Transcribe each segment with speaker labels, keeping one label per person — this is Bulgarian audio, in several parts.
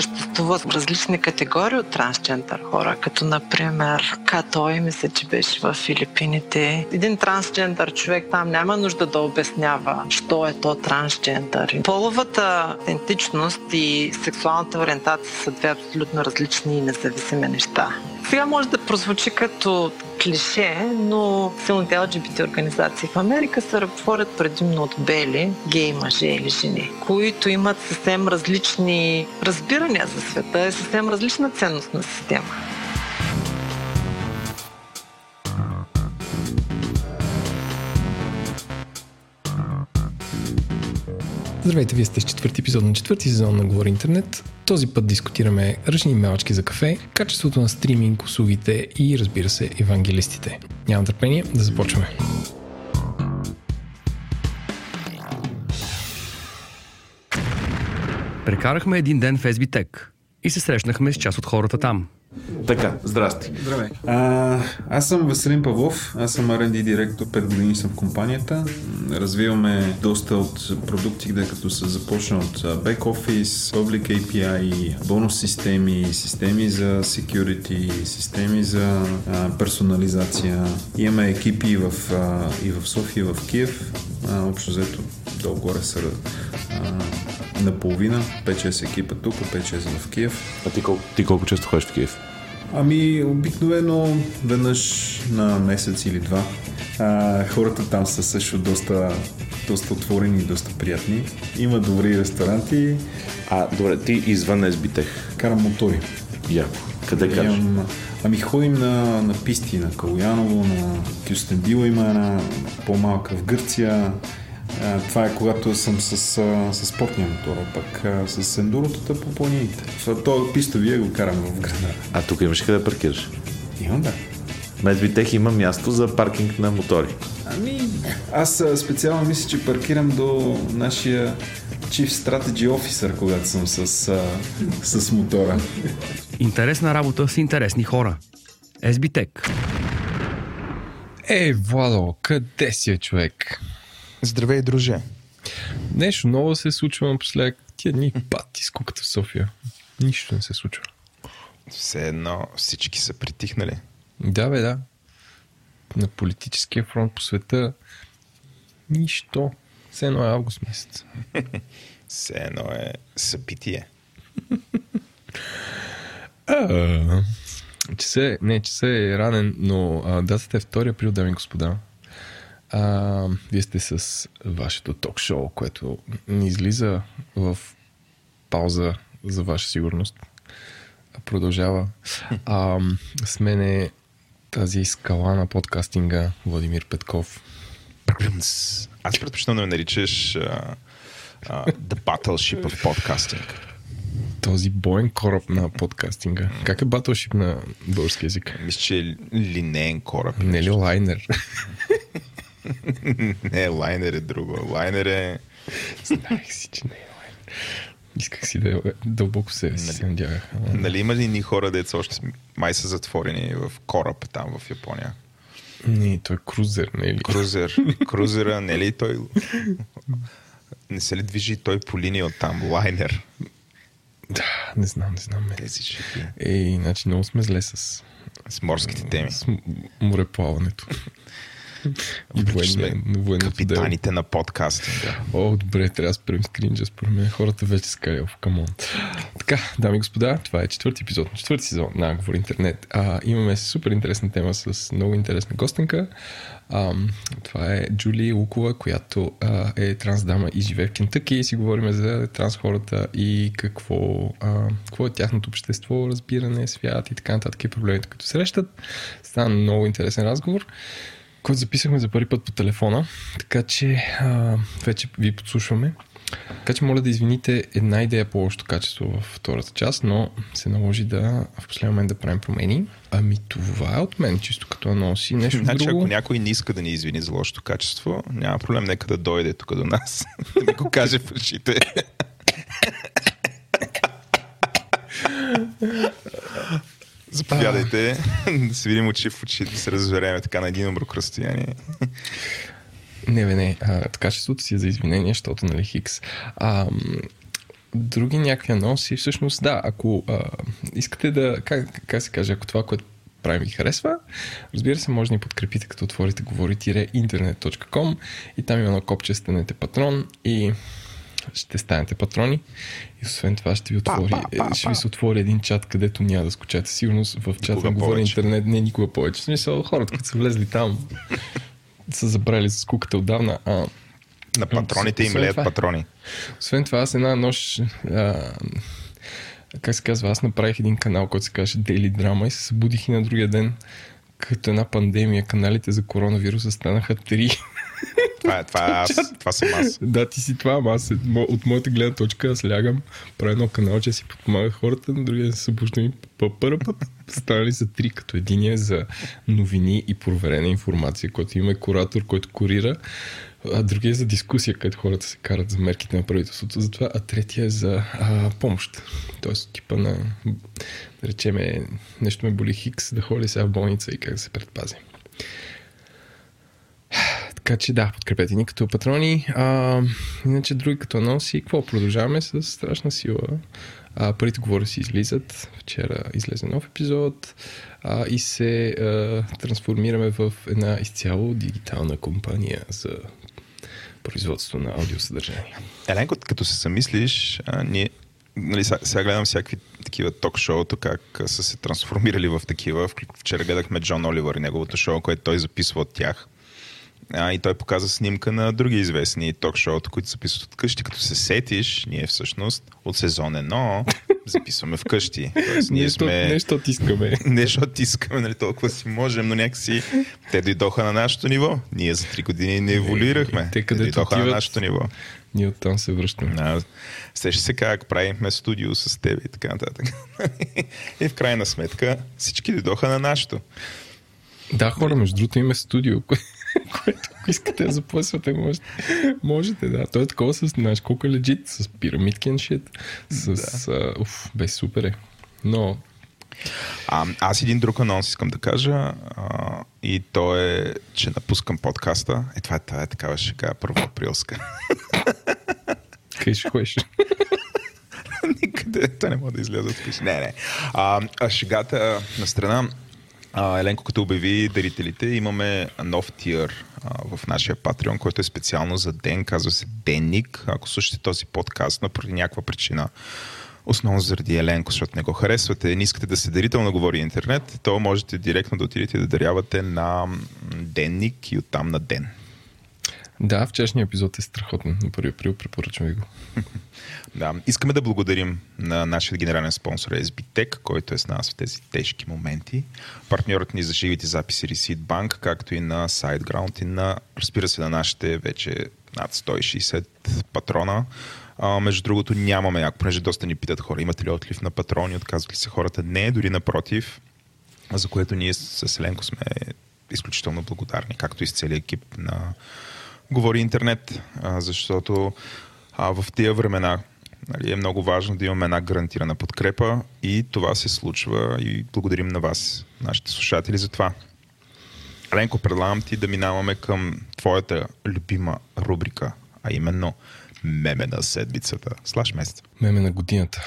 Speaker 1: съществуват различни категории от трансджендър хора, като например Катой, мисля, че беше в Филипините. Един трансджендър човек там няма нужда да обяснява, що е то трансджендър. Половата идентичност и сексуалната ориентация са две абсолютно различни и независими неща. Сега може да прозвучи като клише, но силните LGBT организации в Америка се ръководят предимно от бели, гей мъже или жени, които имат съвсем различни разбирания за света и съвсем различна ценностна система.
Speaker 2: Здравейте, вие сте с четвърти епизод на четвърти сезон на Говори Интернет. Този път дискутираме ръчни мелачки за кафе, качеството на стриминг, услугите и разбира се евангелистите. Нямам търпение да започваме.
Speaker 3: Прекарахме един ден в SBTech и се срещнахме с част от хората там –
Speaker 4: така, здрасти.
Speaker 5: Здравей.
Speaker 4: А, аз съм Веселин Павлов, аз съм R&D директор, 5 години съм в компанията. Развиваме доста от продукти, къде като се започна от Back Office, Public API, бонус системи, системи за security, системи за а, персонализация. Имаме екипи в, а, и в София, и в Киев. А, общо взето долу-горе са а, наполовина, 5-6 екипа тук, 5-6 в Киев.
Speaker 5: А ти колко, ти колко често ходиш в Киев?
Speaker 4: Ами, обикновено веднъж на месец или два. А, хората там са също доста, доста отворени и доста приятни. Има добри ресторанти.
Speaker 5: А, добре, ти извън SBTech.
Speaker 4: Карам мотори.
Speaker 5: Яко. Къде караш?
Speaker 4: Ами ходим на, на писти, на Калуяново, на Кюстендила има една по-малка в Гърция, а, това е когато съм с, с спортния мотор, а пък а, с ендурото по планините. Това пистовия го карам в града.
Speaker 5: А тук имаш къде паркираш?
Speaker 4: Имам, да.
Speaker 5: Медвитех има място за паркинг на мотори.
Speaker 4: Ами, аз специално мисля, че паркирам до нашия Chief Strategy Officer, когато съм с, а, с мотора.
Speaker 3: Интересна работа с интересни хора. SBTech.
Speaker 2: Ей, Владо, къде си е човек?
Speaker 6: Здравей, друже.
Speaker 2: Нещо ново се случва напоследък. Тия дни пати скуката в София. Нищо не се случва.
Speaker 6: Все едно всички са притихнали.
Speaker 2: Да, бе, да. На политическия фронт по света нищо. Все едно е август месец.
Speaker 6: Все едно е събитие.
Speaker 2: че не, че се е ранен, но а, датата е 2 април, дами и господа. А, вие сте с вашето ток-шоу, което ни излиза в пауза за ваша сигурност. Продължава. А, с мен е тази скала на подкастинга Владимир Петков.
Speaker 6: Аз предпочитам да ме наричаш uh, uh, The Battleship of Podcasting.
Speaker 2: Този боен кораб на подкастинга. Как е Battleship на български язик?
Speaker 6: Мисля, че е линейен кораб.
Speaker 2: Не ли лайнер?
Speaker 6: не, лайнер е друго. Лайнер е...
Speaker 2: Знаех си, че не е лайнер. Исках си да е дълбоко себе си се надявах.
Speaker 6: Нали има ли ни хора, деца още май са затворени в кораб там в Япония?
Speaker 2: Не, той е крузер, не е ли?
Speaker 6: Крузер. Крузера, не е ли той... Не се ли движи той по линия от там, лайнер?
Speaker 2: Да, не знам, не знам.
Speaker 6: Тези шипи.
Speaker 2: Ей, значи много сме зле с...
Speaker 6: С морските теми.
Speaker 2: С мореплаването.
Speaker 6: И военния, капитаните дел. на подкастинга.
Speaker 2: О, добре, трябва да спрем скринджа. Според мен хората вече скаля в камон. Така, дами и господа, това е четвърти епизод на четвърти сезон на Говори Интернет. А, имаме супер интересна тема с много интересна гостенка. А, това е Джули Лукова, която а, е трансдама и живее в Кентъки и си говорим за транс хората и какво, а, какво е тяхното общество, разбиране, свят и така нататък и проблемите, които срещат. Стана много интересен разговор който записахме за първи път по телефона, така че а, вече ви подслушваме. Така че моля да извините една идея по лошото качество във втората част, но се наложи да в последния момент да правим промени. Ами това е от мен, чисто като аноси. Нещо
Speaker 6: значи,
Speaker 2: друго.
Speaker 6: ако някой не иска да ни извини за лошото качество, няма проблем, нека да дойде тук до нас. да ми го каже в ушите. Заповядайте да се видим очи в очи, да се разбереме така на един обрук разстояние.
Speaker 2: Не, бе, не. А, качеството си е за извинение, защото, нали, Хикс. А,
Speaker 7: други някакви анонси, всъщност да, ако а, искате да, как, как се каже, ако това, което правим ви харесва, разбира се, може да ни подкрепите, като отворите говори-интернет.com и там има едно копче, станете патрон и ще станете патрони и освен това ще ви отвори,
Speaker 6: па, па,
Speaker 7: е, ще ви се отвори един чат, където няма да скучате. Сигурно в чат
Speaker 6: Никога
Speaker 7: на Говори интернет не никога повече. В смисъл, хората, които са влезли там, са забрали с куката отдавна. А,
Speaker 6: На патроните им леят патрони.
Speaker 7: освен това, аз една нощ, а, как се казва, аз направих един канал, който се казваше Daily Drama и се събудих и на другия ден, като една пандемия, каналите за коронавируса станаха три.
Speaker 6: Това, е, това, е аз, това съм аз.
Speaker 7: да, ти си това, ама аз от моята гледна точка аз лягам, правя едно канал, че си подпомагат хората, на другия се събуждам и пъпъра, станали са три, като един е за новини и проверена информация, който има куратор, който курира, а другия е за дискусия, където хората се карат за мерките на правителството, затова, а третия е за а, помощ. Тоест типа на, да речеме, нещо ме боли хикс, да ходи сега в болница и как да се предпази. Така че да, подкрепете ни като патрони. А, иначе други като анонси, какво? Продължаваме с страшна сила. А, парите говоря си излизат. Вчера излезе нов епизод а, и се а, трансформираме в една изцяло дигитална компания за производство на аудиосъдържание.
Speaker 6: Еленко, като се замислиш, а, ние, нали, сега, гледам всякакви такива ток-шоуто, как са се трансформирали в такива. Вчера гледахме Джон Оливър и неговото шоу, което той записва от тях. А, и той показа снимка на други известни ток-шоута, които записват от къщи. Като се сетиш, ние всъщност от сезон 1 записваме вкъщи. Тоест, ние
Speaker 7: Нещо,
Speaker 6: сме...
Speaker 7: нещо искаме.
Speaker 6: Не, защото искаме, нали, толкова си можем, но някакси те дойдоха на нашето ниво. Ние за три години не еволюирахме.
Speaker 7: те където
Speaker 6: дойдоха на
Speaker 7: отиват-
Speaker 6: нашето ниво.
Speaker 7: Ние оттам се връщаме.
Speaker 6: А, Сеща се как правихме студио с теб и така нататък. и в крайна сметка всички дойдоха на нашето.
Speaker 7: Да, хора, между другото има студио, което ако искате да запъсвате, можете. можете, да. Той е такова с, знаеш, колко е легит, с пирамидки and shit, с... Да. уф, бе, супер е. Но,
Speaker 6: А, аз един друг анонс искам да кажа а, и то е, че напускам подкаста. Е, това е, това е такава шега първоаприлска.
Speaker 7: къде ще ходиш?
Speaker 6: Никъде. Те не могат да излязат вкъщи. Не, не. А, а шегата на страна. А, Еленко, като обяви дарителите, имаме нов тир а, в нашия Patreon, който е специално за ден, казва се Денник. Ако слушате този подкаст, но поради някаква причина, основно заради Еленко, защото не го харесвате, не искате да се дарител на Говори Интернет, то можете директно да отидете да дарявате на Денник и оттам на Ден.
Speaker 7: Да, вчерашният епизод е страхотен. На 1 април препоръчвам ви го.
Speaker 6: Да, искаме да благодарим на нашия генерален спонсор SBTech, който е с нас в тези тежки моменти. Партньорът ни за живите записи Receipt Bank, както и на SiteGround и на, разбира се, на нашите вече над 160 патрона. А, между другото, нямаме, ако понеже доста ни питат хора, имате ли отлив на патрони, отказват ли се хората? Не, дори напротив, за което ние с Еленко сме изключително благодарни, както и с целият екип на Говори Интернет, а, защото а, в тия времена нали, е много важно да имаме една гарантирана подкрепа и това се случва и благодарим на вас, нашите слушатели, за това. Ленко, предлагам ти да минаваме към твоята любима рубрика, а именно меме на седмицата, слаш месеца.
Speaker 7: Меме на годината.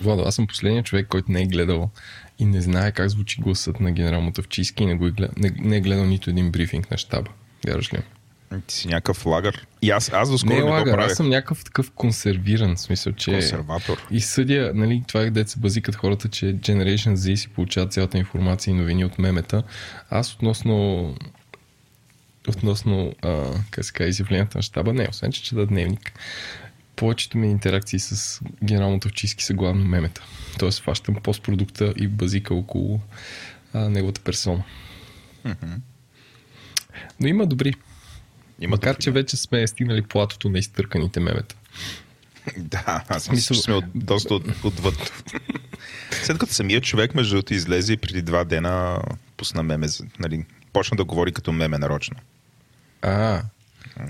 Speaker 7: Владо, аз съм последният човек, който не е гледал и не знае как звучи гласът на генерал Мотавчийски и не, го е гледал, не, не е гледал нито един брифинг на щаба. Вярваш ли?
Speaker 6: Ти си някакъв лагър. И аз, аз доскоро
Speaker 7: Не е
Speaker 6: не,
Speaker 7: лагър, аз съм някакъв такъв консервиран, в смисъл, че...
Speaker 6: Консерватор.
Speaker 7: И съдя, нали, това е се базикат хората, че Generation Z си получават цялата информация и новини от мемета. Аз относно относно а, как се изявленията на щаба, не, освен че чета дневник, повечето ми интеракции с генерал Мотовчийски са главно мемета. Тоест фащам постпродукта и базика около а, неговата персона. Но има добри.
Speaker 6: Има
Speaker 7: Макар,
Speaker 6: добри.
Speaker 7: че вече сме стигнали платото на изтърканите мемета.
Speaker 6: Да, аз мисля, че сме от, доста от, отвъд. След като самият човек, между другото, излезе и преди два дена пусна меме, нали, почна да говори като меме нарочно.
Speaker 7: А,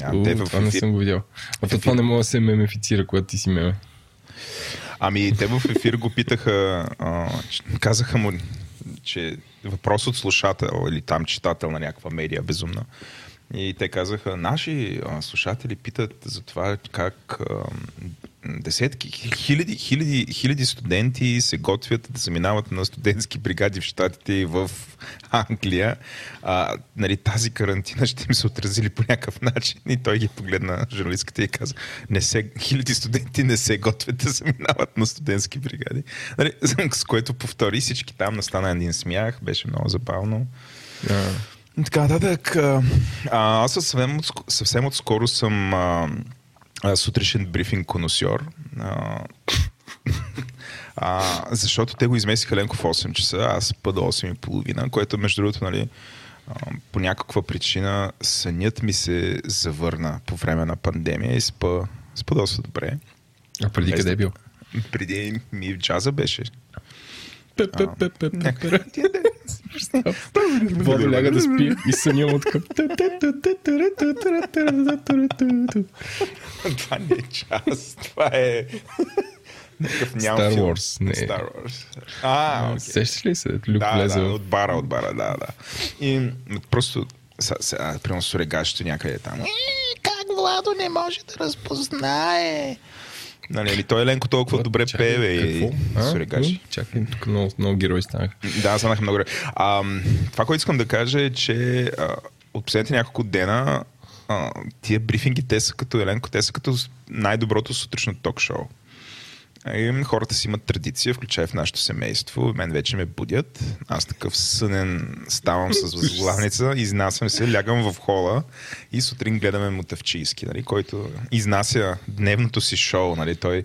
Speaker 6: А, те в
Speaker 7: това не съм го видял. А то това не може да се мемефицира, когато ти си меме.
Speaker 6: Ами, те в ефир го питаха, а, казаха му, че въпрос от слушател или там читател на някаква медия безумна. И те казаха, наши а, слушатели питат за това как а, десетки, хиляди, хиляди, хиляди студенти се готвят да заминават на студентски бригади в Штатите и в Англия. А, нали, тази карантина ще им се отразили по някакъв начин. И той ги погледна журналистката и каза, не се, хиляди студенти не се готвят да заминават на студентски бригади. Нали, с което повтори всички там настана един смях, беше много забавно.
Speaker 7: Да.
Speaker 6: Така, нататък. а, а, Аз съвсем, съвсем отскоро съм а, а, сутрешен брифинг коносьор. А, а, защото те го изместиха ленко в 8 часа, аз спа до 8 и половина, което между другото, нали, по някаква причина сънят ми се завърна по време на пандемия и спа, спа доста добре.
Speaker 7: А преди къде е бил?
Speaker 6: Преди ми в джаза беше.
Speaker 7: Водо ляга да спи и съня му така.
Speaker 6: Това не е час, това е... Някакъв ням
Speaker 7: Star
Speaker 6: филм.
Speaker 7: Wars, не.
Speaker 6: Star Wars. А, окей.
Speaker 7: Сещаш ли се? Люк
Speaker 6: Да,
Speaker 7: влезе
Speaker 6: да, от бара, от бара, да, да. И просто сега, сега примерно сурегащето някъде там. «Е, Как Владо не може да разпознае? Нали, или той Еленко толкова добре
Speaker 7: Чакай,
Speaker 6: пее и?
Speaker 7: А? Чакай, тук много, много герои станаха.
Speaker 6: Да, станаха много добре. А, това, което искам да кажа е, че а, от последните няколко дена а, тия брифинги, те са като Еленко, те са като най-доброто сутрешно ток-шоу. И хората си имат традиция, включая в нашето семейство. Мен вече ме будят. Аз такъв сънен ставам с възглавница, изнасям се, лягам в хола и сутрин гледаме Мутавчийски, нали, който изнася дневното си шоу. Нали, той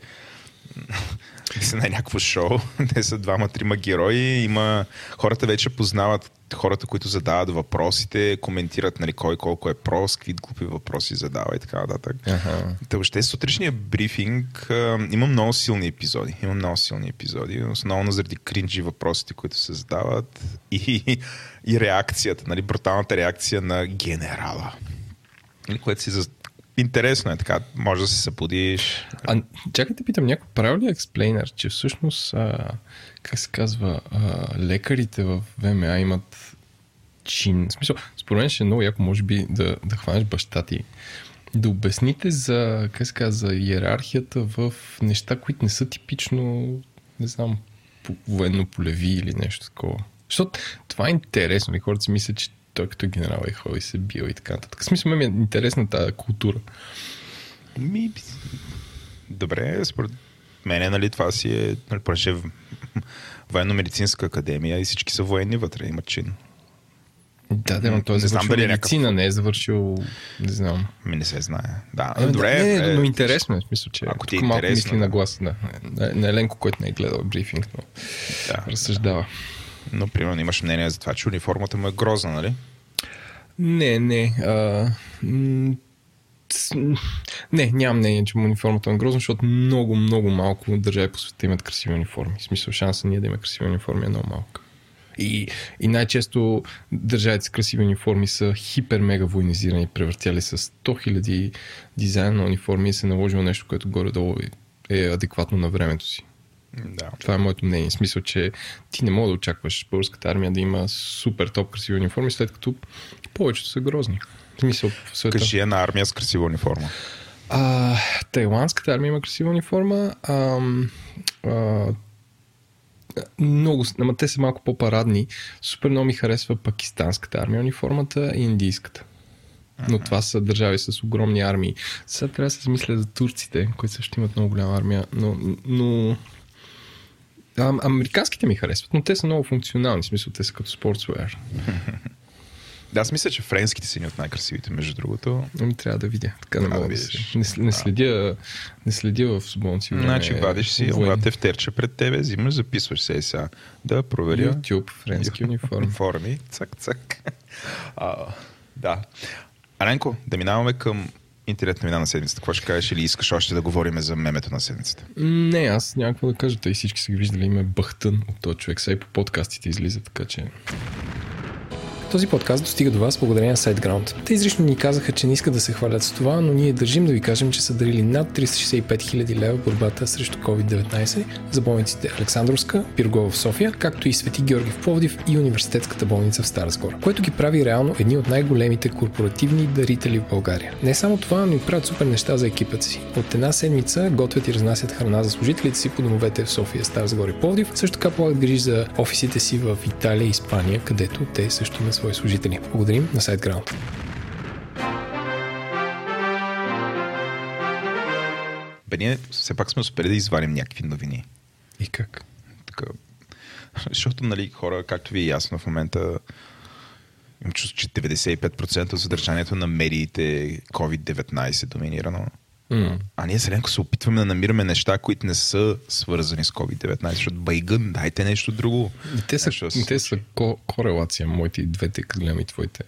Speaker 6: се на някакво шоу. Те са двама-трима герои. Има... Хората вече познават хората, които задават въпросите, коментират нали, кой колко е прост, какви глупи въпроси задава и така нататък.
Speaker 7: Аха.
Speaker 6: Та въобще сутрешния брифинг а, има много силни епизоди. Има много силни епизоди. Основно заради кринджи въпросите, които се задават и, и реакцията, нали, бруталната реакция на генерала. Нали, което си. Интересно е така, може да се събудиш.
Speaker 7: А, чакай да питам, някой прави ли експлейнер, че всъщност, а, как се казва, а, лекарите в ВМА имат чин. В смисъл, според мен ще е много яко, може би, да, да хванеш баща ти. Да обясните за, как се казва, за иерархията в неща, които не са типично, не знам, по- военно-полеви или нещо такова. Защото това е интересно. И хората си мислят, че той като генерал е ходил и се бил и така нататък. В смисъл, ми е интересна тази култура.
Speaker 6: Ми, добре, според мене, нали, това си е, нали, понеже военно-медицинска академия и всички са военни вътре, имат чин.
Speaker 7: Да, да, но той е завършил
Speaker 6: дали е
Speaker 7: медицина, не е завършил, не знам.
Speaker 6: Ми не се знае. Да,
Speaker 7: Е,
Speaker 6: добре.
Speaker 7: не, не,
Speaker 6: е,
Speaker 7: но интересно е, смисъл, че
Speaker 6: Ако ти е
Speaker 7: малко мисли на
Speaker 6: да.
Speaker 7: глас, да. На, на Еленко, който не е гледал брифинг, но
Speaker 6: да,
Speaker 7: разсъждава.
Speaker 6: Но, примерно, имаш мнение за това, че униформата му е грозна, нали?
Speaker 7: Не, не. А, не, нямам мнение, че му униформата е грозна, защото много, много малко държави по света имат красиви униформи. В смисъл, шанса ние да имаме красиви униформи е много малък. И, и най-често държавите с красиви униформи са хипер-мега военизирани, превъртяли с 100 000 дизайн на униформи и се е наложило нещо, което горе-долу е- е адекватно на времето си.
Speaker 6: Да.
Speaker 7: Това е моето мнение. В смисъл, че ти не мога да очакваш българската армия да има супер топ красиви униформи, след като повечето са грозни. В смисъл в света.
Speaker 6: Кажи една армия с красива униформа.
Speaker 7: А, тайландската армия има красива униформа. А, а, много, ама те са малко по-парадни. Супер много ми харесва пакистанската армия униформата и индийската. Но това са държави с огромни армии. Сега трябва да се замисля за турците, които също имат много голяма армия. Но, но а, американските ми харесват, но те са много функционални. В смисъл, те са като спортсуер.
Speaker 6: Да, аз мисля, че френските са ни от най-красивите, между другото.
Speaker 7: Ами трябва да видя. Така не мога
Speaker 6: да
Speaker 7: да,
Speaker 6: видиш.
Speaker 7: Не, не, следя, не следя в свободното си време.
Speaker 6: Значи, вадиш си
Speaker 7: воен-
Speaker 6: това тефтерче пред тебе, взимаш, записваш се сега. Да, проверя.
Speaker 7: YouTube, френски униформи.
Speaker 6: Форми, цак, цак. А, да. Аленко, да минаваме към интернет новина на седмицата. Какво ще кажеш или искаш още да говорим за мемето на седмицата?
Speaker 7: Не, аз няма да кажа. Те всички са ги виждали. Има бъхтън от този човек. Сега и по подкастите излиза, така че... Този подкаст достига до вас благодарение на SiteGround. Те изрично ни казаха, че не искат да се хвалят с това, но ние държим да ви кажем, че са дарили над 365 000 лева борбата срещу COVID-19 за болниците Александровска, Пиргова в София, както и Свети Георги в Пловдив и Университетската болница в Стара Сгора, което ги прави реално едни от най-големите корпоративни дарители в България. Не само това, но и правят супер неща за екипът си. От една седмица готвят и разнасят храна за служителите си по домовете в София, Стара Сгора и Пловдив. Също така полагат грижи за офисите си в Италия и Испания, където те също имат свои служители. Благодарим на SiteGround.
Speaker 6: Бе, ние все пак сме успели да извадим някакви новини.
Speaker 7: И как?
Speaker 6: Така, защото, нали, хора, както ви е ясно в момента, имам чувство, че 95% от съдържанието на медиите е COVID-19 доминирано.
Speaker 7: М.
Speaker 6: А ние Селенко се опитваме да намираме неща, които не са свързани с COVID-19, защото байгън, дайте нещо друго.
Speaker 7: И те са,
Speaker 6: Нещо
Speaker 7: те са ко- корелация, моите и двете, като гледам и твоите.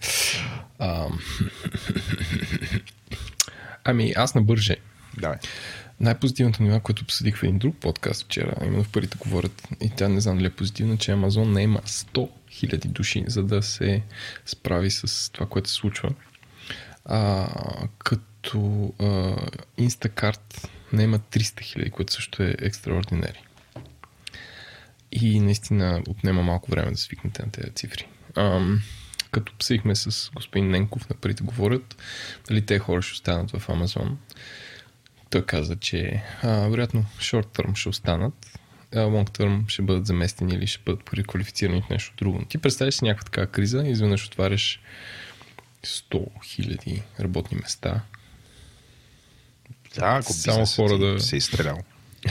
Speaker 7: А, ами, аз на бърже.
Speaker 6: Давай.
Speaker 7: Най-позитивната новина, което обсъдих в един друг подкаст вчера, именно в парите говорят, и тя не знам дали е позитивна, че Амазон не има 100 000 души, за да се справи с това, което се случва. А, като а, Instacart има 300 000, което също е екстраординери. И наистина отнема малко време да свикнете на тези цифри. Ам, като обсъдихме с господин Ненков на парите говорят, дали те хора ще останат в Амазон. Той каза, че а, вероятно short term ще останат, а long term ще бъдат заместени или ще бъдат преквалифицирани в нещо друго. Ти представяш си някаква такава криза, изведнъж отваряш 100 000 работни места.
Speaker 6: Да, ако
Speaker 7: Само хора да-
Speaker 6: се е изстрелял.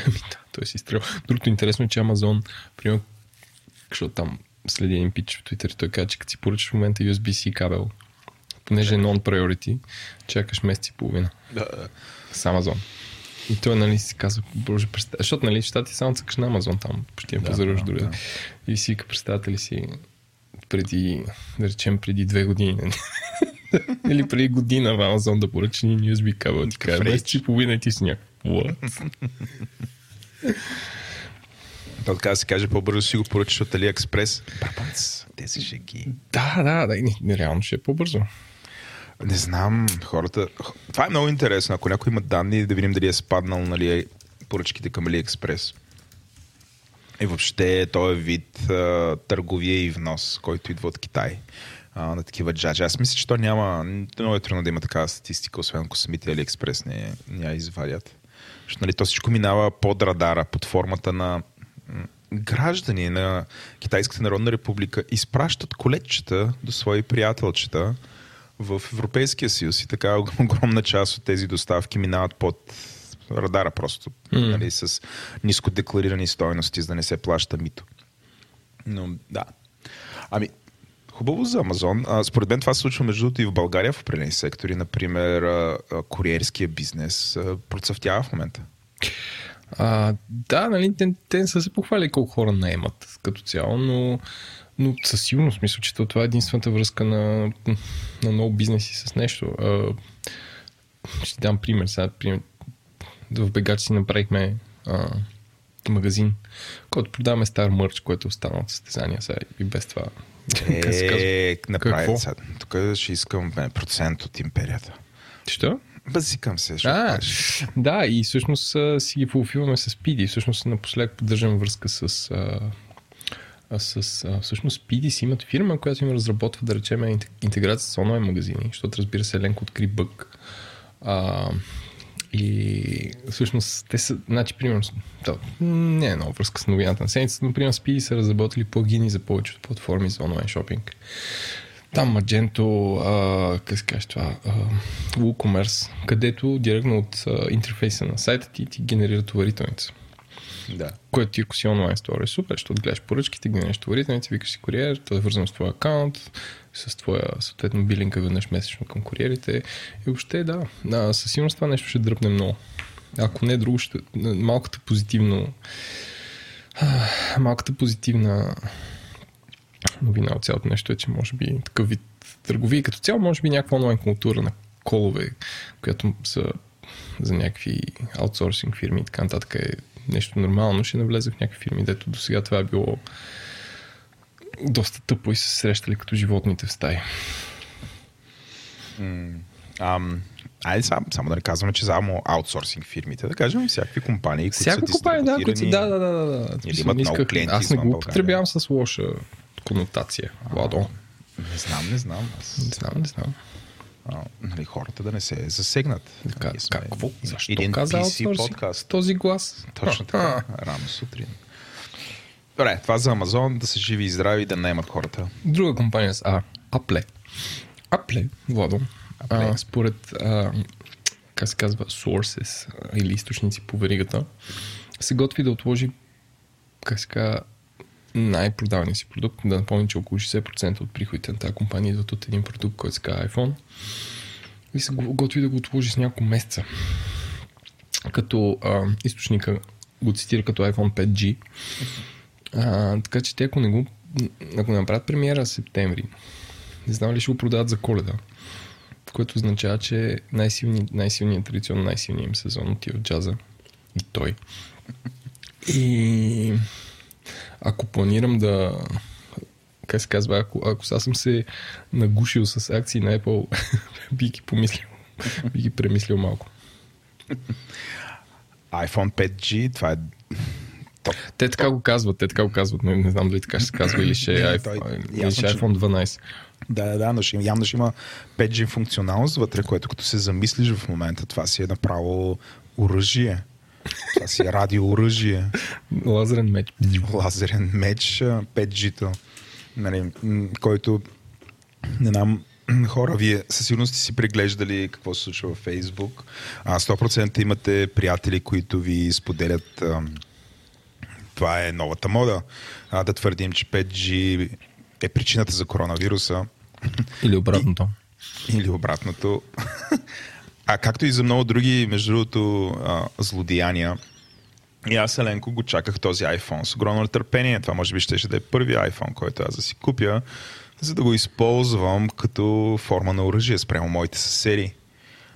Speaker 7: Ами да, той си изстрел. Другото интересно е, че Амазон, примерно, защото там следи един пич в Twitter, той каза, че като си поръчаш в момента USB-C кабел, понеже е non-priority, чакаш месец и половина.
Speaker 6: Да.
Speaker 7: С Амазон. И той, нали, си казва, боже, представя. Защото, нали, щати само цъкаш на Амазон там, почти не
Speaker 6: Да,
Speaker 7: пазаруваш
Speaker 6: да,
Speaker 7: дори.
Speaker 6: да.
Speaker 7: И си вика, представете ли си, преди, да речем, преди две години, нали? или преди година в Амазон да поръчаш един USB кабел, ти кажа, и половина и ти си някакво.
Speaker 6: То така да се каже, по-бързо си го поръчаш от AliExpress. Брабанц, тези шеги.
Speaker 7: Да, да, да, не- реално ще е по-бързо.
Speaker 6: Не знам, хората... Това е много интересно. Ако някой има данни, да видим дали е спаднал нали, поръчките към AliExpress. И въобще този вид а, търговия и внос, който идва от Китай а, на такива джаджи. Аз мисля, че то няма... Много е трудно да има такава статистика, освен ако самите AliExpress не, не я извадят. Защото нали, то всичко минава под радара, под формата на граждани на Китайската народна република изпращат колечета до свои приятелчета в Европейския съюз и така огромна част от тези доставки минават под радара просто,
Speaker 7: М.
Speaker 6: нали, с ниско декларирани стоености, за да не се плаща мито. Но да. Ами, хубаво за Амазон. А, според мен това се случва между другото и в България в определени сектори. Например, а, а, куриерския бизнес а, процъфтява в момента.
Speaker 7: А, да, нали, те, те са се похвали колко хора наемат като цяло, но, но със сигурност мисля, че това е единствената връзка на, на много бизнеси с нещо. А, ще дам пример. Сега, пример. В Бегач си направихме а, магазин, който продаваме стар мърч, който е останал от състезания. Сега и без това.
Speaker 6: Е, направи сега. Тук ще искам процент от империята.
Speaker 7: Що?
Speaker 6: Базикам се,
Speaker 7: А,
Speaker 6: кажеш.
Speaker 7: да, и всъщност си ги фулфилваме с Пиди. Всъщност напоследък поддържам връзка с... А, с а, всъщност Пиди си имат фирма, която им разработва, да речем, интег- интеграция с онлайн магазини, защото разбира се, Ленко откри бък. А, и всъщност те са, значи, примерно, то, не е много връзка с новината на седмицата, но примерно Speedy са разработили плагини за повечето платформи за онлайн шопинг. Там Magento, а, как се каже това, а, WooCommerce, където директно от а, интерфейса на сайта ти ти генерира товарителница.
Speaker 6: Да.
Speaker 7: Което ти ако си онлайн стор е супер, защото гледаш поръчките, генерираш товарителница, викаш си куриер, той е вързан с твоя акаунт, с твоя съответно билинга веднъж месечно към куриерите. И въобще да, да със сигурност това нещо ще дръпне много. Ако не друго, ще, малката позитивно а, малката позитивна новина от цялото нещо е, че може би такъв вид търговия като цяло, може би някаква онлайн култура на колове, която са за някакви аутсорсинг фирми и така нататък е нещо нормално, ще навлезе в някакви фирми, дето до сега това е било доста тъпо и се срещали като животните в стаи.
Speaker 6: Ам, айде сам, само да не казваме, че само аутсорсинг фирмите, да кажем всякакви компании, които
Speaker 7: Всяка
Speaker 6: са
Speaker 7: компания, да, които си, да, да, да, да. В смисъл,
Speaker 6: имат много
Speaker 7: исках-
Speaker 6: клиенти
Speaker 7: Аз не го употребявам с лоша конотация. Владо.
Speaker 6: Не знам, не знам. Аз,
Speaker 7: Не знам, не знам.
Speaker 6: а, нали, хората да не се засегнат.
Speaker 7: Така,
Speaker 6: сме
Speaker 7: какво? Защо
Speaker 6: един
Speaker 7: каза
Speaker 6: PC подкаст.
Speaker 7: този глас?
Speaker 6: Точно така, рано сутрин. Добре, това за Амазон, да са живи и здрави, да наемат хората.
Speaker 7: Друга компания с А. Apple. Apple, Владо. А, според, а, как се казва, sources или източници по веригата, се готви да отложи, как се казва, най-продавания си продукт. Да напомня, че около 60% от приходите на тази компания идват от един продукт, който се казва iPhone. И се го- готви да го отложи с няколко месеца. Като а, източника го цитира като iPhone 5G. А, така че те ако не го ако направят премиера септември, не знам ли ще го продават за коледа. Което означава, че най-силният, най-силният традиционно най-силният им сезон отива в джаза. И той. И ако планирам да как се казва, ако, ако сега съм се нагушил с акции на Apple, би ги помислил. би ги премислил малко.
Speaker 6: iPhone 5G, това е топ.
Speaker 7: Те така го казват, те така го казват. Не, не знам дали така ще се казва или ще е iPhone, или ще iPhone 12.
Speaker 6: Да, да, да, но ще, явно ще има 5G функционалност вътре, което като се замислиш в момента, това си е направо оръжие. Това си е радиооръжие.
Speaker 7: Лазерен меч.
Speaker 6: лазерен меч, а, 5G-то, нали, който не знам, хора, вие със сигурност сте си преглеждали какво се случва във Фейсбук. А 100% имате приятели, които ви споделят това е новата мода. А, да твърдим, че 5G е причината за коронавируса
Speaker 7: Или обратното.
Speaker 6: или обратното. А както и за много други, между другото, а, злодеяния, и аз, Еленко, го чаках този iPhone с огромно нетърпение. Това може би ще, да е първи iPhone, който аз да си купя, за да го използвам като форма на оръжие спрямо моите съседи.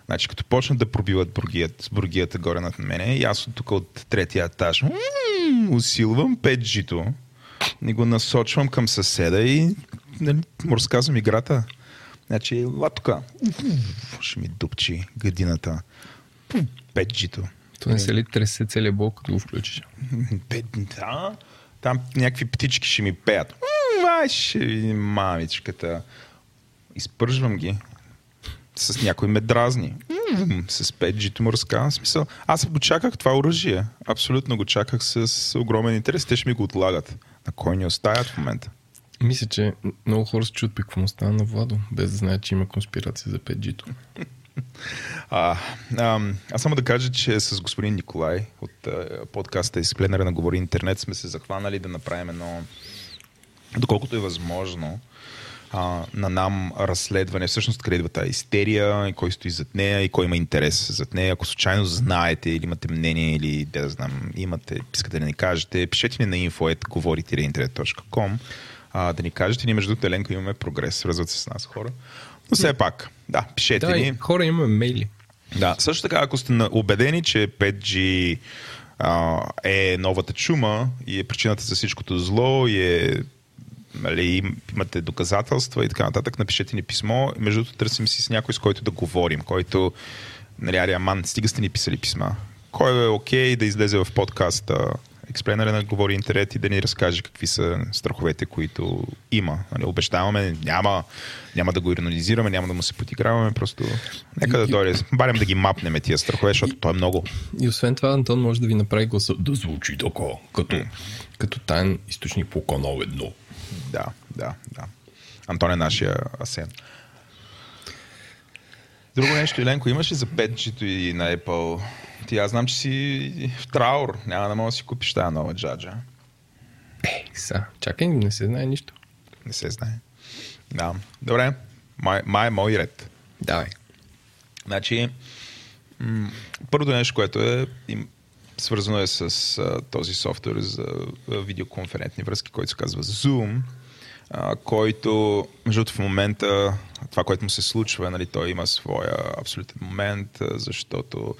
Speaker 6: Значи, като почнат да пробиват бургият, бургията горе над мене, и аз от тук от третия етаж усилвам 5G-то и го насочвам към съседа и нали, му разказвам играта. Значи, ла тук. Ще ми дупчи гадината. 5G-то.
Speaker 7: То не се ли тресе целият блок, като го включиш?
Speaker 6: Пет, да. Там някакви птички ще ми пеят. Ай, ще мамичката. Изпържвам ги. С някой ме дразни. С 5G-то му разказвам. Смисъл, аз го чаках това оръжие. Абсолютно го чаках с огромен интерес. Те ще ми го отлагат. На кой ни оставят в момента?
Speaker 7: Мисля, че много хора се чуят какво стана на Владо, без да знаят, че има конспирация за 5G-то.
Speaker 6: А, ам, аз само да кажа, че с господин Николай от а, подкаста Изпленера на Говори Интернет сме се захванали да направим едно, доколкото е възможно, а, на нам разследване, всъщност къде идва тази истерия, и кой стои зад нея и кой има интерес зад нея. Ако случайно знаете или имате мнение или да знам, имате, искате да ни кажете, пишете ни на info.говорите-интернет.com а, да ни кажете. Ние между другото, Еленко, имаме прогрес, свързват се с нас хора. Но все пак, да, пишете
Speaker 7: Да,
Speaker 6: ни.
Speaker 7: хора имаме мейли.
Speaker 6: Да, също така, ако сте убедени, че 5G а, е новата чума и е причината за всичкото зло и е нали, им- имате доказателства и така нататък, напишете ни писмо. Между другото, търсим си с някой, с който да говорим, който, нали, ари, аман, стига сте ни писали писма. Кой е окей да излезе в подкаста Експленера на Говори Интернет и да ни разкаже какви са страховете, които има. Нали, обещаваме, няма, няма да го иронизираме, няма да му се подиграваме, просто нека да дойде. Барем да ги мапнем тия страхове, защото той е много.
Speaker 7: И освен това, Антон може да ви направи гласа да звучи така, като, като таен източник по канал едно.
Speaker 6: Да, да, да. Антон е нашия асен. Друго нещо, Еленко, имаш ли за 5G и на Apple? Ти аз знам, че си в траур. Няма да можеш да си купиш тази нова джаджа.
Speaker 7: Е, са, чакай, не се знае нищо.
Speaker 6: Не се знае. Да. Добре. Май, май е мой ред.
Speaker 7: Давай.
Speaker 6: Значи, м- първото нещо, което е им, свързано е с а, този софтуер за видеоконферентни връзки, който се казва Zoom, а, който, между в момента, това, което му се случва, нали, той има своя абсолютен момент, защото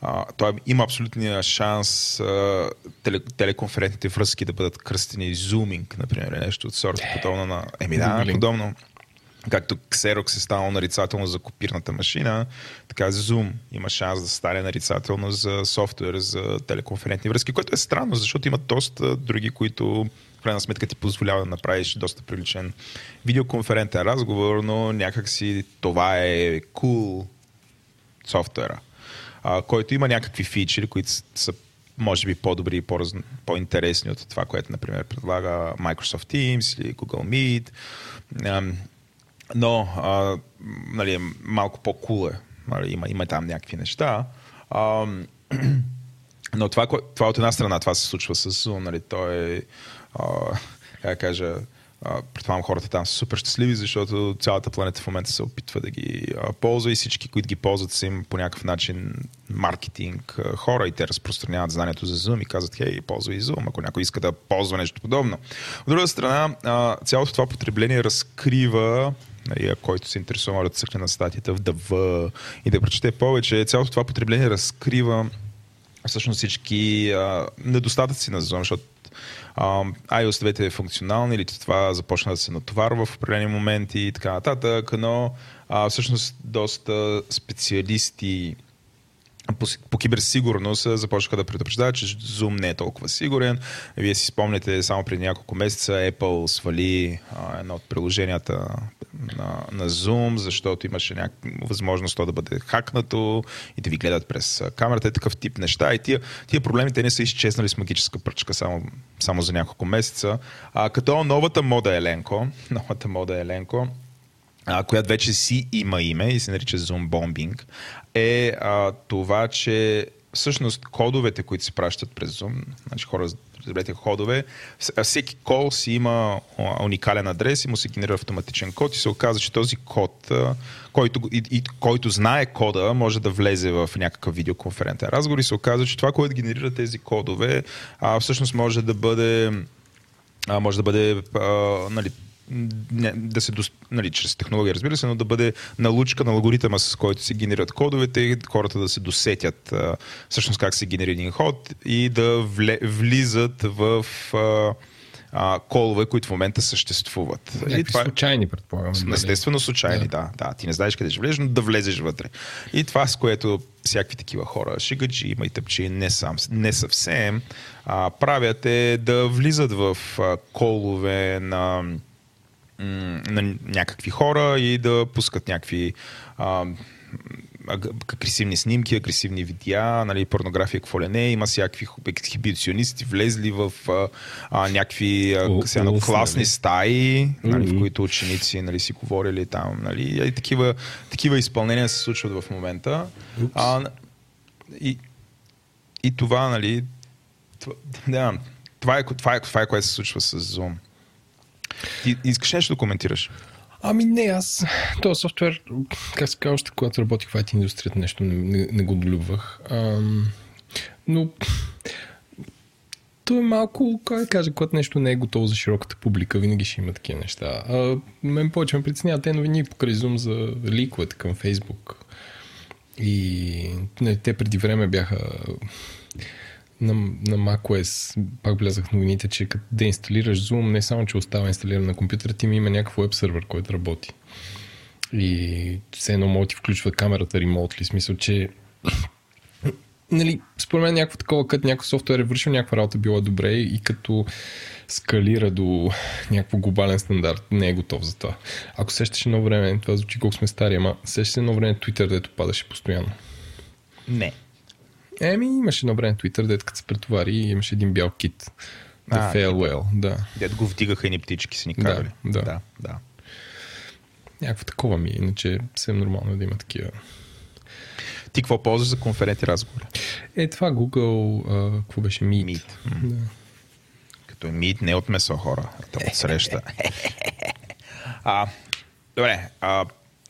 Speaker 6: а, той има абсолютния шанс а, теле, телеконферентните връзки да бъдат кръстени Zooming, например, нещо от сорта, подобно на... Еми да, подобно. Както Xerox е станало нарицателно за копирната машина, така Zoom има шанс да стане нарицателно за софтуер за телеконферентни връзки, което е странно, защото има доста други, които в крайна сметка ти позволява да направиш доста приличен видеоконферентен разговор, но някакси това е cool софтуера, който има някакви фичери, които са- може би по-добри и по-интересни от това, което, например, предлага Microsoft Teams или Google Meet. Но а, нали, е малко по-кул е. Нали, има, има там някакви неща. Ам, но това, това от една страна, това се случва с Zoom, нали, то е, а, как да кажа, а, предполагам хората там са супер щастливи, защото цялата планета в момента се опитва да ги а, ползва и всички, които ги ползват, са им по някакъв начин маркетинг а, хора и те разпространяват знанието за Zoom и казват, хей, ползвай Zoom, ако някой иска да ползва нещо подобно. От друга страна, а, цялото това потребление разкрива нали, който се интересува, може да цъкне на статията в DV и да прочете повече. Цялото това потребление разкрива всъщност всички а, недостатъци на Zoom, защото а, iOS 2 е функционални или това започна да се натоварва в определени моменти и така нататък, но а, всъщност доста специалисти по, по киберсигурност започнаха да предупреждават, че Zoom не е толкова сигурен. Вие си спомняте, само преди няколко месеца Apple свали а, едно от приложенията на, на Zoom, защото имаше някаква възможност то да бъде хакнато и да ви гледат през камерата и такъв тип неща. И тия, тия проблеми те не са изчезнали с магическа пръчка само, само за няколко месеца. А, като новата мода Еленко, новата мода Еленко, а, която вече си има име и се нарича Zoom Bombing, е а, това, че всъщност кодовете, които се пращат през Zoom, значи хора, разберете кодове, всеки кол си има уникален адрес и му се генерира автоматичен код и се оказа, че този код, който, и, и, който знае кода, може да влезе в някакъв видеоконферентен разговор и се оказа, че това, което генерира тези кодове, а, всъщност може да бъде а, може да бъде а, нали, не, да се, нали, чрез технология, разбира се, но да бъде налучка на алгоритъма, с който се генерират кодовете и хората да се досетят а, всъщност как се генерира един ход и да вле, влизат в а, а, колове, които в момента съществуват. И
Speaker 7: Някакви
Speaker 6: това е-
Speaker 7: случайни, предполагам. нали?
Speaker 6: Естествено случайни, да. да. Ти не знаеш къде ще влезеш, но да влезеш вътре. И това, с което всякакви такива хора, шигаджи, има и тъпчи, не, сам, не съвсем, а, правят е да влизат в а, колове на, на някакви хора и да пускат някакви а, агресивни снимки, агресивни видеа, нали, порнография, какво ли не. Има всякакви ексхибиционисти, влезли в а, а, някакви а, сега, класни
Speaker 7: нали?
Speaker 6: стаи, нали, в които ученици нали, си говорили там. Нали, и такива, такива изпълнения се случват в момента. А, и, и това, нали, това, да, това, е, това, е, това е което се случва с Zoom. Ти искаш нещо да коментираш?
Speaker 7: Ами не, аз този софтуер, как се казва, още когато работих в IT индустрията, нещо не, не, не го долюбвах. Но то е малко, как да кажа, когато нещо не е готово за широката публика, винаги ще има такива неща. А, мен повече ме притесняват те новини покрай Zoom за ликовете към Facebook. И не, те преди време бяха на, на macOS, пак влязах в новините, че като да инсталираш Zoom, не само, че остава инсталиран на компютъра ти, ми има някакъв веб сервер, който работи. И все едно може да ти включва камерата ремонтли, смисъл, че нали, според мен някакво такова, като някой софтуер е вършил някаква работа, било добре и като скалира до някакво глобален стандарт, не е готов за това. Ако сещаш едно време, това звучи колко сме стари, ама сещаш едно време Twitter, дето падаше постоянно.
Speaker 6: Не.
Speaker 7: Еми, имаше едно време Twitter, дето като се претовари и имаше един бял кит. The
Speaker 6: А,
Speaker 7: fail well, да.
Speaker 6: Дед го вдигаха едни птички си ни
Speaker 7: Да,
Speaker 6: карали.
Speaker 7: да.
Speaker 6: да, да.
Speaker 7: Някакво такова ми е, иначе съвсем нормално е да има такива.
Speaker 6: Ти какво ползваш за конферентни разговори?
Speaker 7: Е, това Google, а, какво беше Meet?
Speaker 6: Meet.
Speaker 7: Да.
Speaker 6: Като е мид, не от месо хора, а от среща. а, добре, а,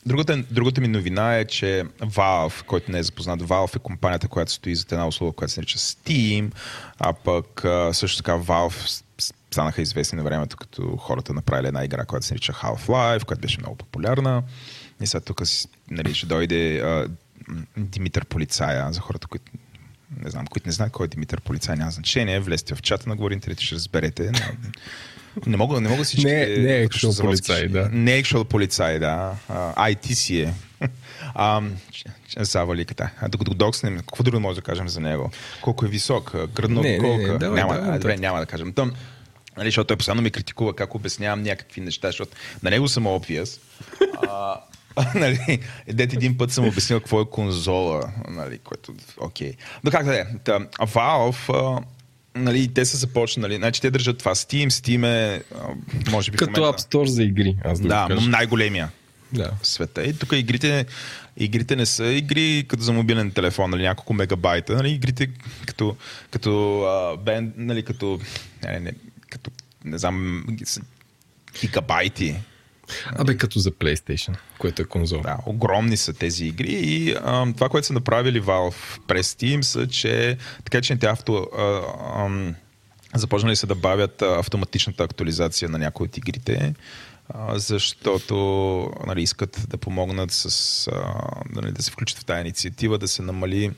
Speaker 6: другата, другата ми новина е, че Valve, който не е запознат, Valve е компанията, която стои за една услуга, която се нарича Steam, а пък също така Valve станаха известни на времето, като хората направили една игра, която се нарича Half-Life, която беше много популярна. И сега тук нали, ще дойде а, Димитър Полицая, за хората, които не знам, които не знаят кой е Димитър Полицай, няма значение. Влезте в чата на Говори Интернет, ще разберете. Не мога, не мога всички...
Speaker 7: Не- не е
Speaker 6: заводски-
Speaker 7: полицай, да.
Speaker 6: Не е actual полицай, да. А, IT си е. А, заваликата. А докато докснем, какво друго може да кажем за него? Колко е висок? Гръдна
Speaker 7: Не, не, не,
Speaker 6: обиколка?
Speaker 7: давай,
Speaker 6: няма,
Speaker 7: давай
Speaker 6: а, добре, няма да кажем. Тъм, нали, защото той постоянно ме критикува как обяснявам някакви неща, защото на него съм obvious. А, нали, дете един път съм обяснил какво е конзола, нали, което, окей. Но как да е, Valve, нали, те са започнали, значи те държат това Steam, Steam е, може би
Speaker 7: Като
Speaker 6: момента-
Speaker 7: App Store за игри, аз да,
Speaker 6: да,
Speaker 7: кажа.
Speaker 6: най-големия
Speaker 7: Да.
Speaker 6: в света. И тук игрите, игрите не са игри като за мобилен телефон, нали, няколко мегабайта. Нали, игрите като, като а, бен, нали, като, не, не, като, не знам, гигабайти.
Speaker 7: Абе, като за PlayStation, което е конзола.
Speaker 6: Да, огромни са тези игри и а, това, което са направили Valve през Steam са, че така че те авто, а, ам, започнали са да бавят а, автоматичната актуализация на някои от игрите, а, защото нали, искат да помогнат с, а, нали, да се включат в тази инициатива, да се намали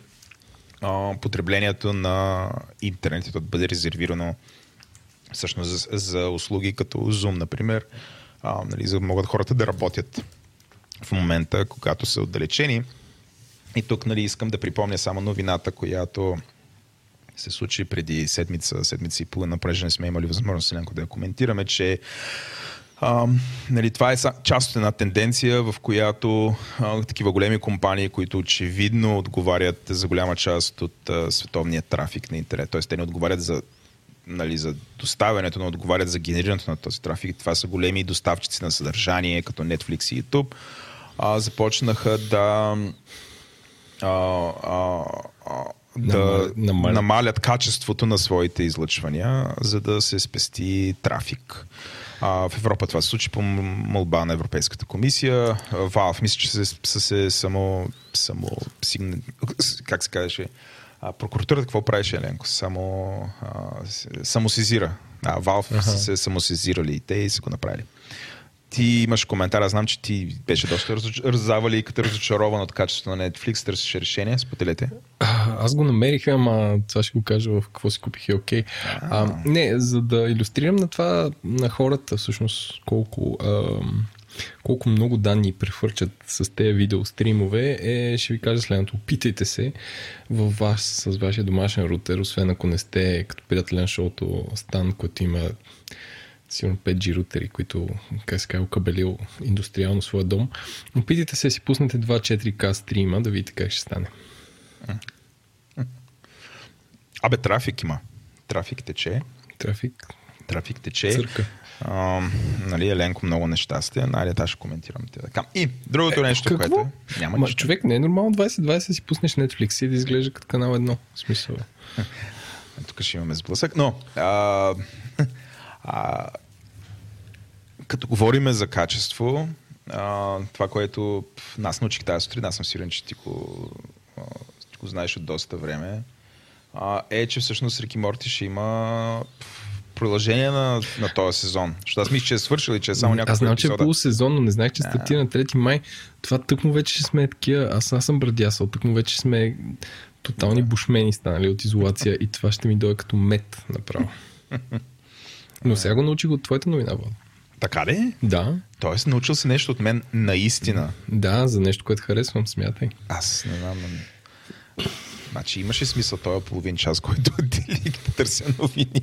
Speaker 6: а, потреблението на интернет, да бъде резервирано всъщност за, за услуги като Zoom, например, а, нали, за да могат хората да работят в момента, когато са отдалечени. И тук нали, искам да припомня само новината, която се случи преди седмица, седмица и половина, понеже не сме имали възможност Еленко, да я коментираме, че а, нали, това е част от една тенденция, в която а, такива големи компании, които очевидно отговарят за голяма част от а, световния трафик на интернет, т.е. те не отговарят за нали, за доставянето, но отговарят за генерирането на този трафик. Това са големи доставчици на съдържание, като Netflix и YouTube. А, започнаха да а, а, а, да
Speaker 7: Намалят- намалят.
Speaker 6: качеството на своите излъчвания, за да се спести трафик. А, в Европа това се случи по молба на Европейската комисия. Valve, мисля, че се, са се само, само сигна, как се казваше, а, прокуратурата какво правеше, Еленко? Само а, се- самосезира. А, Valve са се самосезирали и те и са го направили. Ти имаш коментар, аз знам, че ти беше доста раззавали и като разочарован от качеството на Netflix, търсиш решение, споделете.
Speaker 7: Аз го намерих, ама това ще го кажа в какво си купих и окей. А, не, за да иллюстрирам на това на хората всъщност колко, ам, колко много данни прехвърчат с тези видеостримове, е, ще ви кажа следното. Опитайте се във вас, с вашия домашен рутер, освен ако не сте като приятелен шоуто Стан, който има сигурно 5G рутери, които, как се казва, кабелил индустриално своя дом. Опитайте се си пуснете 2 4K стрима, да видите как ще стане.
Speaker 6: Абе, трафик има. Трафик тече.
Speaker 7: Трафик.
Speaker 6: Трафик тече.
Speaker 7: Църка.
Speaker 6: А, нали, Еленко, много нещастие. Найде, аз ще коментирам те така. И другото нещо,
Speaker 7: Какво?
Speaker 6: което е. Няма
Speaker 7: Ма,
Speaker 6: нищо.
Speaker 7: човек, не е нормално 2020 да си пуснеш Netflix и да изглежда като канал едно. В смисъл.
Speaker 6: Тук ще имаме сблъсък. Но, а, а, като говориме за качество, а, това, което нас научих тази сутрин, аз съм сигурен, че ти го, а, ти го знаеш от доста време, а, е, че всъщност Рики Морти ще има пф, продължение на, на този сезон. Защото аз мисля, че е свършил и че е само няколко
Speaker 7: Аз знам, че е полусезон, но не знаех, че стартира на 3 май. Това тъкмо вече сме такива. Аз, аз съм брадясал. Тъкмо вече сме тотални бушмени станали от изолация и това ще ми дойде като мед направо. Но сега го научих от твоята новина, Влад.
Speaker 6: Така ли?
Speaker 7: Да,
Speaker 6: Тоест, научил си нещо от мен наистина.
Speaker 7: да, за нещо, което харесвам, смятай.
Speaker 6: Аз не знам. Значи имаше смисъл този половин час, който отделих да търся новини.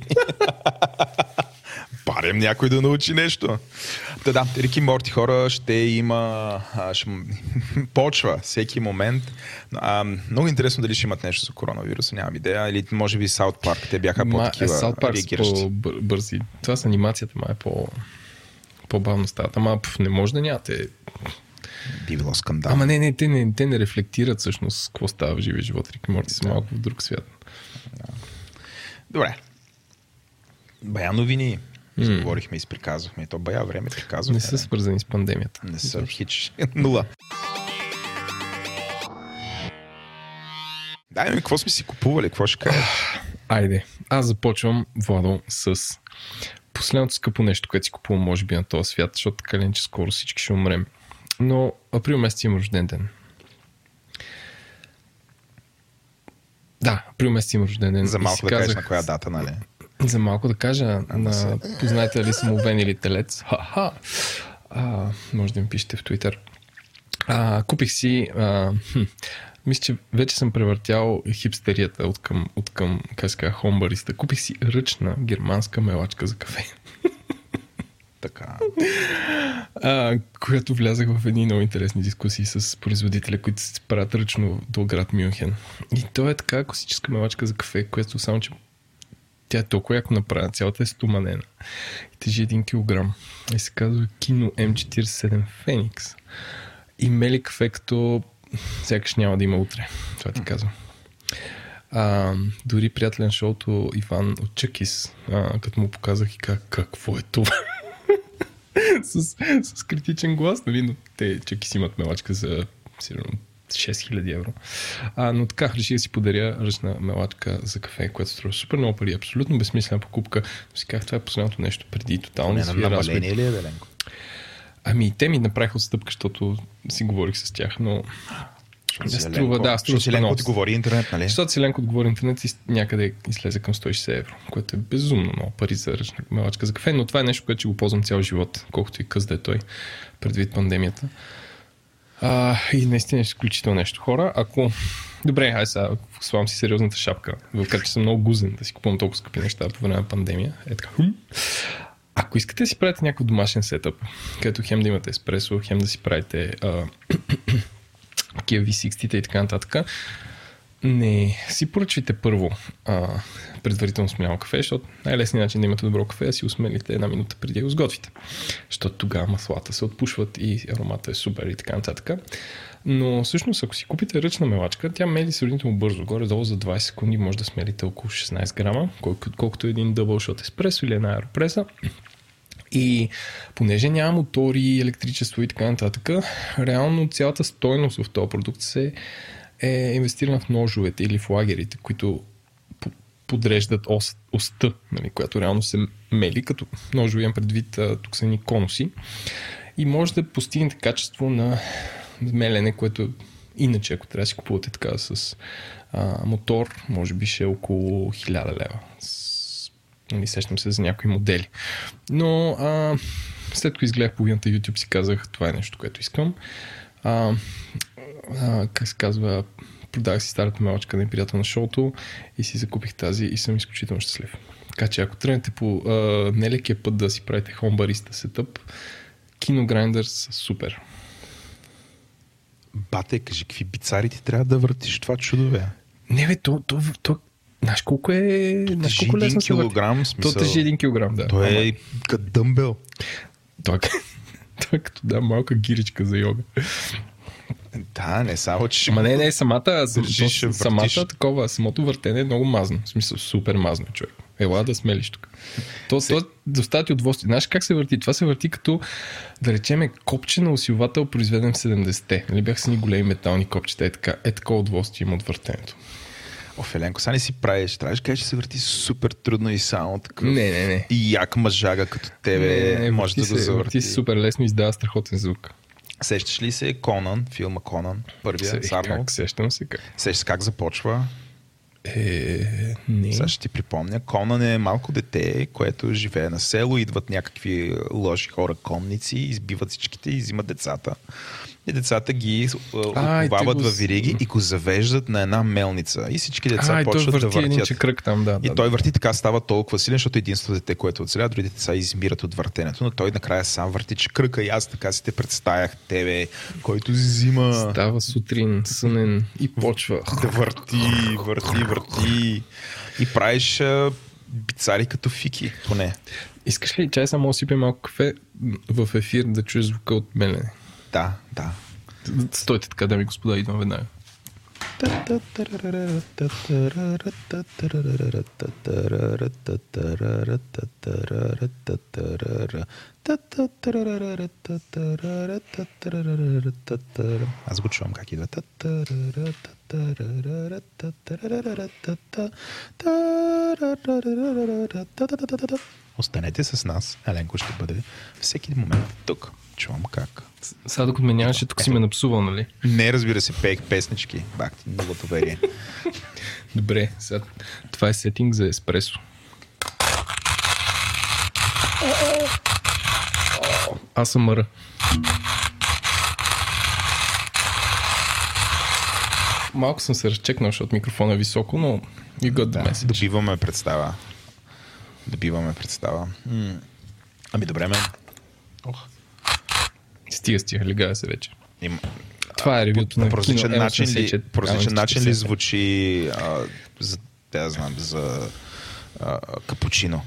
Speaker 6: Парем някой да научи нещо. Та да, Рики Морти хора ще има... А, ще, почва всеки момент. А, много интересно дали ще имат нещо за коронавируса, нямам идея. Или може би Саут Парк, те бяха по-такива
Speaker 7: Саут Парк са
Speaker 6: реагиращи.
Speaker 7: по-бързи. Това с анимацията ма е по... по-бавно стават. Ама не може да нямате.
Speaker 6: Би било скандал.
Speaker 7: Ама не, не, те не, те не рефлектират всъщност какво става в живия живот. Рик Морти са малко в друг свят.
Speaker 6: Добре. Бая новини. Говорихме и сприказвахме. И то бая време приказвахме.
Speaker 7: Не са свързани с пандемията.
Speaker 6: Не са хич. Нула. Дай ми, какво сме си купували? Какво ще кажеш?
Speaker 7: Айде, аз започвам, Владо, с последното скъпо нещо, което си купувам, може би, на този свят, защото така ли, че скоро всички ще умрем. Но април месец има рожден ден. Да, април месец има рожден ден.
Speaker 6: За малко да кажеш
Speaker 7: казах-
Speaker 6: на коя дата, нали?
Speaker 7: За малко да кажа на познайте ли съм овен или телец. Ха-ха. А, може да ми пишете в Twitter. А, купих си... А, хм, мисля, че вече съм превъртял хипстерията от към, от към как се. Купих си ръчна германска мелачка за кафе.
Speaker 6: Така.
Speaker 7: а, която влязах в едни много интересни дискусии с производителя, които се правят ръчно до град Мюнхен. И то е така класическа мелачка за кафе, която само, че тя е толкова яко направена, цялата е стоманена. И тежи 1 кг. И се казва Кино M47 Феникс. И мели кафе, като сякаш няма да има утре. Това ти казвам. А, дори приятелен шоуто Иван от Чъкис, а, като му показах и как, какво е това? С, с критичен глас, нали? Но те чеки си имат мелачка за сигурно 6000 евро. А, но така, реших да си подаря ръчна мелачка за кафе, която струва супер много пари. Абсолютно безсмислена покупка. Но си казах, това е последното нещо преди тотално
Speaker 6: Не
Speaker 7: разходи.
Speaker 6: намаление ли е, Веленко?
Speaker 7: Ами, те ми направиха отстъпка, защото си говорих с тях, но да струва, да, струва
Speaker 6: Защото
Speaker 7: супер
Speaker 6: Ленко
Speaker 7: много.
Speaker 6: ти говори интернет, нали?
Speaker 7: Защото си Ленко отговори интернет и някъде излезе към 160 евро, което е безумно много пари за ръчна мелачка за кафе, но това е нещо, което ще го ползвам цял живот, колкото и къс да е той, предвид пандемията. А, и наистина е изключително нещо. Хора, ако... Добре, ай сега, слагам си сериозната шапка, въпреки че съм много гузен да си купувам толкова скъпи неща по време на пандемия. Е така. Ако искате да си правите някакъв домашен сетъп, където хем да имате еспресо, хем да си правите а, такива V60-те и така нататък, не си поръчвайте първо а, предварително смеляно кафе, защото най-лесният начин да имате добро кафе е да си усмелите една минута преди да го сготвите. Защото тогава маслата се отпушват и аромата е супер и така нататък. Но всъщност, ако си купите ръчна мелачка, тя мели сравнително бързо. Горе-долу за 20 секунди може да смелите около 16 грама, колко, колкото един дъбъл шот еспресо или една аеропреса. И понеже няма мотори, електричество и така нататък, реално цялата стойност в този продукт се е инвестирана в ножовете или в лагерите, които по- подреждат ос, оста, нали, която реално се мели, като ножове имам предвид, тук са ни конуси. И може да постигнете качество на мелене, което иначе, ако трябва да си купувате така с а, мотор, може би ще е около 1000 лева. Нали, сещам се за някои модели. Но а, след като изгледах половината YouTube си казах, това е нещо, което искам. А, а, как се казва, продах си старата мелачка на приятел на шоуто и си закупих тази и съм изключително щастлив. Така че ако тръгнете по а, нелекия път да си правите хомбариста сетъп, Kino Grinders са супер.
Speaker 6: Бате, кажи, какви бицари ти трябва да въртиш това чудо, бе?
Speaker 7: Не бе, то, то, то, знаеш колко е, знаеш колко лесно се
Speaker 6: килограм,
Speaker 7: То
Speaker 6: смисъл.
Speaker 7: тежи един килограм, да.
Speaker 6: Той
Speaker 7: Ама-
Speaker 6: е като дъмбел.
Speaker 7: Той, е- като да, малка гиричка за йога.
Speaker 6: Да, не само, че.
Speaker 7: Ама не, не, самата,
Speaker 6: Държиш,
Speaker 7: то, самата такова, самото въртене е много мазно. В смисъл, супер мазно човек. Ела да смелиш тук. То, то доставя ти удоволствие. Знаеш как се върти? Това се върти като, да речеме, копче на усилвател, произведен в 70-те. Нали бяха си ни големи метални копчета. Е така, е такова удоволствие има от въртенето.
Speaker 6: Оф, Еленко, сега не си правиш. Трябваше да че се върти супер трудно и само такъв.
Speaker 7: Не, не, не.
Speaker 6: И як мъжага като тебе
Speaker 7: не, не,
Speaker 6: може да
Speaker 7: върти
Speaker 6: го
Speaker 7: се,
Speaker 6: завърти.
Speaker 7: върти се супер лесно издава страхотен звук.
Speaker 6: Сещаш ли се Конан, филма Конан, първия,
Speaker 7: Се,
Speaker 6: с Арнолд?
Speaker 7: как, сещам се как.
Speaker 6: Сещаш как започва?
Speaker 7: Е, не.
Speaker 6: Сега ще ти припомня. Конан е малко дете, което живее на село, идват някакви лоши хора, конници, избиват всичките и взимат децата. И децата ги
Speaker 7: А, и те
Speaker 6: оковават
Speaker 7: го
Speaker 6: в вириги и го завеждат на една мелница. И всички деца
Speaker 7: а,
Speaker 6: почват да
Speaker 7: един
Speaker 6: въртят.
Speaker 7: кръг там, да.
Speaker 6: И
Speaker 7: да,
Speaker 6: той
Speaker 7: да.
Speaker 6: върти така, става толкова силен, защото е единственото дете, което оцеля, другите деца измират от въртенето, но той накрая сам върти че кръка и аз така си те представях тебе, който взима
Speaker 7: Става сутрин, сънен и почва.
Speaker 6: да върти, върти, върти и правиш бицари като фики, поне.
Speaker 7: Искаш ли чай само да сипе малко кафе в ефир да чуеш звука от мене?
Speaker 6: Да, да.
Speaker 7: Стойте така, дами и господа, идвам веднага.
Speaker 6: Аз го чувам как идва. Останете с нас. Еленко ще бъде всеки момент тук. Чувам как.
Speaker 7: Сега докато ме нямаше, тук си ме напсувал, нали?
Speaker 6: Не, разбира се, пеех песнички. Бах ти много доверие.
Speaker 7: Добре, сега това е сетинг за еспресо. Аз съм мъра. Малко съм се разчекнал, защото микрофона е високо, но you got the message.
Speaker 6: Добиваме представа. Добиваме представа. М. Ами добре, ме. Ох.
Speaker 7: Стига, стига, легая се вече.
Speaker 6: Има,
Speaker 7: Това е ревюто на
Speaker 6: различен
Speaker 7: кино
Speaker 6: начин, ли,
Speaker 7: L84,
Speaker 6: по различен
Speaker 7: L84.
Speaker 6: начин ли звучи а, за, да знам, за а, капучино?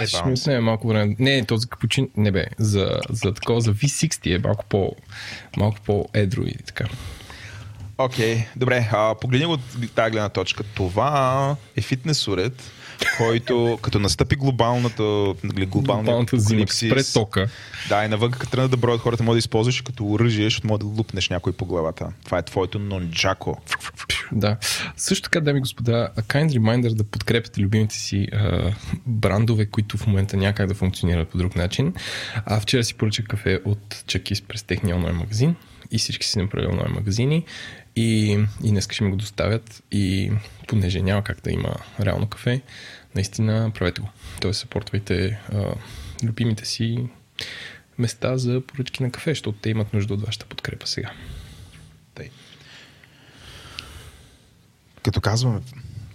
Speaker 6: Е,
Speaker 7: Ще ми отнеме малко време. Не, то за капучин, не бе, за, за такова, за V60 е малко по, малко по-едро и така.
Speaker 6: Окей, добре. А, погледни го от тази гледна точка. Това е фитнес уред, който като настъпи глобалната, нали,
Speaker 7: Глобалната зима,
Speaker 6: апокалипсис,
Speaker 7: спре тока.
Speaker 6: Да, и навън, като тръгнат да броят хората, може да използваш като оръжие, защото може да лупнеш някой по главата. Това е твоето нонджако.
Speaker 7: Да. Също така, дами и господа, a kind reminder да подкрепяте любимите си а, брандове, които в момента няма как да функционират по друг начин. А вчера си поръчах кафе от Чакис през техния онлайн магазин и всички си направили онлайн магазини и, и днес ще ми го доставят и понеже няма как да има реално кафе, наистина правете го. Тоест, съпортвайте а, любимите си места за поръчки на кафе, защото те имат нужда от вашата подкрепа сега.
Speaker 6: Тъй. Като казваме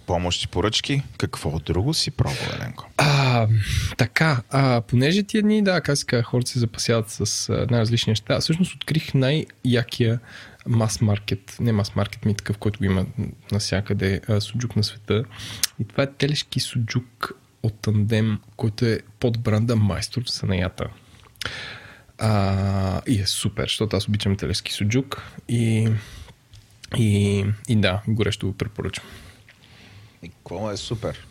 Speaker 6: помощ и поръчки, какво друго си пробвал, Еленко?
Speaker 7: А, така, а, понеже тия дни, да, как хората се запасяват с най-различни неща. Всъщност открих най-якия мас маркет, не мас маркет, ми такъв, който го има навсякъде, суджук на света. И това е телешки суджук от тандем, който е под бранда Майстор в Санаята. А, и е супер, защото аз обичам телешки суджук и, и, и да, горещо го препоръчвам.
Speaker 6: И какво е супер?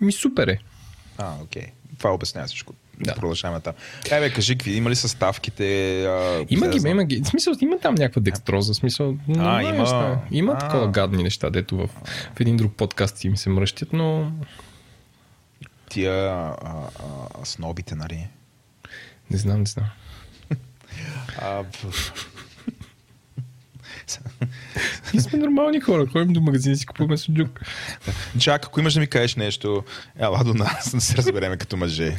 Speaker 7: Ми супер е.
Speaker 6: А, окей. Това обяснява всичко.
Speaker 7: Да.
Speaker 6: Продължаваме там. Бе, кажи, какви, има ли съставките? А,
Speaker 7: Има ги, има ги. В смисъл, има там някаква декстроза. В смисъл, нормални
Speaker 6: има-
Speaker 7: Неща. Има
Speaker 6: а.
Speaker 7: такова гадни неща, дето в, в един друг подкаст си ми се мръщят, но
Speaker 6: Тия а, а, снобите, нали?
Speaker 7: не знам, не знам.
Speaker 6: А,
Speaker 7: Ние сме нормални хора. Ходим до магазина и си купуваме суджук.
Speaker 6: Джак, ако имаш да ми кажеш нещо, ела до нас да се разбереме като мъже.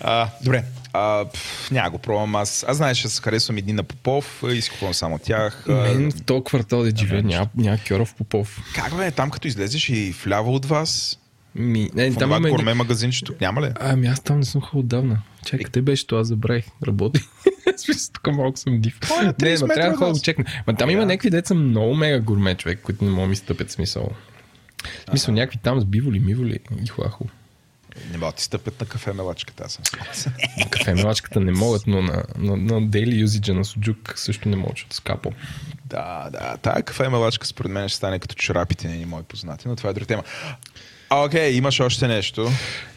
Speaker 6: А, добре. А, пф, няма го пробвам аз. Аз знаеш, аз харесвам едни на Попов и си купувам само тях.
Speaker 7: Мен в този квартал да живее няма, няма Кьоров Попов.
Speaker 6: Как бе, там като излезеш и вляво от вас,
Speaker 7: Ми, не,
Speaker 6: в
Speaker 7: там
Speaker 6: това
Speaker 7: има... едни-
Speaker 6: гурме магазинче, тук няма ли?
Speaker 7: Ами аз там не съм ходил отдавна. Чакай, къде беше това? Забравих. Работи. Смисъл, тук малко съм див.
Speaker 6: Е на 30
Speaker 7: Не, ма
Speaker 6: метра
Speaker 7: трябва да ходя да чекна. Ма там има
Speaker 6: Да.
Speaker 7: някакви деца много мега гурме човек, които не могат да ми стъпят смисъл. Смисъл, някакви там с биволи, миволи и хуахо.
Speaker 6: Не могат да ти стъпят на кафе мелачката, аз съм съгласен.
Speaker 7: Кафе мелачката не могат, но на, на, на daily usage на суджук също не могат, защото скапо.
Speaker 6: Да, да. Тая кафе мелачка според мен ще стане като чорапите ни мои познати, но това е друга тема. А, окей, имаш още нещо.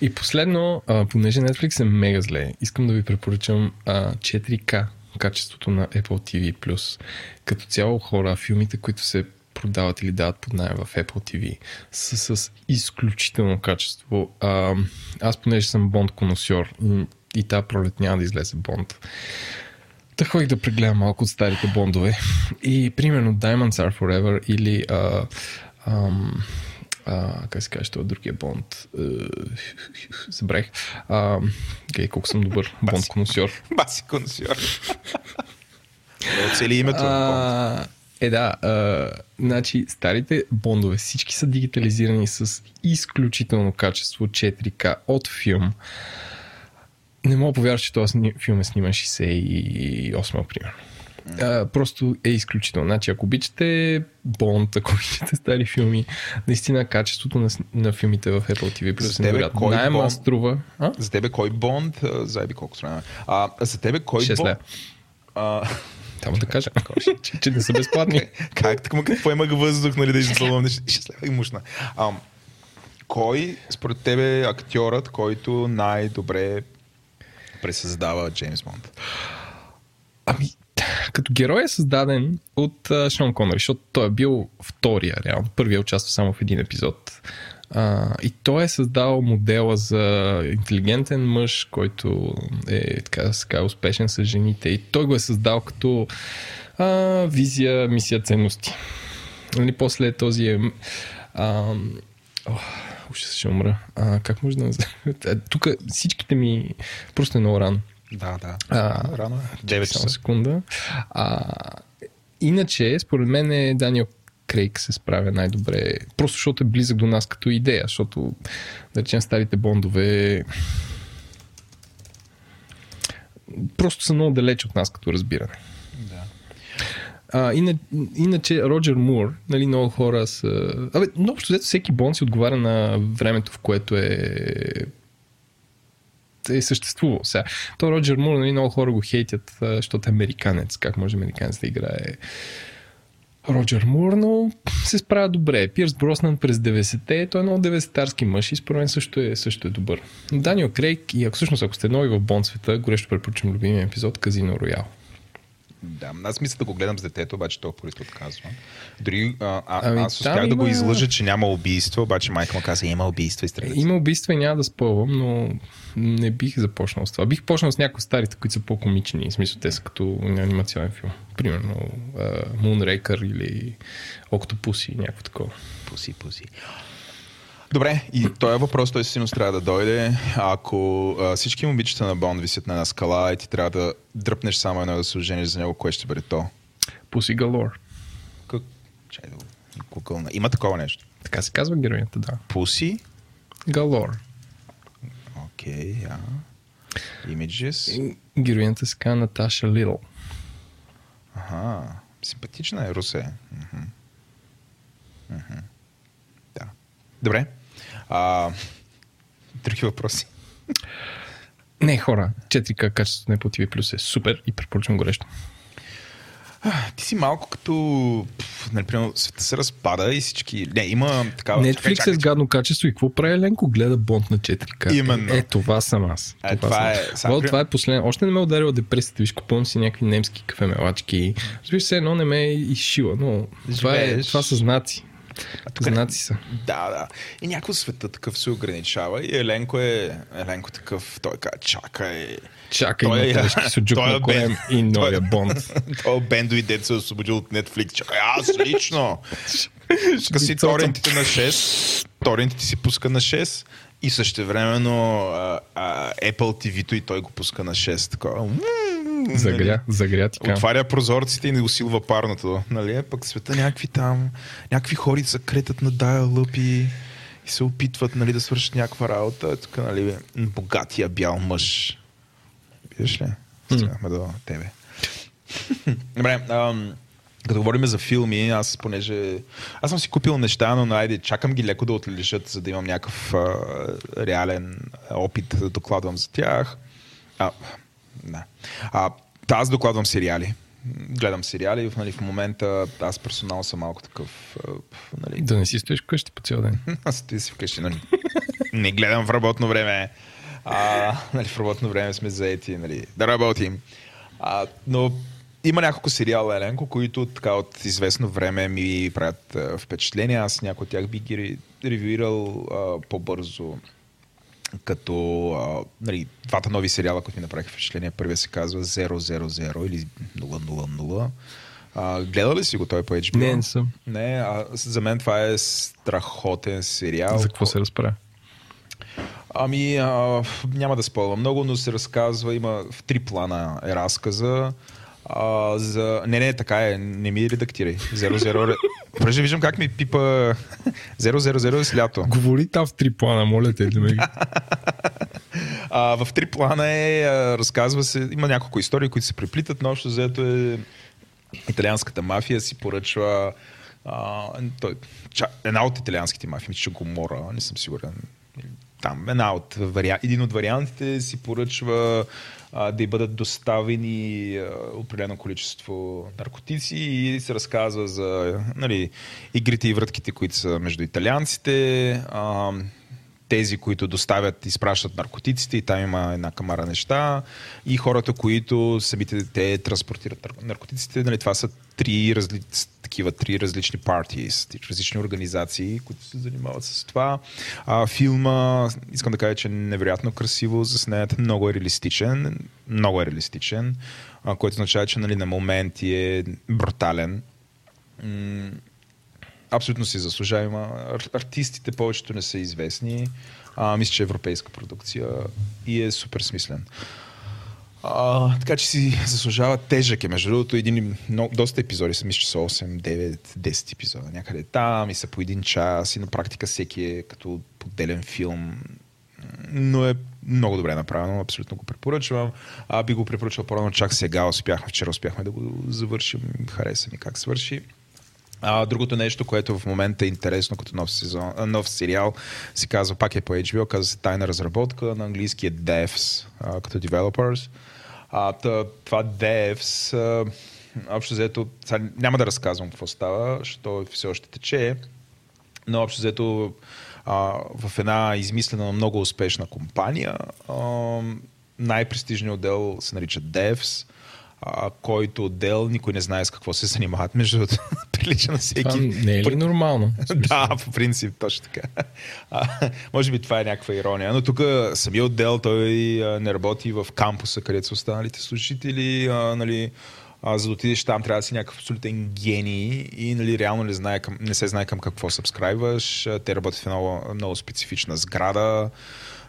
Speaker 7: И последно, а, понеже Netflix е мега зле, искам да ви препоръчам а, 4K качеството на Apple TV+. Като цяло хора, филмите, които се продават или дават под найем в Apple TV, са с изключително качество. А, аз понеже съм Бонд коносьор и, и тази пролет няма да излезе Бонд. Та ходих да прегледам малко от старите бондове. И примерно Diamonds Are Forever или а, ам, а, как се каже, това другия бонд. Забравих. А, гей, колко съм добър бонд коносьор.
Speaker 6: Баси консьор. Оцели името.
Speaker 7: А, е, да. А, значи, старите бондове, всички са дигитализирани с изключително качество 4K от филм. Не мога повярвам, че този филм е сниман 68 примерно. А, просто е изключително. Значи, ако обичате Бонд, ако обичате стари филми, наистина качеството на, на филмите в Apple TV Plus е невероятно. Найема
Speaker 6: Бонд?
Speaker 7: струва а?
Speaker 6: За тебе кой Бонд? А, Заеби колко време. А, за тебе кой
Speaker 7: 6
Speaker 6: Бонд?
Speaker 7: Само да кажа, че, че не са безплатни.
Speaker 6: как така, какво има въздух, нали, да избалваш? Ще и мушна. А, кой, според тебе, е актьорът, който най-добре пресъздава Джеймс Бонд?
Speaker 7: Ами, като герой е създаден от а, Шон Конъри, защото той е бил втория, реално. Първият участва само в един епизод. А, и той е създал модела за интелигентен мъж, който е така, казва, успешен с жените. И той го е създал като А, визия, мисия, ценности. Нали, после този е... А, о, ужас, ще умра. А, как може да... назовем? Тук всичките ми... Просто е много рано.
Speaker 6: Да, да.
Speaker 7: А,
Speaker 6: Рано е. 9
Speaker 7: Само
Speaker 6: часа.
Speaker 7: секунда. А, иначе, според мен е Даниел Крейг се справя най-добре. Просто защото е близък до нас като идея, защото, да речем, старите бондове просто са много далеч от нас като разбиране.
Speaker 6: Да.
Speaker 7: А, ина, иначе Роджер Мур, нали, много хора са... Абе, но общо взето всеки бонд си отговаря на времето, в което е е съществувал. Сега, то Роджер Мур, нали, много хора го хейтят, защото е американец. Как може американец да играе Роджер Мур, но се справя добре. Пирс Броснан през 90-те, той е много 90-тарски мъж и според мен също е, също е добър. Даниел Крейг и ако всъщност ако сте нови в Бонд света, горещо препоръчвам любимия епизод Казино Роял.
Speaker 6: Да, аз мисля да го гледам с детето, обаче толкова първи отказва. Дори а, а,
Speaker 7: Ами,
Speaker 6: аз успях да го
Speaker 7: има-
Speaker 6: излъжа, че няма убийство, обаче майка му каза, има убийство и стреляци.
Speaker 7: Има убийства и няма да спълвам, но не бих започнал с това. Бих почнал с някои старите, които са по-комични. В смисъл, те са като анимационен филм. Примерно uh, Moonraker или Octopussy, някакво такова.
Speaker 6: Пуси, пуси. Добре, и този въпрос той сигурно трябва да дойде. Ако а, всички момичета на Бонд висят на една скала и ти трябва да дръпнеш само едно да се ожениш за него, кое ще бъде то?
Speaker 7: Pussy Galore.
Speaker 6: Как? Чай да го гугълна. Има такова нещо.
Speaker 7: Така се казва героинята, да.
Speaker 6: Пуси?
Speaker 7: Galore.
Speaker 6: Окей, а. Images.
Speaker 7: Героинята се казва Наташа Лил.
Speaker 6: Аха. Симпатична е Русе. Мгм. Мгм. Да. Добре. А, други въпроси.
Speaker 7: Не, хора. 4К качеството на Apple TV Plus е супер и препоръчвам горещо.
Speaker 6: Ти си малко като... пф, Нали, света се разпада и всички... Не, има такава... Чакай,
Speaker 7: Netflix
Speaker 6: чакай,
Speaker 7: е с гадно качество и какво прави Еленко? Гледа Бонд на 4К.
Speaker 6: Именно.
Speaker 7: Е, това съм аз.
Speaker 6: Е, това е-
Speaker 7: съм.
Speaker 6: сега,
Speaker 7: Well,
Speaker 6: при-
Speaker 7: това е последно. Още не ме е ударила депресията. Виж, купувам си някакви немски кафемелачки. Разбираш се, едно не ме е изшила, но това, е, това са знаци.
Speaker 6: Тук не-
Speaker 7: Знаци са.
Speaker 6: Да, да. И някой света такъв се ограничава и Еленко е... Еленко такъв... Той казва, чакай...
Speaker 7: Чакай
Speaker 6: Той е-
Speaker 7: на телешки суджук
Speaker 6: той е
Speaker 7: на корем
Speaker 6: бен.
Speaker 7: и новия Бонд.
Speaker 6: Той бендови дет се е освободил от Netflix. Чакай, аз лично. Пуска си торентите на 6. Торентите си пуска на 6. И същевременно а, а, Apple TV-то и той го пуска на 6. Такова. М,
Speaker 7: Загря, загря ти.
Speaker 6: Отваря прозорците и не усилва парното. Нали? Пък света някакви там, някакви хори се кретат на dial и, и се опитват нали, да свършат някаква работа. Тук, нали, богатия бял мъж. Виждаш ли? Стигнахме до тебе. Добре, ам, като говорим за филми, аз понеже... Аз съм си купил неща, но айде, чакам ги леко да отлежат, за да имам някакъв а, реален опит да докладвам за тях. А, да. А, аз докладвам сериали. Гледам сериали. Нали, в момента аз персонал съм малко такъв. Нали,
Speaker 7: Да не си стоиш вкъщи по цял ден.
Speaker 6: аз стоя си вкъщи, нали? Не гледам в работно време. А, нали, в работно време сме заети, нали, да работим. А, но има няколко сериала, Еленко, които така от известно време ми правят а, впечатление. Аз някои от тях би ги ре- ревюирал а, по-бързо като а, нали, двата нови сериала, които ми направиха впечатление. Първият се казва 000 или 000. А, гледал ли си го той по HBO?
Speaker 7: Не, не съм.
Speaker 6: Не, а, за мен това е страхотен сериал.
Speaker 7: За какво се разправя?
Speaker 6: Ами, а, няма да спълвам много, но се разказва, има в три плана е разказа. А, за... Не, не, така е, не ми редактирай. 00... Понеже виждам как ми пипа 000 е с лято.
Speaker 7: Говори там в три плана, моля те да ме...
Speaker 6: А, в три плана е, разказва се, има няколко истории, които се преплитат, но общо заето е италианската мафия си поръчва а, той, ча, една от италианските мафии, мисля, че Гомора, не съм сигурен. Там една от вариа... един от вариантите си поръчва да й бъдат доставени определено количество наркотици и се разказва за нали, игрите и вратките, които са между италианците. А, тези, които доставят, изпращат наркотиците и там има една камара неща и хората, които самите те транспортират нар- наркотиците, нали, това са три, разли... такива, три различни партии, различни организации, които се занимават с това. А, филма, искам да кажа, че е невероятно красиво заснет, много е реалистичен, много е реалистичен. а, което означава, че нали, на моменти е брутален. Абсолютно си заслужава. Артистите повечето не са известни. А, мисля, че е европейска продукция и е супер смислен. А, така че си заслужава тежък е. Между другото, един, много, доста епизоди са, мисля, че са 8, 9, 10 епизода. Някъде там и са по един час и на практика всеки е като поделен филм. Но е много добре направено, абсолютно го препоръчвам. А, би го препоръчал по-рано, чак сега успяхме, вчера успяхме да го завършим. Хареса ми как свърши. А, другото нещо, което в момента е интересно като нов, сезон, нов сериал, се казва, пак е по HBO, казва се Тайна разработка, на английски е Devs, а, като Developers. А, това Devs, а, общо взето, няма да разказвам какво става, защото все още тече, но общо взето а, в една измислена, много успешна компания, а, най-престижният отдел се нарича Devs, а, който отдел никой не знае с какво се занимават. Между другото, прилича на всеки.
Speaker 7: Това не е ли нормално?
Speaker 6: да, по принцип, точно така. А, може би това е някаква ирония. Но тук самия отдел, той а, не работи в кампуса, където са останалите служители. А, нали, а, за да отидеш там, трябва да си някакъв абсолютен гений и нали, реално не, знае към, не се знае към какво сабскрайваш. Те работят в една много, много специфична сграда.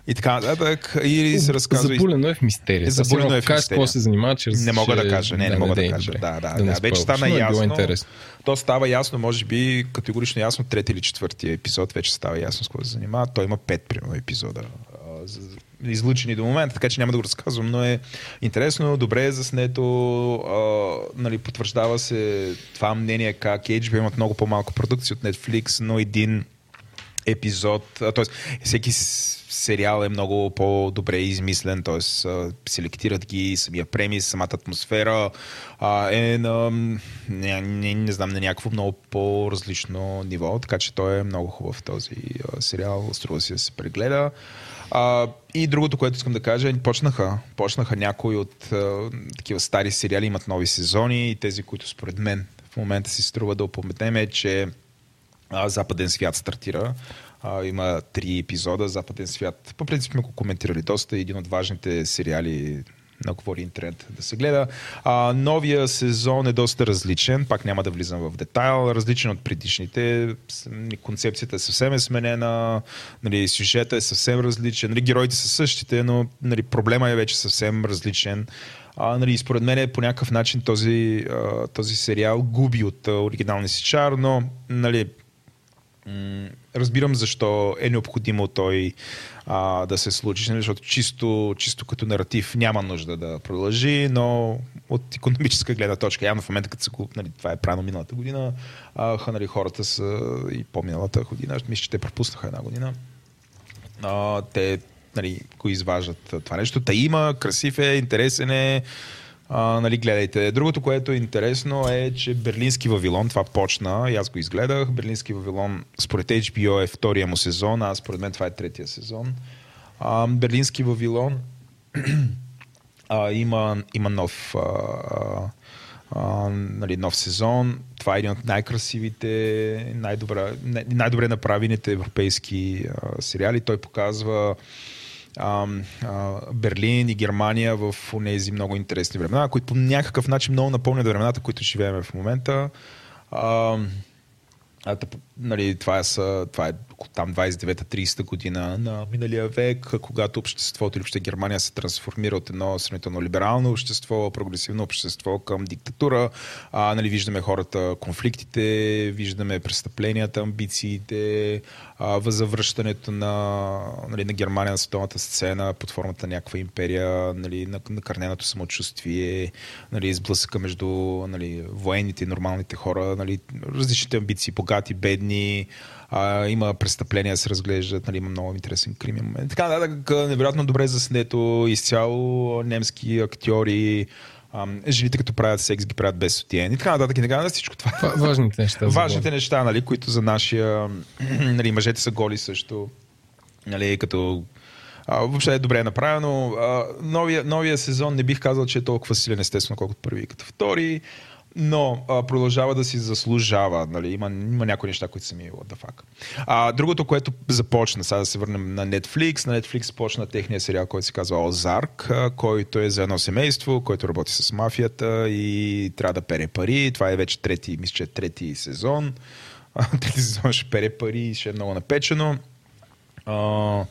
Speaker 6: И така нататък. И се разказва.
Speaker 7: Забулено е в мистерия.
Speaker 6: Забулено е в мистерия.
Speaker 7: какво се занимава, чрез
Speaker 6: Не мога да кажа, не, не мога да
Speaker 7: не,
Speaker 6: кажа.
Speaker 7: добре.
Speaker 6: Да, да,
Speaker 7: не
Speaker 6: да. Вече стана
Speaker 7: е
Speaker 6: ясно.
Speaker 7: интересно.
Speaker 6: То става ясно, може би категорично ясно, трети или четвъртия епизод вече става ясно с какво се занимава. Той има пет, примерно, епизода излучени до момента, така че няма да го разказвам, но е интересно, добре е заснето, а, нали, потвърждава се това мнение как HBO имат много по-малко продукции от Netflix, но един епизод, т.е. всеки сериал е много по-добре измислен, т.е. селектират ги самия премис, самата атмосфера а, е на, не, не, не знам, на някакво много по-различно ниво, така че той е много хубав този сериал, струва си да се прегледа. А, и другото, което искам да кажа, е, почнаха, почнаха някои от а, такива стари сериали, имат нови сезони и тези, които според мен в момента си струва да опометнем е, че а, Западен свят стартира. А, има три епизода. Западен свят, по принцип сме го коментирали доста. Един от важните сериали на Говори Интернет да се гледа. А, новия сезон е доста различен. Пак няма да влизам в детайл. Различен от предишните. Концепцията е съвсем е сменена. Нали, сюжета е съвсем различен. Нали, героите са същите, но нали, проблема е вече съвсем различен. А, нали, според мен по някакъв начин този, този сериал губи от оригиналния си чар, но нали, разбирам защо е необходимо той а, да се случи, нали, защото чисто, чисто като наратив няма нужда да продължи, но от економическа гледна точка, явно в момента, като се го, нали, това е правилно миналата година, а, нали, хората са и по-миналата година, мисля, че те пропуснаха една година а, те нали, го изваждат това нещо. Та има, красив е, интересен е. А, нали, гледайте. Другото, което е интересно е, че Берлински Вавилон, това почна и аз го изгледах. Берлински Вавилон, според HBO е втория му сезон, а според мен това е третия сезон. А, Берлински Вавилон а, има, има нов, а, а, нали, нов сезон. Това е един от най-красивите, най-добре, най- най-добре направените европейски а, сериали. Той показва а, а, Берлин и Германия в тези много интересни времена, които по някакъв начин много напомнят времената, които живеем в момента. А, а, нали, това, е, това е там 29-30 година на миналия век, когато обществото или въобще Германия се трансформира от едно сравнително либерално общество, прогресивно общество към диктатура. А, нали, виждаме хората, конфликтите, виждаме престъпленията, амбициите, а, възавръщането на, нали, на Германия на световната сцена под формата на някаква империя, нали, на- накърненото самочувствие, нали, сблъсъка между нали, военните и нормалните хора, нали, различните амбиции, богати, бедни, а, има престъпления се разглеждат, нали, има много интересен кримен момент. Така нататък, невероятно добре заснето, изцяло немски актьори, ам, жените като правят секс ги правят без сутиен и така нататък и така нататък. Всичко това
Speaker 7: Важните неща.
Speaker 6: Важните неща, нали, които за нашия... нали, мъжете са голи също. Нали, като... А, въобще е добре направено. А, новия, новия сезон не бих казал, че е толкова силен, естествено, колкото първи и като втори. Но а, продължава да си заслужава. Нали? Има, има някои неща, които са ми what the fuck. А, другото, което започна, сега да се върнем на Netflix. На Netflix започна техния сериал, който се казва Озарк, който е за едно семейство, който работи с мафията и трябва да пере пари. Това е вече трети, мисля, че е трети сезон. Трети сезон ще пере пари и ще е много напечено. А,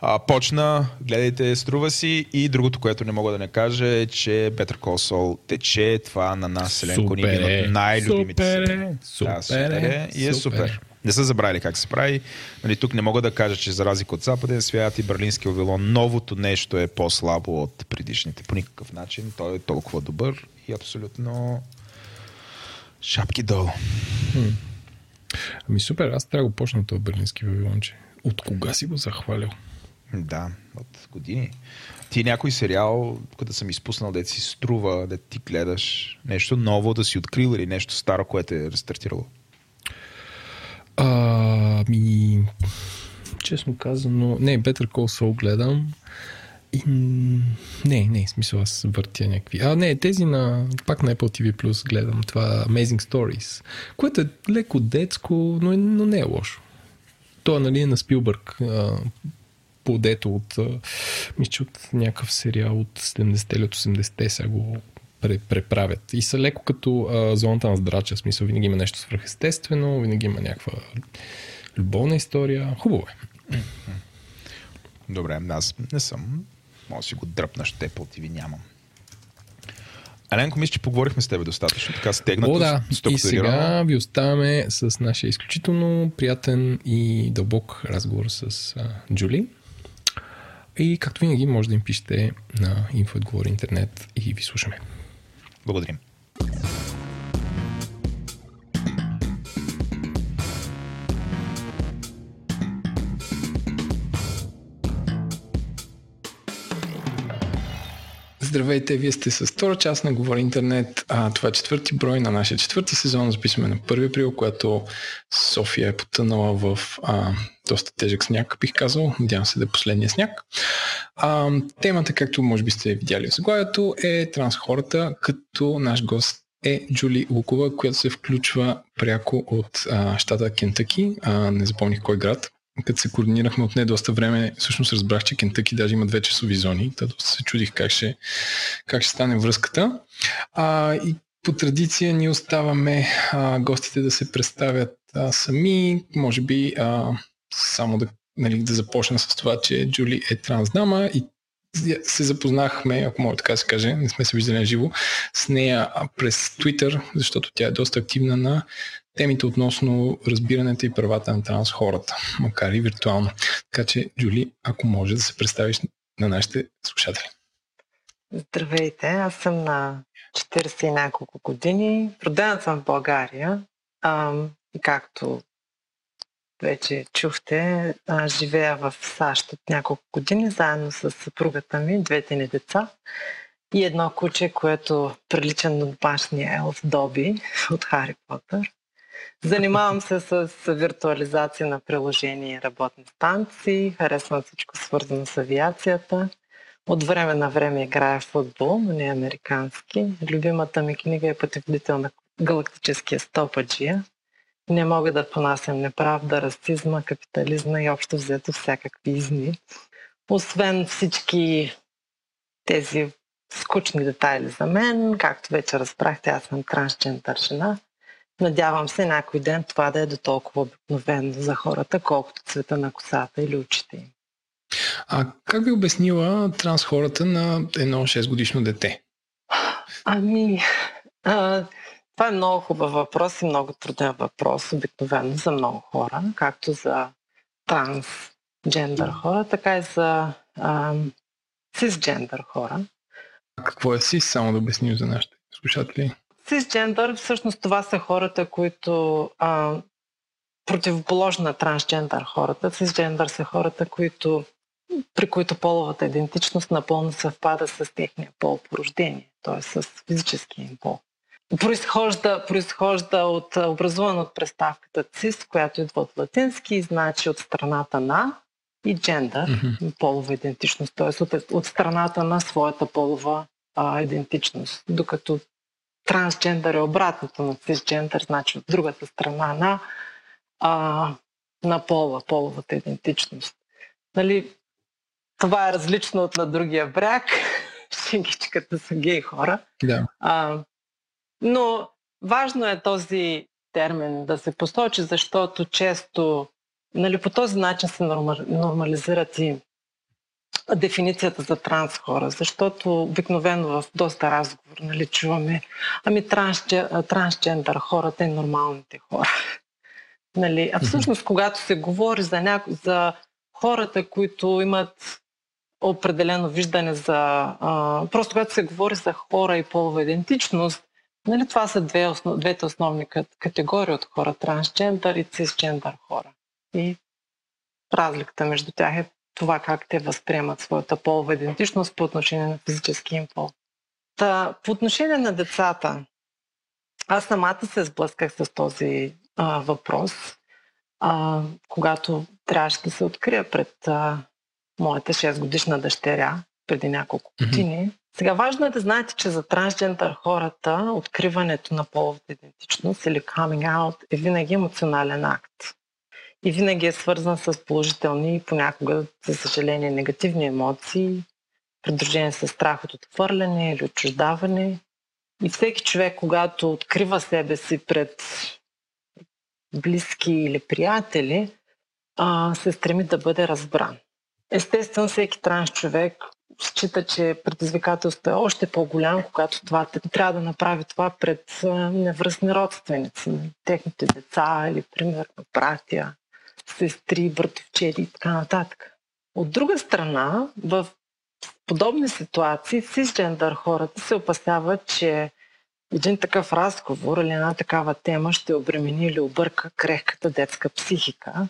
Speaker 6: а, почна, гледайте, струва си и другото, което не мога да не кажа е, че Better Call Saul тече това на нас Селенко ни
Speaker 2: Супер е.
Speaker 6: от най-любимите
Speaker 2: Супер е.
Speaker 6: Да,
Speaker 2: Супер
Speaker 6: супер
Speaker 2: е.
Speaker 6: е. И е
Speaker 2: Супер.
Speaker 6: супер. Не са забравили как се прави. Нали, тук не мога да кажа, че за разлика от Западен свят и Берлински Вавилон, новото нещо е по-слабо от предишните. По никакъв начин. Той е толкова добър и абсолютно шапки долу.
Speaker 2: Ами супер, аз трябва да го почна този берлински вавилонче. От кога си го захвалял?
Speaker 6: Да, от години. Ти някой сериал, като съм изпуснал, да си струва, да ти гледаш нещо ново, да си открил или нещо старо, което е рестартирало.
Speaker 2: А, ми, честно казано, не, Better Call Saul гледам. И, не, не, в смисъл аз въртя някакви. А, не, тези на, пак на Apple TV Plus гледам това Amazing Stories, което е леко детско, но, е, но не е лошо. То нали, е на Спилбърг, подето от, мисля, от някакъв сериал от 70-те или от 80-те сега го пре- преправят. И са леко като а, зоната на здрача, в смисъл винаги има нещо свръхестествено, винаги има някаква любовна история. Хубаво е.
Speaker 6: Добре, аз не съм. Може да си го дръпнаш, те по TV нямам. Аленко, мисля, че поговорихме с теб достатъчно. Така стегнато,
Speaker 2: О, да. И сега ви оставяме с нашия изключително приятен и дълбок разговор с а, Джули. И както винаги, може да им пишете на интернет и ви слушаме.
Speaker 6: Благодарим.
Speaker 2: Здравейте, вие сте с втора част на Говори Интернет. А, това е четвърти брой на нашия четвърти сезон. Записваме на 1 април, когато София е потънала в а, доста тежък сняг, бих казал. Надявам се да е последния сняг. А, темата, както може би сте видяли в заглавието, е трансхората, като наш гост е Джули Лукова, която се включва пряко от а, щата Кентъки. А, не запомних кой град като се координирахме от не доста време, всъщност разбрах, че Кентъки даже има две часови зони. Та доста се чудих как ще, как ще стане връзката. А, и по традиция ние оставаме а, гостите да се представят а, сами. Може би а, само да, нали, да започна с това, че Джули е трансдама и се запознахме, ако мога така да се каже, не сме се виждали живо, с нея през Twitter, защото тя е доста активна на темите относно разбирането и правата на транс хората, макар и виртуално. Така че, Джули, ако може да се представиш на нашите слушатели.
Speaker 1: Здравейте, аз съм на 40 и няколко години. Родена съм в България. И както вече чухте, а, живея в САЩ от няколко години, заедно с съпругата ми, двете ни деца и едно куче, което прилича на домашния елф Доби от Хари Потър. Занимавам се с виртуализация на приложения и работни станции. Харесвам всичко свързано с авиацията. От време на време играя в футбол, но не американски. Любимата ми книга е Пътеводител на галактическия стопаджия. Не мога да понасям неправда, расизма, капитализма и общо взето всякакви изни. Освен всички тези скучни детайли за мен, както вече разбрахте, аз съм трансджендър жена. Надявам се някой ден това да е до толкова обикновено за хората, колкото цвета на косата или очите им.
Speaker 2: А как би обяснила транс хората на едно 6 годишно дете?
Speaker 1: Ами, а, това е много хубав въпрос и много труден въпрос, обикновено за много хора, както за трансджендър хора, така и за а, цисджендър хора.
Speaker 2: А какво е си, само да обясним за нашите слушатели?
Speaker 1: Цисджендър, всъщност това са хората, които а, противоположно на трансджендър хората. Цисджендър са хората, които, при които половата идентичност напълно съвпада с техния пол по рождение, т.е. с физическия им пол. Произхожда, произхожда от образуван от представката цис, която идва от латински и значи от страната на и джендър, mm-hmm. полова идентичност, т.е. От, от страната на своята полова а, идентичност. Докато трансджендър е обратното на цисджендър, значи от другата страна на, а, на пола, половата идентичност. Нали, това е различно от на другия бряг. Шенгичката са гей хора.
Speaker 7: Да.
Speaker 1: А, но важно е този термин да се посочи, защото често нали, по този начин се нормализират и дефиницията за транс хора, защото обикновено в доста разговор нали, чуваме ами трансджендър хората и нормалните хора. Нали, а всъщност, когато се говори за, няко, за хората, които имат определено виждане за... А, просто когато се говори за хора и полова идентичност, нали, това са две основ, двете основни категории от хора, трансджендър и цисджендър хора. И разликата между тях е това как те възприемат своята полова идентичност по отношение на физически им пол. Та, по отношение на децата, аз самата се сблъсках с този а, въпрос, а, когато трябваше да се открия пред а, моята 6 годишна дъщеря преди няколко години. Mm-hmm. Сега важно е да знаете, че за трансджендър хората откриването на половата идентичност или coming out е винаги емоционален акт и винаги е свързан с положителни и понякога, за съжаление, негативни емоции, придружени с страх от отхвърляне или отчуждаване. И всеки човек, когато открива себе си пред близки или приятели, се стреми да бъде разбран. Естествено, всеки транс човек счита, че предизвикателството е още по-голямо, когато това трябва да направи това пред невръстни родственици, техните деца или, примерно, братя сестри, братовчери и така нататък. От друга страна, в подобни ситуации сисджендър хората се опасяват, че един такъв разговор или една такава тема ще обремени или обърка крехката детска психика.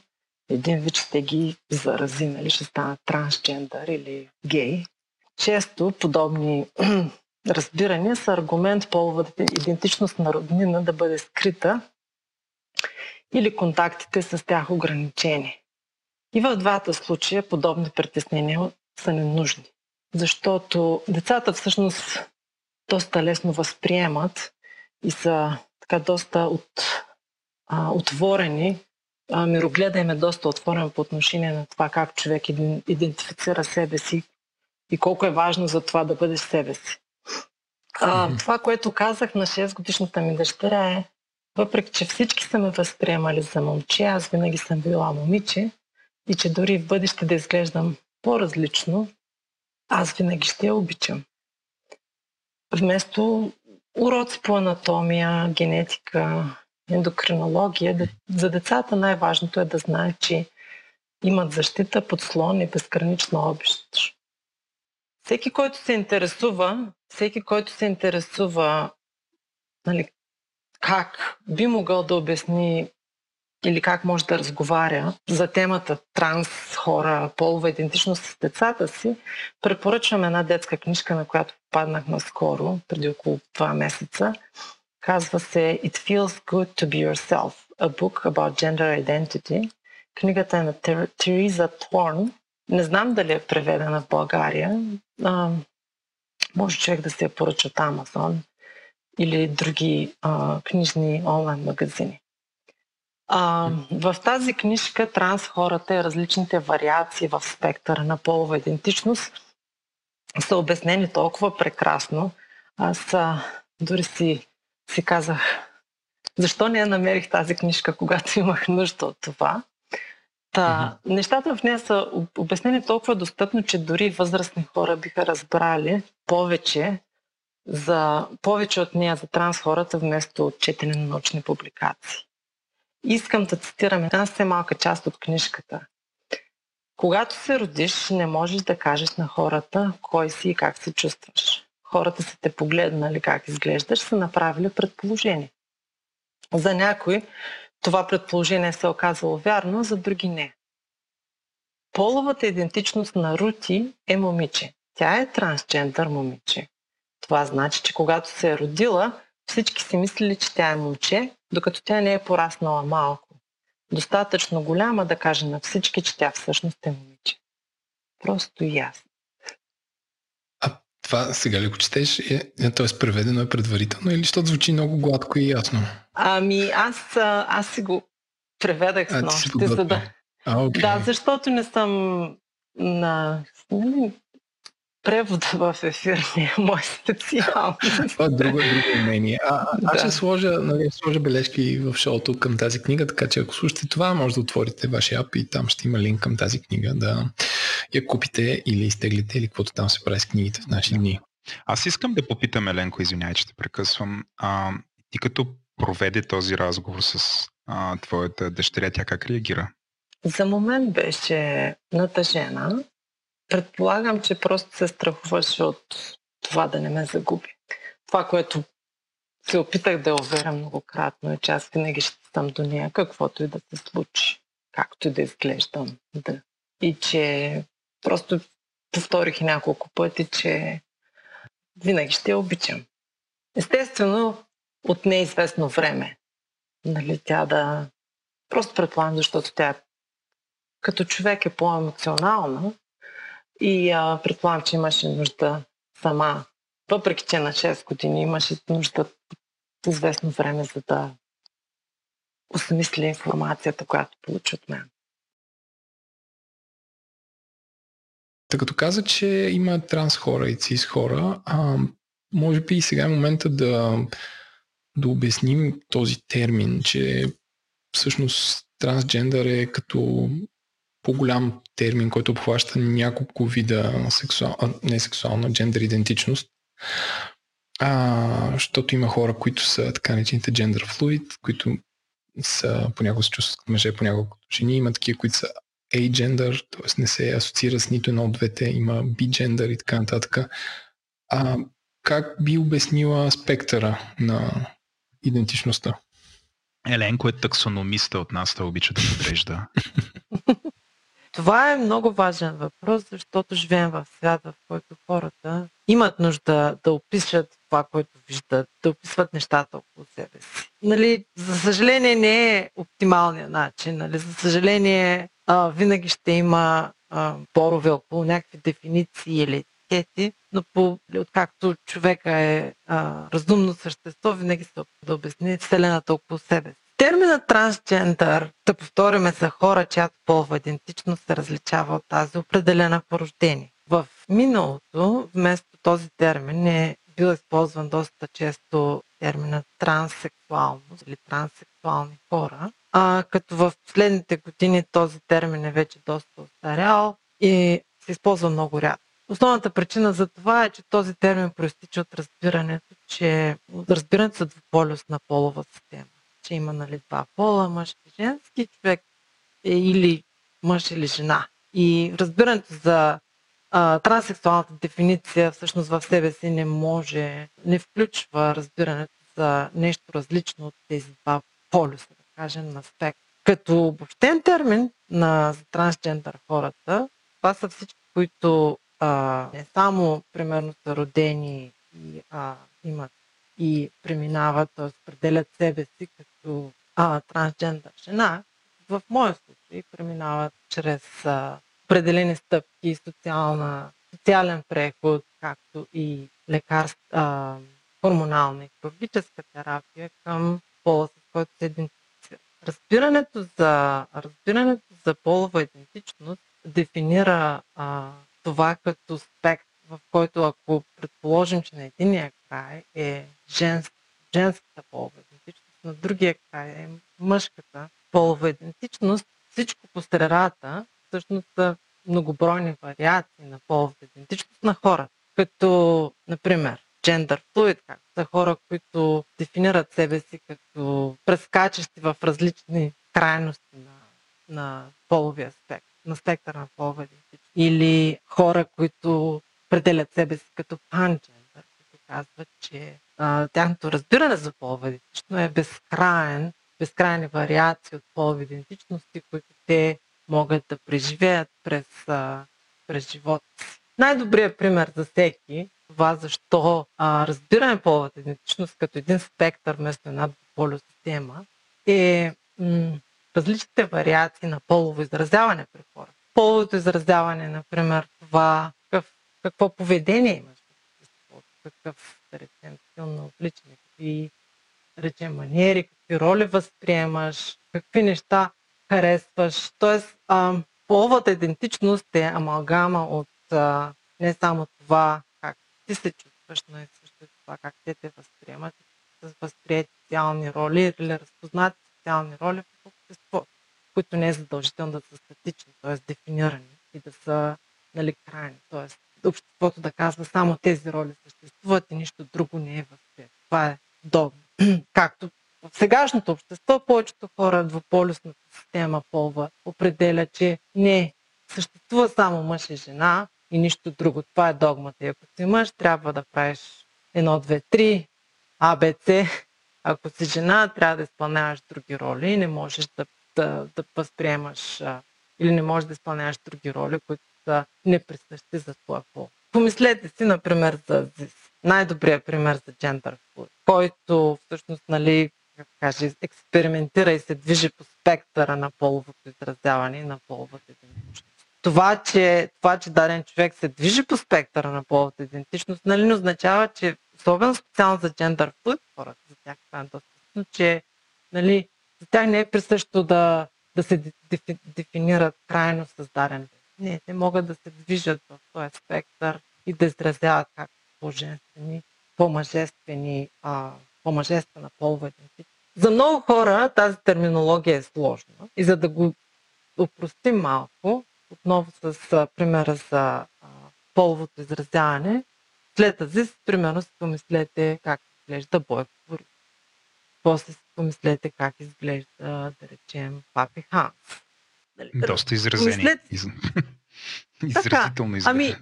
Speaker 1: Един вид ще ги зарази, нали, ще станат трансджендър или гей. Често подобни разбирания са аргумент половата идентичност на роднина да бъде скрита или контактите с тях ограничени. И в двата случая подобни притеснения са ненужни, защото децата всъщност доста лесно възприемат и са така доста от, а, отворени. А, мирогледа им е доста отворен по отношение на това как човек идентифицира себе си и колко е важно за това да бъдеш себе си. А, това, което казах на 6 годишната ми дъщеря е, въпреки, че всички са ме възприемали за момче, аз винаги съм била момиче и че дори в бъдеще да изглеждам по-различно, аз винаги ще я обичам. Вместо уроци по анатомия, генетика, ендокринология, за децата най-важното е да знаят, че имат защита, подслон и безгранична обещ. Всеки, който се интересува, всеки, който се интересува нали, как би могъл да обясни или как може да разговаря за темата транс хора, полова идентичност с децата си, препоръчвам една детска книжка, на която попаднах наскоро, преди около 2 месеца. Казва се It Feels Good to Be Yourself, a book about gender identity. Книгата е на Тереза Торн. Не знам дали е преведена в България. А, може човек да се я поръча от Амазон или други а, книжни онлайн магазини. А, в тази книжка транс хората и различните вариации в спектъра на полова идентичност са обяснени толкова прекрасно. Аз а, дори си, си казах, защо не я намерих тази книжка, когато имах нужда от това. Та, mm-hmm. Нещата в нея са обяснени толкова достъпно, че дори възрастни хора биха разбрали повече за повече от нея за транс хората, вместо четене на научни публикации. Искам да цитирам една все малка част от книжката. Когато се родиш, не можеш да кажеш на хората кой си и как се чувстваш. Хората са те погледнали как изглеждаш, са направили предположение. За някой това предположение се е оказало вярно, за други не. Половата идентичност на Рути е момиче. Тя е трансджендър момиче. Това значи, че когато се е родила, всички си мислили, че тя е момче, докато тя не е пораснала малко. Достатъчно голяма да каже на всички, че тя всъщност е момиче. Просто и ясно.
Speaker 7: А
Speaker 2: Това сега ли го четеш? Е, е, т.е. преведено е предварително или защото звучи много гладко и ясно?
Speaker 1: Ами аз, аз си го преведах с нощи, за да...
Speaker 2: А, окей.
Speaker 1: Да, защото не съм на... Превода в ефир не е мой специалност.
Speaker 2: Това е друго, друго умение. А, а, аз ще
Speaker 1: Да.
Speaker 2: сложа, нали, сложа бележки в шоуто към тази книга, така че ако слушате това, може да отворите вашия ап и там ще има линк към тази книга да я купите или изтеглите или каквото там се прави с книгите в наши дни.
Speaker 6: Аз искам да попитам Еленко, извинявай, че те прекъсвам. А, ти като проведе този разговор с а, твоята дъщеря, тя как реагира?
Speaker 1: За момент беше натъжена. Предполагам, че просто се страхуваше от това да не ме загуби. Това, което се опитах да я уверя многократно е, че аз винаги ще съм до нея, каквото и да се случи, както и да изглеждам. Да. И че просто повторих и няколко пъти, че винаги ще я обичам. Естествено, от неизвестно време. Нали, тя да... Просто предполагам, защото тя като човек е по-емоционална и а, предполагам, че имаше нужда сама, въпреки че на 6 години имаше нужда от известно време, за да осмисли информацията, която получи от мен.
Speaker 2: Та като каза, че има транс хора и цис хора, а, може би и сега е момента да, да обясним този термин, че всъщност трансджендър е като по-голям термин, който обхваща няколко вида сексуал, а, не сексуална, джендър идентичност. А, защото има хора, които са така наречените gender fluid, които са понякога се чувстват като мъже, понякога като жени. Има такива, които са agender, т.е. не се асоциира с нито едно от двете, има B-gender и така нататък. А как би обяснила спектъра на идентичността?
Speaker 6: Еленко е таксономиста от нас, той обича да подрежда.
Speaker 1: Това е много важен въпрос, защото живеем в свят, в който хората имат нужда да опишат това, което виждат, да описват нещата около себе си. Нали, за съжаление не е оптималният начин. Нали, за съжаление а, винаги ще има а, борове около някакви дефиниции или етикети, но по, откакто човека е а, разумно същество, винаги се да обясни Вселената около себе си. Терминът трансджендър, да повториме за хора, чиято полова идентичност се различава от тази определена по рождение. В миналото, вместо този термин е бил използван доста често терминът транссексуалност или транссексуални хора, а, като в последните години този термин е вече доста остарял и се използва много рядко. Основната причина за това е, че този термин проистича от разбирането, че разбирането за двуполюсна полова система че има нали, два пола, мъж и женски, човек е или мъж или жена. И разбирането за а, транссексуалната дефиниция всъщност в себе си не може, не включва разбирането за нещо различно от тези два полюса, да кажем, на спектър. Като обобщен термин на за трансджендър хората, това са всички, които а, не само, примерно, са родени и а, имат и преминават, т.е. определят себе си като а, трансджендър жена, в моя случай преминават чрез а, определени стъпки, социална, социален преход, както и лекарства, хормонална и хирургическа терапия към пола, с който се идентифицира. Разбирането за, разбирането за полова идентичност дефинира а, това като спектър, в който ако предположим, че на единия край е женск, женската полова на другия край е мъжката полова идентичност, всичко по средата всъщност са многобройни вариации на половата идентичност на хората. Като, например, gender fluid, както са хора, които дефинират себе си като прескачащи в различни крайности на, на половия спектър, на спектъра на полова идентичност. Или хора, които определят себе си като панджендър, които казват, че тяхното разбиране за полова идентичност е безкрайен, безкрайни вариации от полови идентичности, които те могат да преживеят през, а, през живота си. Най-добрият пример за всеки, това защо а, разбираме половата идентичност като един спектър вместо една полюс система, е м- различните вариации на полово изразяване при хората. Половото изразяване, например, това какъв, какво поведение имаш какъв, стил на обличане, какви, речем, маниери, какви роли възприемаш, какви неща харесваш. Тоест, а, половата идентичност е амалгама от а, не само това как ти се чувстваш, но и също това как те те възприемат, с възприяти социални роли или разпознати социални роли в обществото, които не е задължително да са статични, т.е. дефинирани и да са нали, крайни. Т.е. обществото да казва само тези роли съществуват и нищо друго не е възприето. Това е догма. Както в сегашното общество повечето хора, двуполюсната система полва определя, че не съществува само мъж и жена и нищо друго. Това е догмата. И ако си мъж, трябва да правиш едно, две, три, А, Б, С. Ако си жена, трябва да изпълняваш други роли и не можеш да, да, да възприемаш или не можеш да изпълняваш други роли, които са неприсъщи за твоя пол. Помислете си, например, за ЗИС. Най-добрият пример за джендър който всъщност, нали, как каже, експериментира и се движи по спектъра на половото изразяване и на половата идентичност. Това че, това, че даден човек се движи по спектъра на половата идентичност, нали не означава, че особено специално за джендър хората, за тях това е доста че нали, за тях не е присъщо да, да се дефинират крайно създаден Не, те могат да се движат в този спектър и да изразяват как по-женствени, по-мъжествени, а, по-мъжествена полова. За много хора тази терминология е сложна и за да го упростим малко, отново с а, примера за а, половото изразяване, след тази, примерно си помислете как изглежда Бойко. После си помислете как изглежда, да речем, Папи Ханс.
Speaker 6: Нали, Доста изразени. Помислете... Из... Изразително изглежда.
Speaker 1: Ами,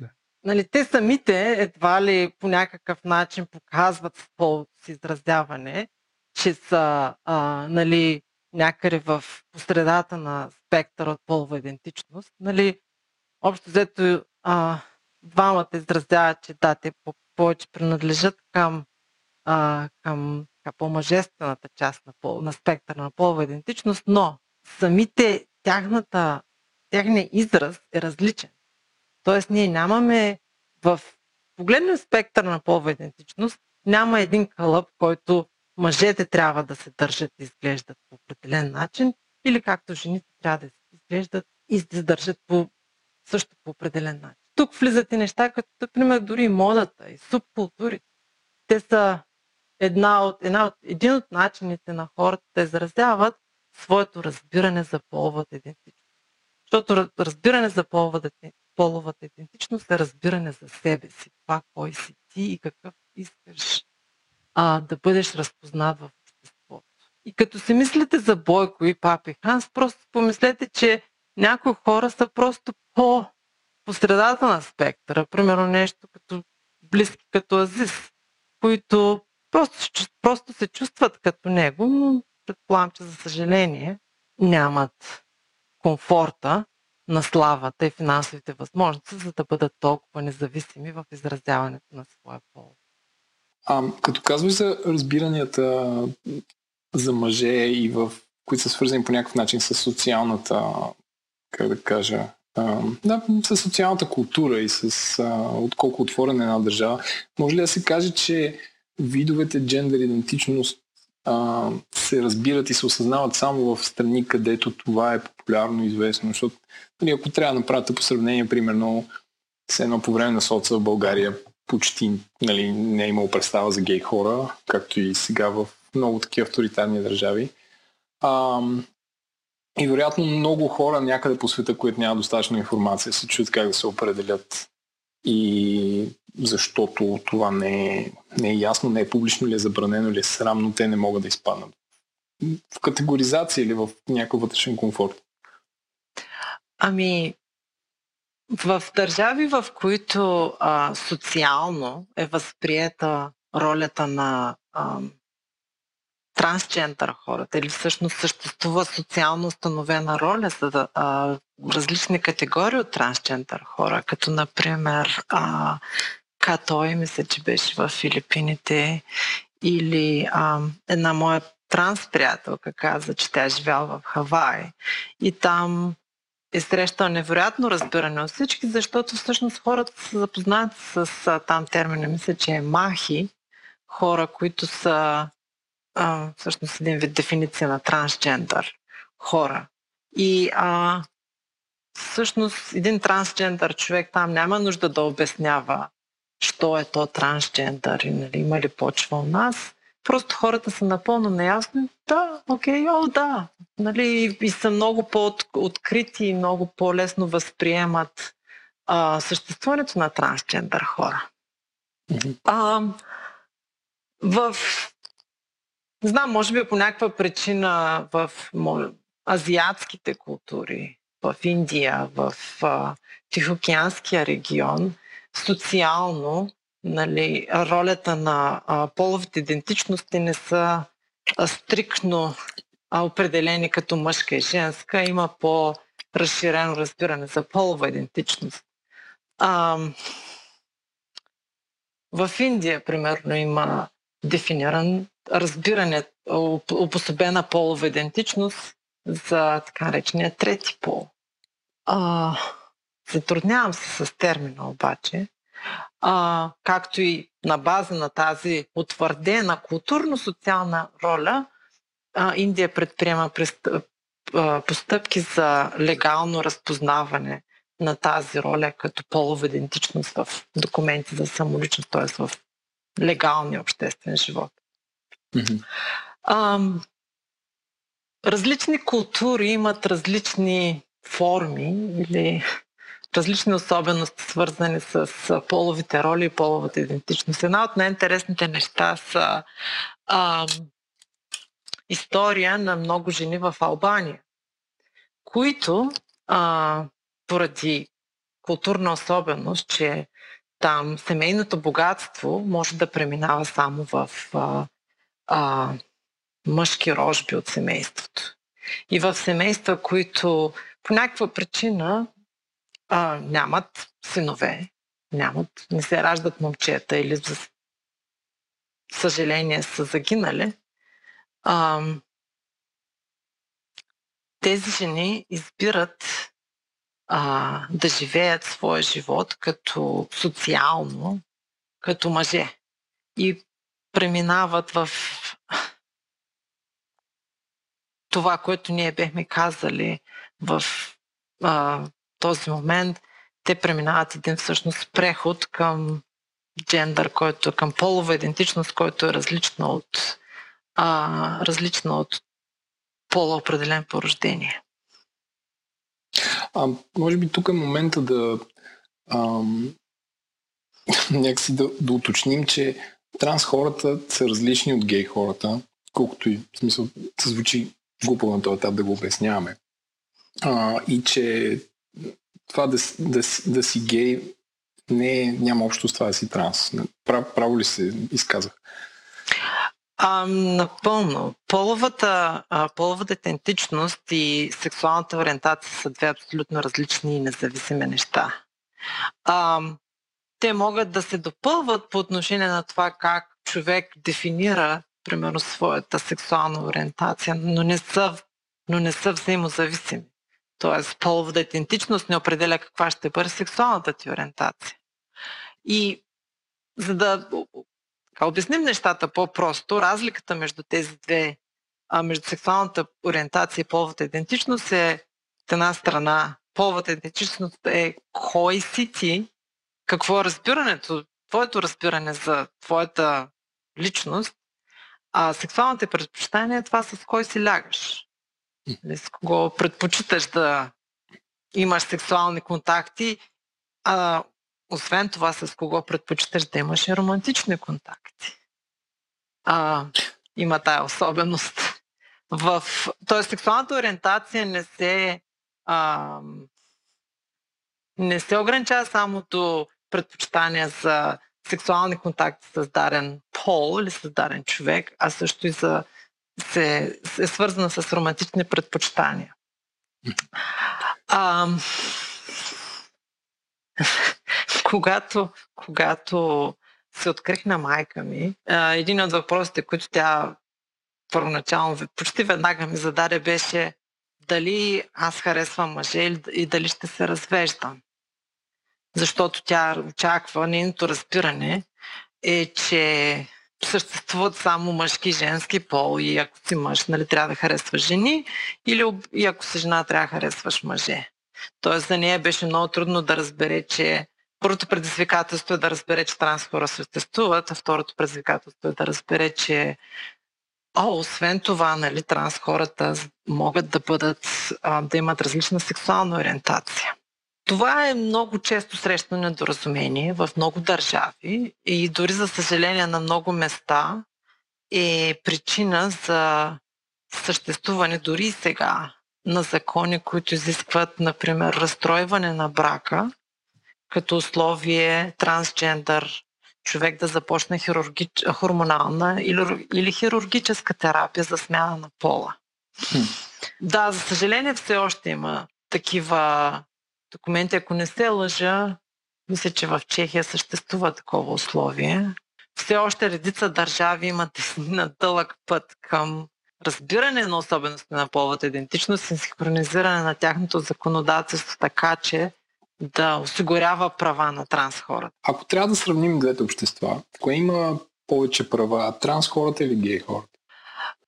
Speaker 1: нали, те самите едва ли по някакъв начин показват в полото си изразяване, че са а, нали, някъде в посредата на спектъра от полова идентичност. Нали, общо взето а, двамата изразяват, че да, те повече принадлежат към, а, към по-мъжествената част на, пол, на спектъра на полова идентичност, но самите тяхната, тяхният израз е различен. Тоест ние нямаме в погледнем спектър на полова идентичност, няма един кълъп, който мъжете трябва да се държат и изглеждат по определен начин, или както жените трябва да се изглеждат и се държат по, също по определен начин. Тук влизат и неща, като, например, дори модата и субкултурите. Те са една от, една от, един от начините на хората да изразяват своето разбиране за половата идентичност. Защото разбиране за половата, половата идентичност е разбиране за себе си, това кой си ти и какъв искаш а, да бъдеш разпознат в обществото. И като си мислите за Бойко и Папи Ханс, просто помислете, че някои хора са просто по по средата на спектъра, примерно нещо като близки като Азис, които просто, просто се чувстват като него, но предполагам, че за съжаление нямат комфорта на славата и финансовите възможности, за да бъдат толкова независими в изразяването на своя пол.
Speaker 2: А, като казваш за разбиранията за мъже и в които са свързани по някакъв начин с социалната, как да кажа, да, с социалната култура и с отколко отворена една държава, може ли да се каже, че видовете джендър идентичност а, се разбират и се осъзнават само в страни, където това е популярно известно, защото нали, ако трябва да направите по сравнение, примерно, с едно по време на соца в България почти нали, не е имало представа за гей хора, както и сега в много такива авторитарни държави. А, и вероятно много хора някъде по света, които нямат достатъчно информация, се чуят как да се определят. И защото това не е, не е ясно, не е публично или е забранено или е срамно, те не могат да изпаднат в категоризация или в някакъв вътрешен комфорт.
Speaker 1: Ами, в държави, в които а, социално е възприета ролята на а, трансджендър хората или всъщност съществува социално установена роля за а, различни категории от трансджендър хора, като например а, Катой, мисля, че беше в Филипините, или а, една моя транс приятелка каза, че тя е живяла в Хавай и там е срещал невероятно разбиране от всички, защото всъщност хората са запознати с а, там термина, мисля, че е махи, хора, които са а, всъщност един вид дефиниция на трансджендър хора. И а, всъщност един трансджендър човек там няма нужда да обяснява що е то трансджендър и нали, има ли почва у нас. Просто хората са напълно неясни. Да, окей, о, да. Нали, и са много по-открити и много по-лесно възприемат а, съществуването на трансджендър хора. Mm-hmm. А, в знам, може би по някаква причина в азиатските култури, в Индия, в а, Тихоокеанския регион, социално нали, ролята на а, половите идентичности не са а, стрикно а, определени като мъжка и женска. Има по-разширено разбиране за полова идентичност. А, в Индия, примерно, има дефиниран разбиране, обособена полова идентичност за така наречения трети пол. А, затруднявам се с термина обаче, а, както и на база на тази утвърдена културно-социална роля, а, Индия предприема постъпки за легално разпознаване на тази роля като полова идентичност в документи за самоличност, т.е. в легалния обществен живот. Mm-hmm. А, различни култури имат различни форми или различни особености, свързани с половите роли и половата идентичност. Една от най-интересните неща са а, история на много жени в Албания, които а, поради културна особеност, че там семейното богатство може да преминава само в а, а, мъжки рожби от семейството. И в семейства, които по някаква причина а, нямат синове, нямат, не се раждат момчета или за съжаление са загинали, а, тези жени избират а, да живеят своя живот като социално, като мъже. И преминават в това, което ние бехме казали в а, този момент, те преминават един всъщност преход към джендър, който към полова идентичност, който е различна от, а, различна от пола определен по рождение.
Speaker 2: А, може би тук е момента да ам, някакси да, да уточним, че транс хората са различни от гей хората, колкото и в смисъл се звучи глупо на този етап да го обясняваме. А, и че това да, да, да си гей не, няма общо с това да си транс. Прав, право ли се изказах?
Speaker 1: А, напълно. Половата, а, половата идентичност и сексуалната ориентация са две абсолютно различни и независими неща. А, те могат да се допълват по отношение на това как човек дефинира, примерно, своята сексуална ориентация, но не са, но не са взаимозависими. Тоест, половата идентичност не определя каква ще бъде сексуалната ти ориентация. И за да обясним нещата по-просто, разликата между тези две, между сексуалната ориентация и половата идентичност е от една страна половата идентичност е кой си ти какво е разбирането, твоето разбиране за твоята личност, а сексуалните предпочитания това с кой си лягаш. Нали, с кого предпочиташ да имаш сексуални контакти, а освен това с кого предпочиташ да имаш и романтични контакти. А, има тая особеност. В, тоест, сексуалната ориентация не се а, не се ограничава само до предпочитания за сексуални контакти с дарен пол или с дарен човек, а също и за се, е свързана с романтични предпочитания. А, когато, когато се открих на майка ми, един от въпросите, които тя първоначално почти веднага ми зададе беше дали аз харесвам мъже и дали ще се развеждам. Защото тя очаква, нейното разбиране е, че съществуват само мъжки и женски пол и ако си мъж, нали, трябва да харесваш жени или и ако си жена, трябва да харесваш мъже. Тоест за нея беше много трудно да разбере, че първото предизвикателство е да разбере, че транс хора съществуват, а второто предизвикателство е да разбере, че О, освен това, нали, транс хората могат да бъдат, а, да имат различна сексуална ориентация. Това е много често срещано недоразумение в много държави и дори за съжаление на много места е причина за съществуване дори и сега на закони, които изискват, например, разстройване на брака като условие трансджендър човек да започне хирурги... хормонална или, или хирургическа терапия за смяна на пола.
Speaker 2: Хм.
Speaker 1: Да, за съжаление все още има такива документи. Ако не се лъжа, мисля, че в Чехия съществува такова условие. Все още редица държави имат на дълъг път към разбиране на особености на половата идентичност и синхронизиране на тяхното законодателство така, че да осигурява права на транс хората.
Speaker 2: Ако трябва да сравним двете общества, кое има повече права, транс хората или гей хората?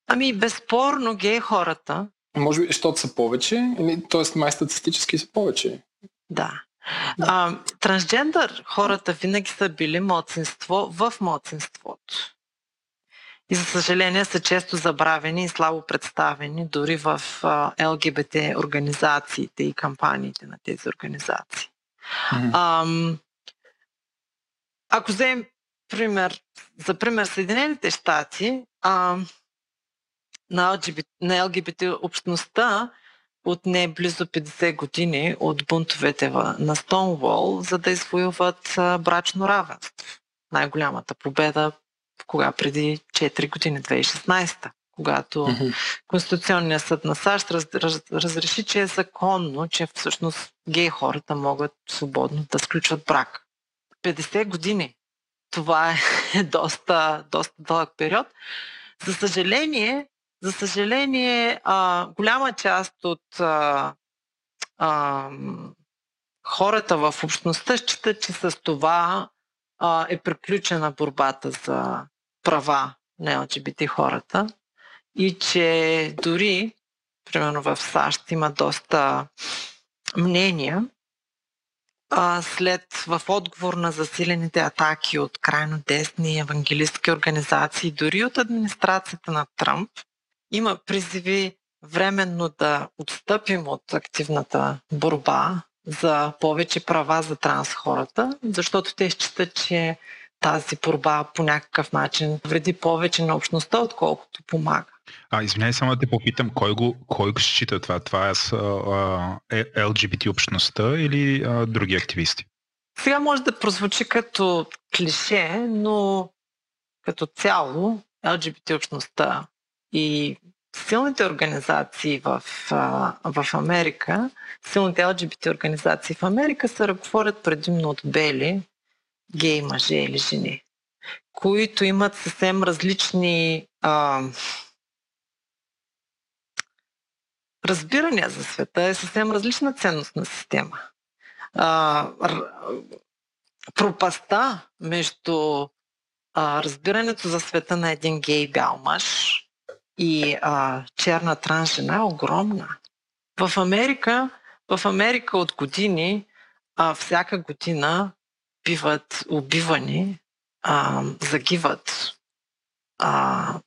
Speaker 1: Ами, безспорно, гей хората,
Speaker 2: Може би, защото са повече, или, т.е. май статистически са повече.
Speaker 1: Да. А, трансджендър хората винаги са били младсинство в младсинството. И за съжаление са често забравени и слабо представени дори в а, ЛГБТ организациите и кампаниите на тези организации.
Speaker 2: Мгм.
Speaker 1: Ам, ако вземем пример, за пример Съединените щати, ам, на, LGBT, на ЛГБТ общността отне близо 50 години от бунтовете на Стоунвол, за да извоюват брачно равенство. Най-голямата победа кога преди 4 години, 2016, когато. Конституционният съд на САЩ раз, раз, разреши, че е законно, че всъщност гей хората могат свободно да сключват брак. 50 години. Това е доста, доста дълъг период. За съжаление, за съжаление, а, голяма част от а, а, хората в общността считат, че с това а, е приключена борбата за права на ЛГБТ хората и че дори, примерно в САЩ, има доста мнения, а, след в отговор на засилените атаки от крайно десни евангелистки организации, дори от администрацията на Тръмп, има призиви временно да отстъпим от активната борба за повече права за транс хората, защото те считат, че тази борба по някакъв начин вреди повече на общността, отколкото помага.
Speaker 6: А, извиняй, само да те попитам, кой го, кой го счита това? Това е с а, а, е- LGBT общността или а, други активисти?
Speaker 1: Сега може да прозвучи като клише, но като цяло LGBT общността и силните организации в, в Америка, силните LGBT организации в Америка се ръководят предимно от бели, гей мъже или жени, които имат съвсем различни а, разбирания за света, е съвсем различна ценностна система. А, р- пропаста между а, разбирането за света на един гей бял мъж и а, черна транс жена е огромна. В Америка, в Америка от години, а, всяка година биват убивани, а, загиват а,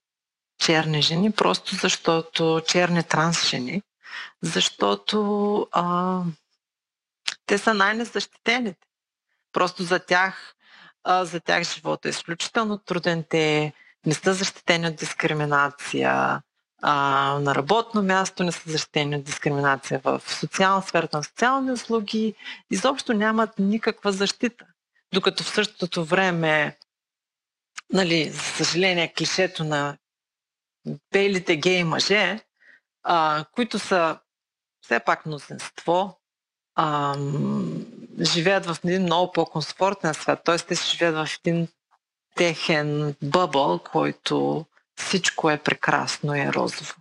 Speaker 1: черни жени, просто защото черни транс жени, защото а, те са най-незащитените. Просто за тях, а, за тях живота е изключително труден. Те не са защитени от дискриминация а, на работно място, не са защитени от дискриминация в социална сферата на социални услуги. Изобщо нямат никаква защита. Докато в същото време, нали, за съжаление, клишето на белите гей мъже, а, които са все пак мнозинство, живеят в един много по-комфортен свят. Т.е. те живеят в един техен бъбъл, който всичко е прекрасно и е розово.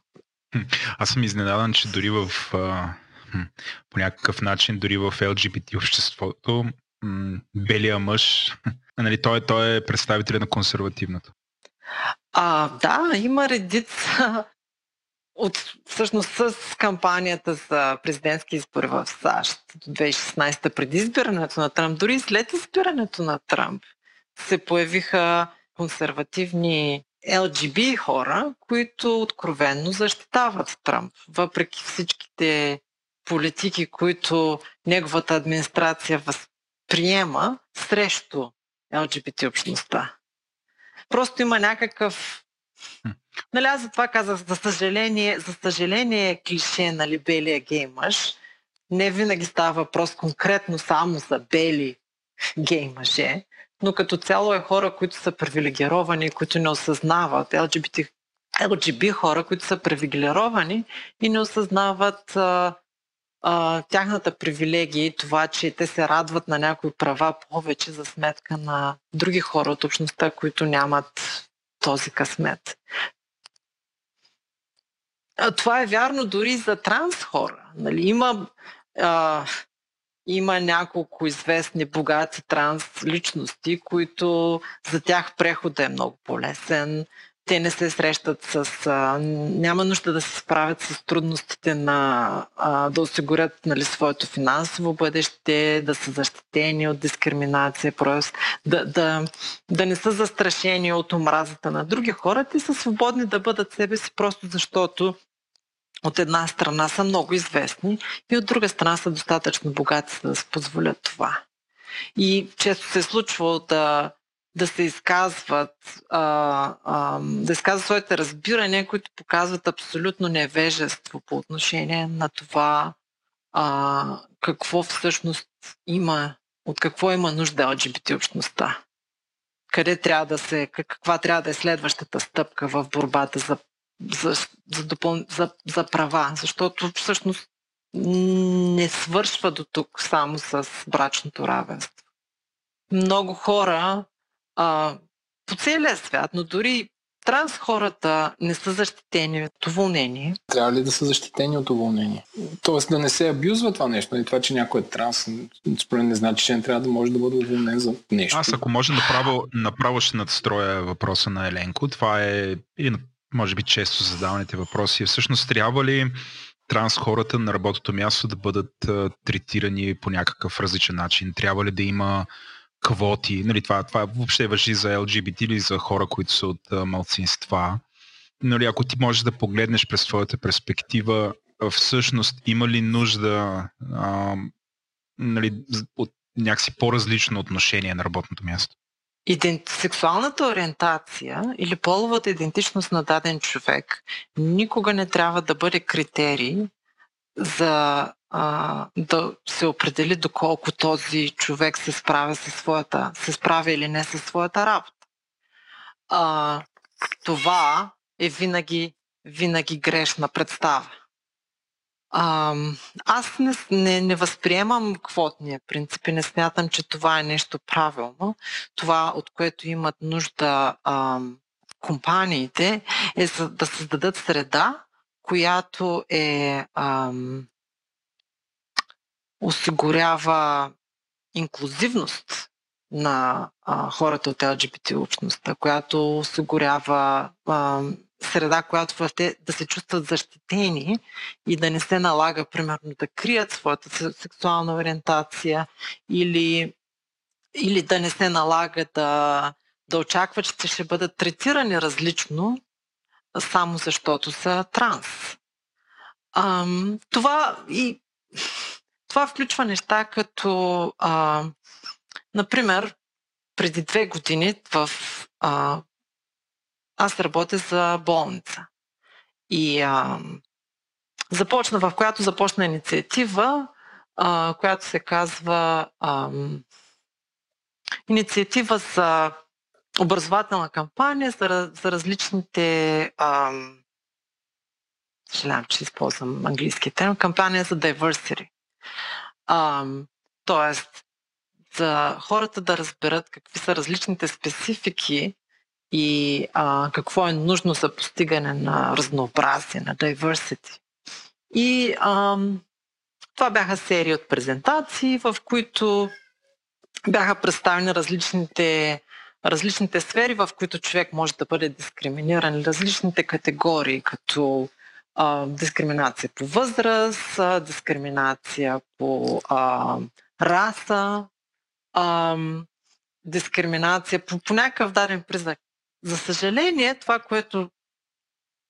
Speaker 6: Аз съм изненадан, че дори в по някакъв начин, дори в LGBT обществото, белия мъж, нали, той, той е представител на консервативното.
Speaker 1: А, да, има редица от, всъщност с кампанията за президентски избори в САЩ до 2016 преди избирането на Тръмп, дори след избирането на Тръмп, се появиха консервативни LGB хора, които откровенно защитават Тръмп, въпреки всичките политики, които неговата администрация възприема срещу LGBT общността. Просто има някакъв Нали, аз за това казах, за съжаление, за съжаление е клише, нали, белия гей мъж. Не винаги става въпрос конкретно само за бели гей мъже, но като цяло е хора, които са привилегировани, които не осъзнават, LGBT, LGB хора, които са привилегировани и не осъзнават а, а, тяхната привилегия и това, че те се радват на някои права повече за сметка на други хора от общността, които нямат този късмет. А, това е вярно дори за транс хора. Нали? Има, а, има няколко известни богати транс личности, които за тях преходът е много по-лесен те не се срещат с... А, няма нужда да се справят с трудностите на а, да осигурят нали, своето финансово бъдеще, да са защитени от дискриминация, просто да, да, да не са застрашени от омразата на други хора. Те са свободни да бъдат себе си, просто защото от една страна са много известни и от друга страна са достатъчно богати, за да се позволят това. И често се е случва да да се изказват, а, а, да изказват своите разбирания, които показват абсолютно невежество по отношение на това а, какво всъщност има, от какво има нужда LGBT общността. Къде трябва да се, каква трябва да е следващата стъпка в борбата за, за, за, допъл... за, за права, защото всъщност не свършва до тук само с брачното равенство. Много хора а, по целия свят, но дори транс хората не са защитени от уволнение.
Speaker 2: Трябва ли да са защитени от уволнение? Тоест да не се абюзва това нещо. И това, че някой е транс, според не значи, че не трябва да може да бъде уволнен за нещо.
Speaker 6: Аз ако може направо, направо ще надстроя въпроса на Еленко. Това е и може би често задаваните въпроси. Всъщност трябва ли транс хората на работното място да бъдат а, третирани по някакъв различен начин? Трябва ли да има квоти, нали, това, това въобще въжи за LGBT или за хора, които са от а, малцинства. Нали, ако ти можеш да погледнеш през твоята перспектива, всъщност има ли нужда а, нали, от някакси по-различно отношение на работното място?
Speaker 1: Идент... Сексуалната ориентация или половата идентичност на даден човек никога не трябва да бъде критерий за а, да се определи доколко този човек се справя със своята, се справя или не със своята работа. А, това е винаги, винаги грешна представа. А, аз не, не, не възприемам квотния принцип и не смятам, че това е нещо правилно. Това, от което имат нужда а, компаниите, е за да създадат среда, която е ам, осигурява инклюзивност на а, хората от LGBT общността, която осигурява а, среда, която те да се чувстват защитени и да не се налага, примерно, да крият своята сексуална ориентация или, или да не се налага да, да очакват, че ще бъдат третирани различно, само защото са транс. А, това и това включва неща като, а, например, преди две години в, а, аз работя за болница. И а, започна, в която започна инициатива, а, която се казва а, инициатива за образователна кампания за, за различните а, съжалявам, че използвам английски термин, кампания за diversity. А, тоест, за хората да разберат какви са различните специфики и а, какво е нужно за постигане на разнообразие, на diversity. И а, това бяха серии от презентации, в които бяха представени различните, различните сфери, в които човек може да бъде дискриминиран, различните категории, като а, дискриминация по възраст, а, дискриминация по а, раса, а, дискриминация по, по някакъв даден признак. За съжаление, това, което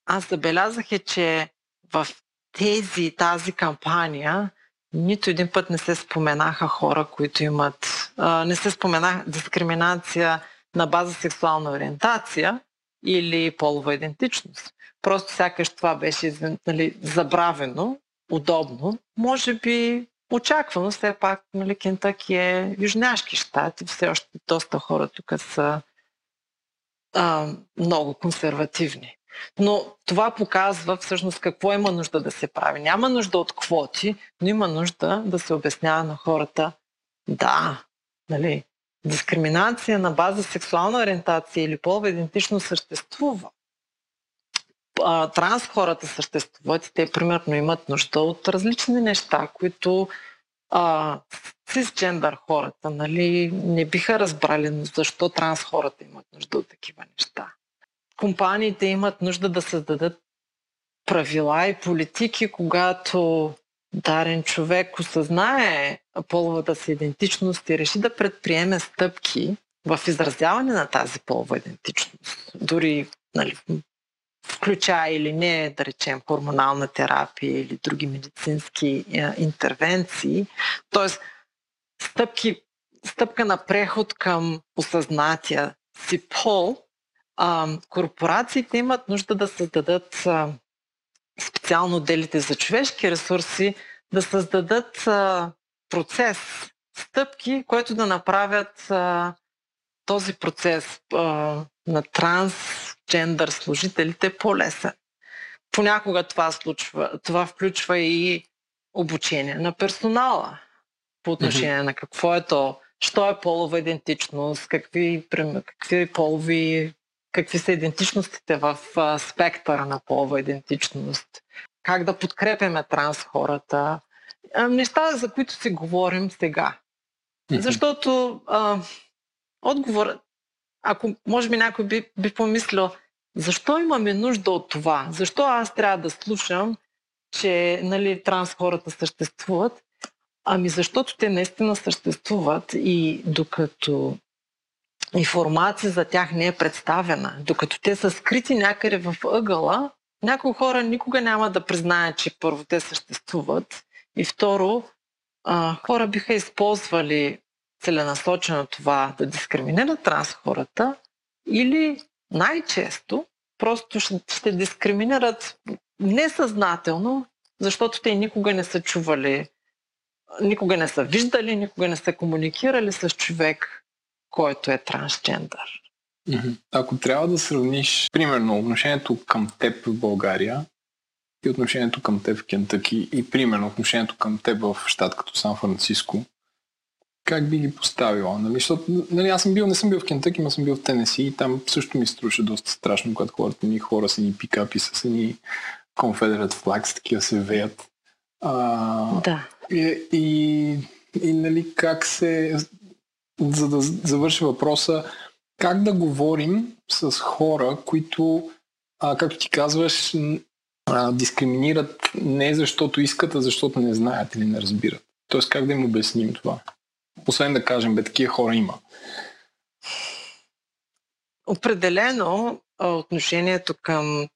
Speaker 1: аз забелязах е, че в тези, тази кампания нито един път не се споменаха хора, които имат, не се споменаха дискриминация на база сексуална ориентация или полова идентичност. Просто сякаш това беше нали, забравено, удобно. Може би очаквано, все пак нали, Кентъки е южняшки щат и все още доста хора тук са а, много консервативни. Но това показва всъщност какво има нужда да се прави. Няма нужда от квоти, но има нужда да се обяснява на хората. Да, нали, дискриминация на база сексуална ориентация или полова идентичност съществува. А, транс хората съществуват и те примерно имат нужда от различни неща, които а, цисджендър хората нали, не биха разбрали защо транс хората имат нужда от такива неща компаниите имат нужда да създадат правила и политики, когато дарен човек осъзнае половата си идентичност и реши да предприеме стъпки в изразяване на тази полова идентичност. Дори нали, включая или не, да речем, хормонална терапия или други медицински е, интервенции. Тоест, стъпки, стъпка на преход към осъзнатия си пол корпорациите имат нужда да създадат специално отделите за човешки ресурси, да създадат процес, стъпки, които да направят този процес на трансджендър служителите по-лесен. Понякога това, случва, това включва и обучение на персонала по отношение mm-hmm. на какво е то, що е полова идентичност, какви, какви полови какви са идентичностите в спектъра на полова идентичност, как да подкрепяме транс хората. Неща, за които си говорим сега. Защото а, отговор, ако може би някой би, би помислил, защо имаме нужда от това? Защо аз трябва да слушам, че нали, транс хората съществуват? Ами защото те наистина съществуват и докато информация за тях не е представена. Докато те са скрити някъде в ъгъла, някои хора никога няма да признаят, че първо те съществуват и второ, хора биха използвали целенасочено това да дискриминират транс хората или най-често просто ще дискриминират несъзнателно, защото те никога не са чували, никога не са виждали, никога не са комуникирали с човек, който е трансджендър.
Speaker 2: Ако трябва да сравниш, примерно, отношението към теб в България и отношението към теб в Кентъки и, примерно, отношението към теб в щат като Сан Франциско, как би ги поставила? Нали? Защото, нали, аз съм бил, не съм бил в Кентъки, но съм бил в Тенеси и там също ми струваше доста страшно, когато хората ни хора са ни пикапи с ни Confederate flags, такива се веят. А,
Speaker 1: да.
Speaker 2: И, и, и нали, как се за да завърши въпроса, как да говорим с хора, които, а, както ти казваш, а, дискриминират не защото искат, а защото не знаят или не разбират. Тоест как да им обясним това? Освен да кажем, бе, такива хора има.
Speaker 1: Определено отношението към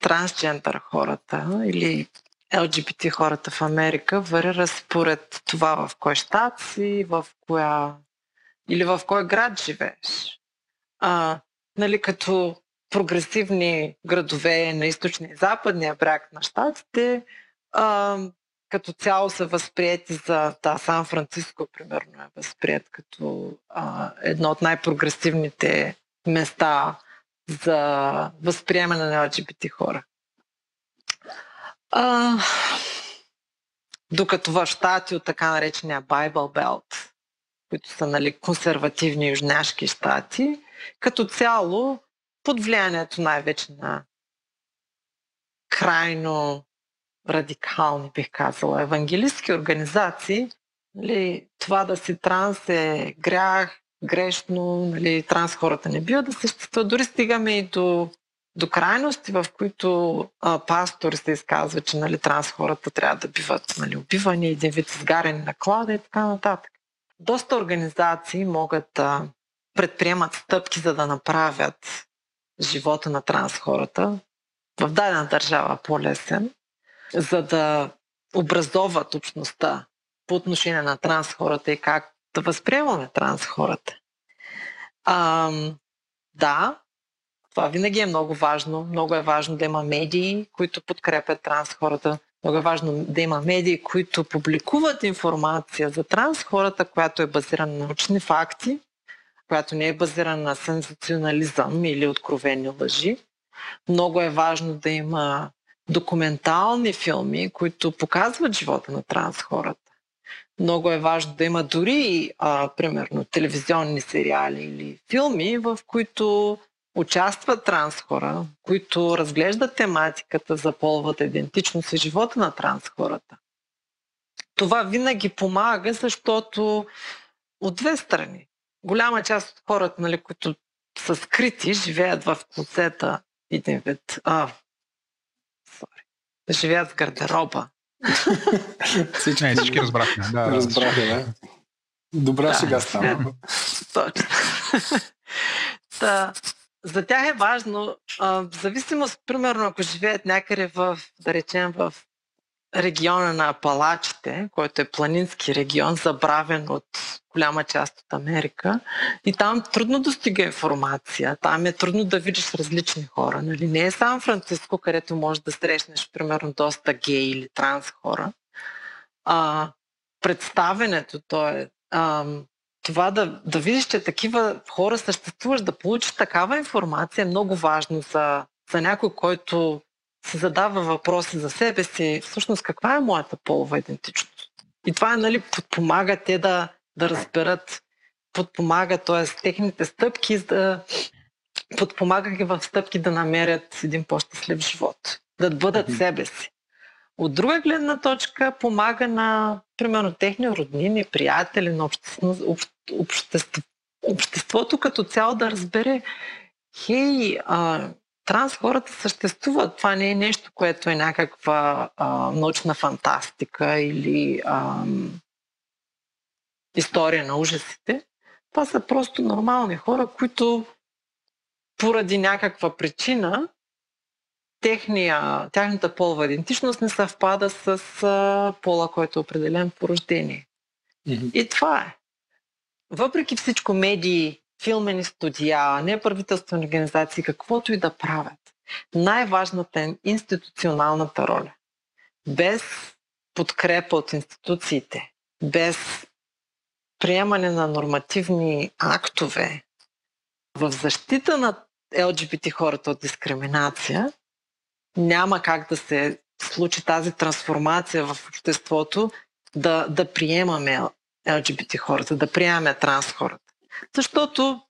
Speaker 1: трансджендър хората или LGBT хората в Америка варира според това в кой щат си, в коя или в кой град живееш. А, нали, като прогресивни градове на източния и западния бряг на щатите, а, като цяло са възприяти за да, Сан Франциско, примерно, е възприят като а, едно от най-прогресивните места за възприемане на LGBT хора. А, докато в щати от така наречения Bible Belt, които са нали, консервативни южняшки щати, Като цяло, под влиянието най-вече на крайно радикални, бих казала, евангелистски организации, нали, това да си транс е грях, грешно, нали, транс хората не бива да съществуват. Дори стигаме и до, до крайности, в които а, пастори се изказват, че нали, транс хората трябва да биват нали, убивани, един вид изгарени на клада и така нататък. Доста организации могат да предприемат стъпки, за да направят живота на транс хората в дадена държава по-лесен, за да образоват общността по отношение на транс хората и как да възприемаме транс хората. А, да, това винаги е много важно. Много е важно да има медии, които подкрепят транс хората. Много е важно да има медии, които публикуват информация за транс хората, която е базирана на научни факти, която не е базирана на сенсационализъм или откровени лъжи. Много е важно да има документални филми, които показват живота на транс хората. Много е важно да има дори, а, примерно, телевизионни сериали или филми, в които участват транс хора, които разглеждат тематиката за половата идентичност и живота на транс хората. Това винаги помага, защото от две страни. Голяма част от хората, нали, които са скрити, живеят в клозета един вид. А, sorry, живеят в гардероба
Speaker 6: всички, не, всички разбрахме.
Speaker 2: Да, разбрахме, да. Добра да, сега стана.
Speaker 1: Точно. Та, за тях е важно, а, в зависимост, примерно, ако живеят някъде в, да речем, в региона на Апалачите, който е планински регион, забравен от голяма част от Америка. И там трудно достига информация. Там е трудно да видиш различни хора. Нали? Не е Сан Франциско, където можеш да срещнеш, примерно, доста гей или транс хора. А, представенето, то е а, това да, да видиш, че такива хора съществуваш, да получиш такава информация е много важно за, за някой, който задава въпроси за себе си, всъщност каква е моята полова идентичност. И това нали, подпомага те да, да разберат, подпомага, т.е. техните стъпки, да подпомага ги в стъпки да намерят един по-щастлив живот, да бъдат себе си. От друга гледна точка помага на, примерно, техни роднини, приятели, на общество, общество, обществото като цяло да разбере, хей, а, транс хората съществуват. Това не е нещо, което е някаква а, научна фантастика или а, история на ужасите. Това са просто нормални хора, които поради някаква причина техния, тяхната полова идентичност не съвпада с а, пола, който е определен по рождение. Mm-hmm. И това е. Въпреки всичко медии филмени студия, неправителствени организации, каквото и да правят. Най-важната е институционалната роля. Без подкрепа от институциите, без приемане на нормативни актове в защита на ЛГБТ хората от дискриминация, няма как да се случи тази трансформация в обществото, да, да приемаме ЛГБТ хората, да приемаме транс хората. Защото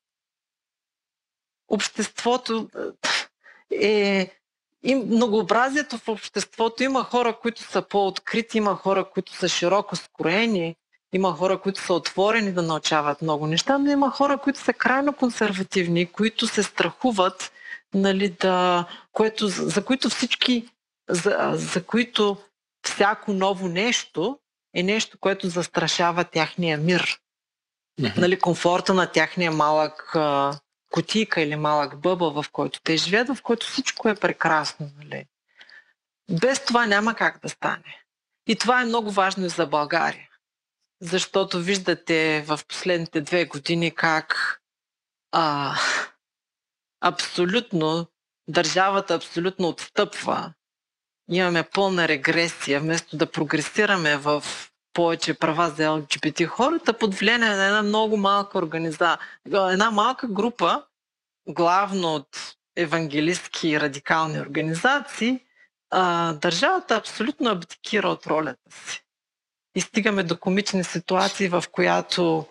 Speaker 1: обществото е и многообразието в обществото. Има хора, които са по-открити, има хора, които са широко скроени, има хора, които са отворени да научават много неща, но има хора, които са крайно консервативни, които се страхуват, нали, да, което, за които всички, за, за които всяко ново нещо е нещо, което застрашава тяхния мир mm-hmm. нали, комфорта на тяхния малък а, кутийка или малък бъбъл, в който те живеят, в който всичко е прекрасно. Нали. Без това няма как да стане. И това е много важно и за България. Защото виждате в последните две години как а, абсолютно държавата абсолютно отстъпва. Имаме пълна регресия, вместо да прогресираме в повече права за ЛГБТ хората под влияние на една много малка организация. Една малка група, главно от евангелистки и радикални организации, държавата абсолютно абдикира от ролята си. И стигаме до комични ситуации, в която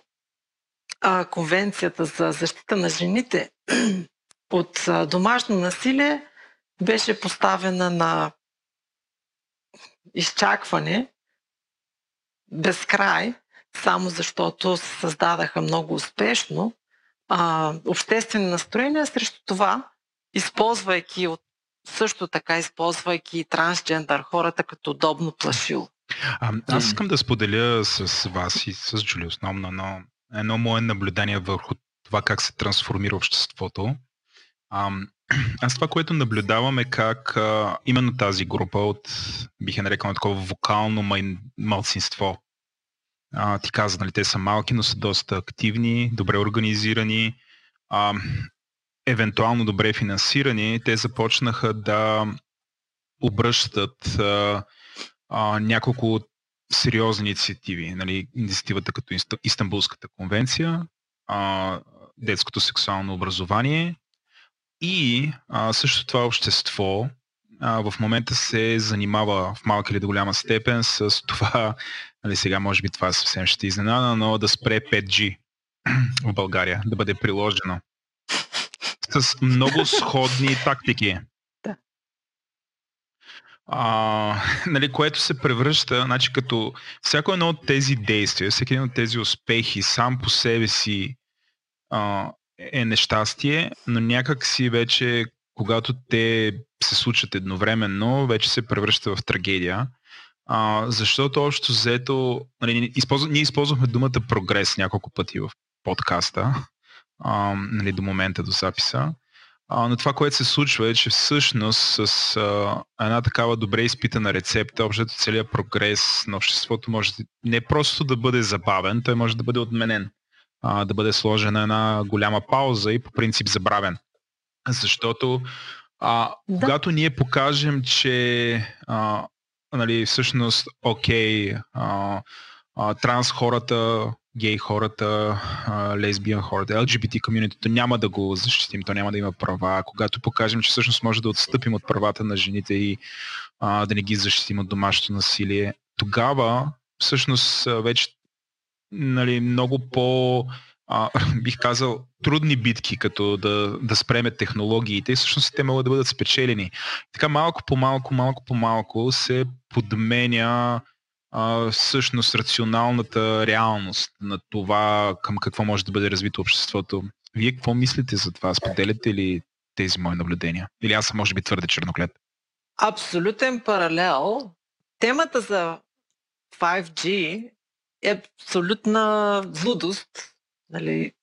Speaker 1: а, Конвенцията за защита на жените от а, домашно насилие беше поставена на изчакване безкрай, само защото се създадаха много успешно а, обществени настроения срещу това, използвайки от също така използвайки трансджендър хората като удобно плашило.
Speaker 6: А, аз искам да споделя с вас и с Джули основно едно, едно мое наблюдение върху това как се трансформира обществото. А, аз това, което наблюдавам е как а, именно тази група от, бих е нарекал такова вокално малцинство. А, ти каза, нали, те са малки, но са доста активни, добре организирани, а, евентуално добре финансирани. Те започнаха да обръщат а, а, няколко сериозни инициативи. Нали, инициативата като Истанбулската конвенция, а, детското сексуално образование и а, също това общество а, в момента се занимава в малка или до голяма степен с това, нали, сега може би това съвсем ще изненада, но да спре 5G в България, да бъде приложено. С много сходни тактики. А, нали, което се превръща, значи като всяко едно от тези действия, всеки един от тези успехи сам по себе си а, е нещастие, но някак си вече, когато те се случат едновременно, вече се превръща в трагедия. А, защото общо взето, нали, ние използвахме думата прогрес няколко пъти в подкаста, а, нали, до момента до записа. А, но това, което се случва е, че всъщност с а, една такава добре изпитана рецепта, общото целият прогрес на обществото може не просто да бъде забавен, той може да бъде отменен, а, да бъде сложена една голяма пауза и по принцип забравен. Защото а, да. когато ние покажем, че а, нали, всъщност, окей, а, а, транс хората гей хората, лесбиян хората, LGBT комьюнитито няма да го защитим, то няма да има права. Когато покажем, че всъщност може да отстъпим от правата на жените и а, да не ги защитим от домашното насилие, тогава всъщност вече нали, много по а, бих казал, трудни битки, като да, да спреме технологиите, всъщност те могат да бъдат спечелени. Така малко по малко, малко по малко се подменя а, всъщност рационалната реалност на това към какво може да бъде развито обществото. Вие какво мислите за това? Споделяте ли тези мои наблюдения? Или аз съм може би твърде черноглед?
Speaker 1: Абсолютен паралел. Темата за 5G е абсолютна лудост, нали,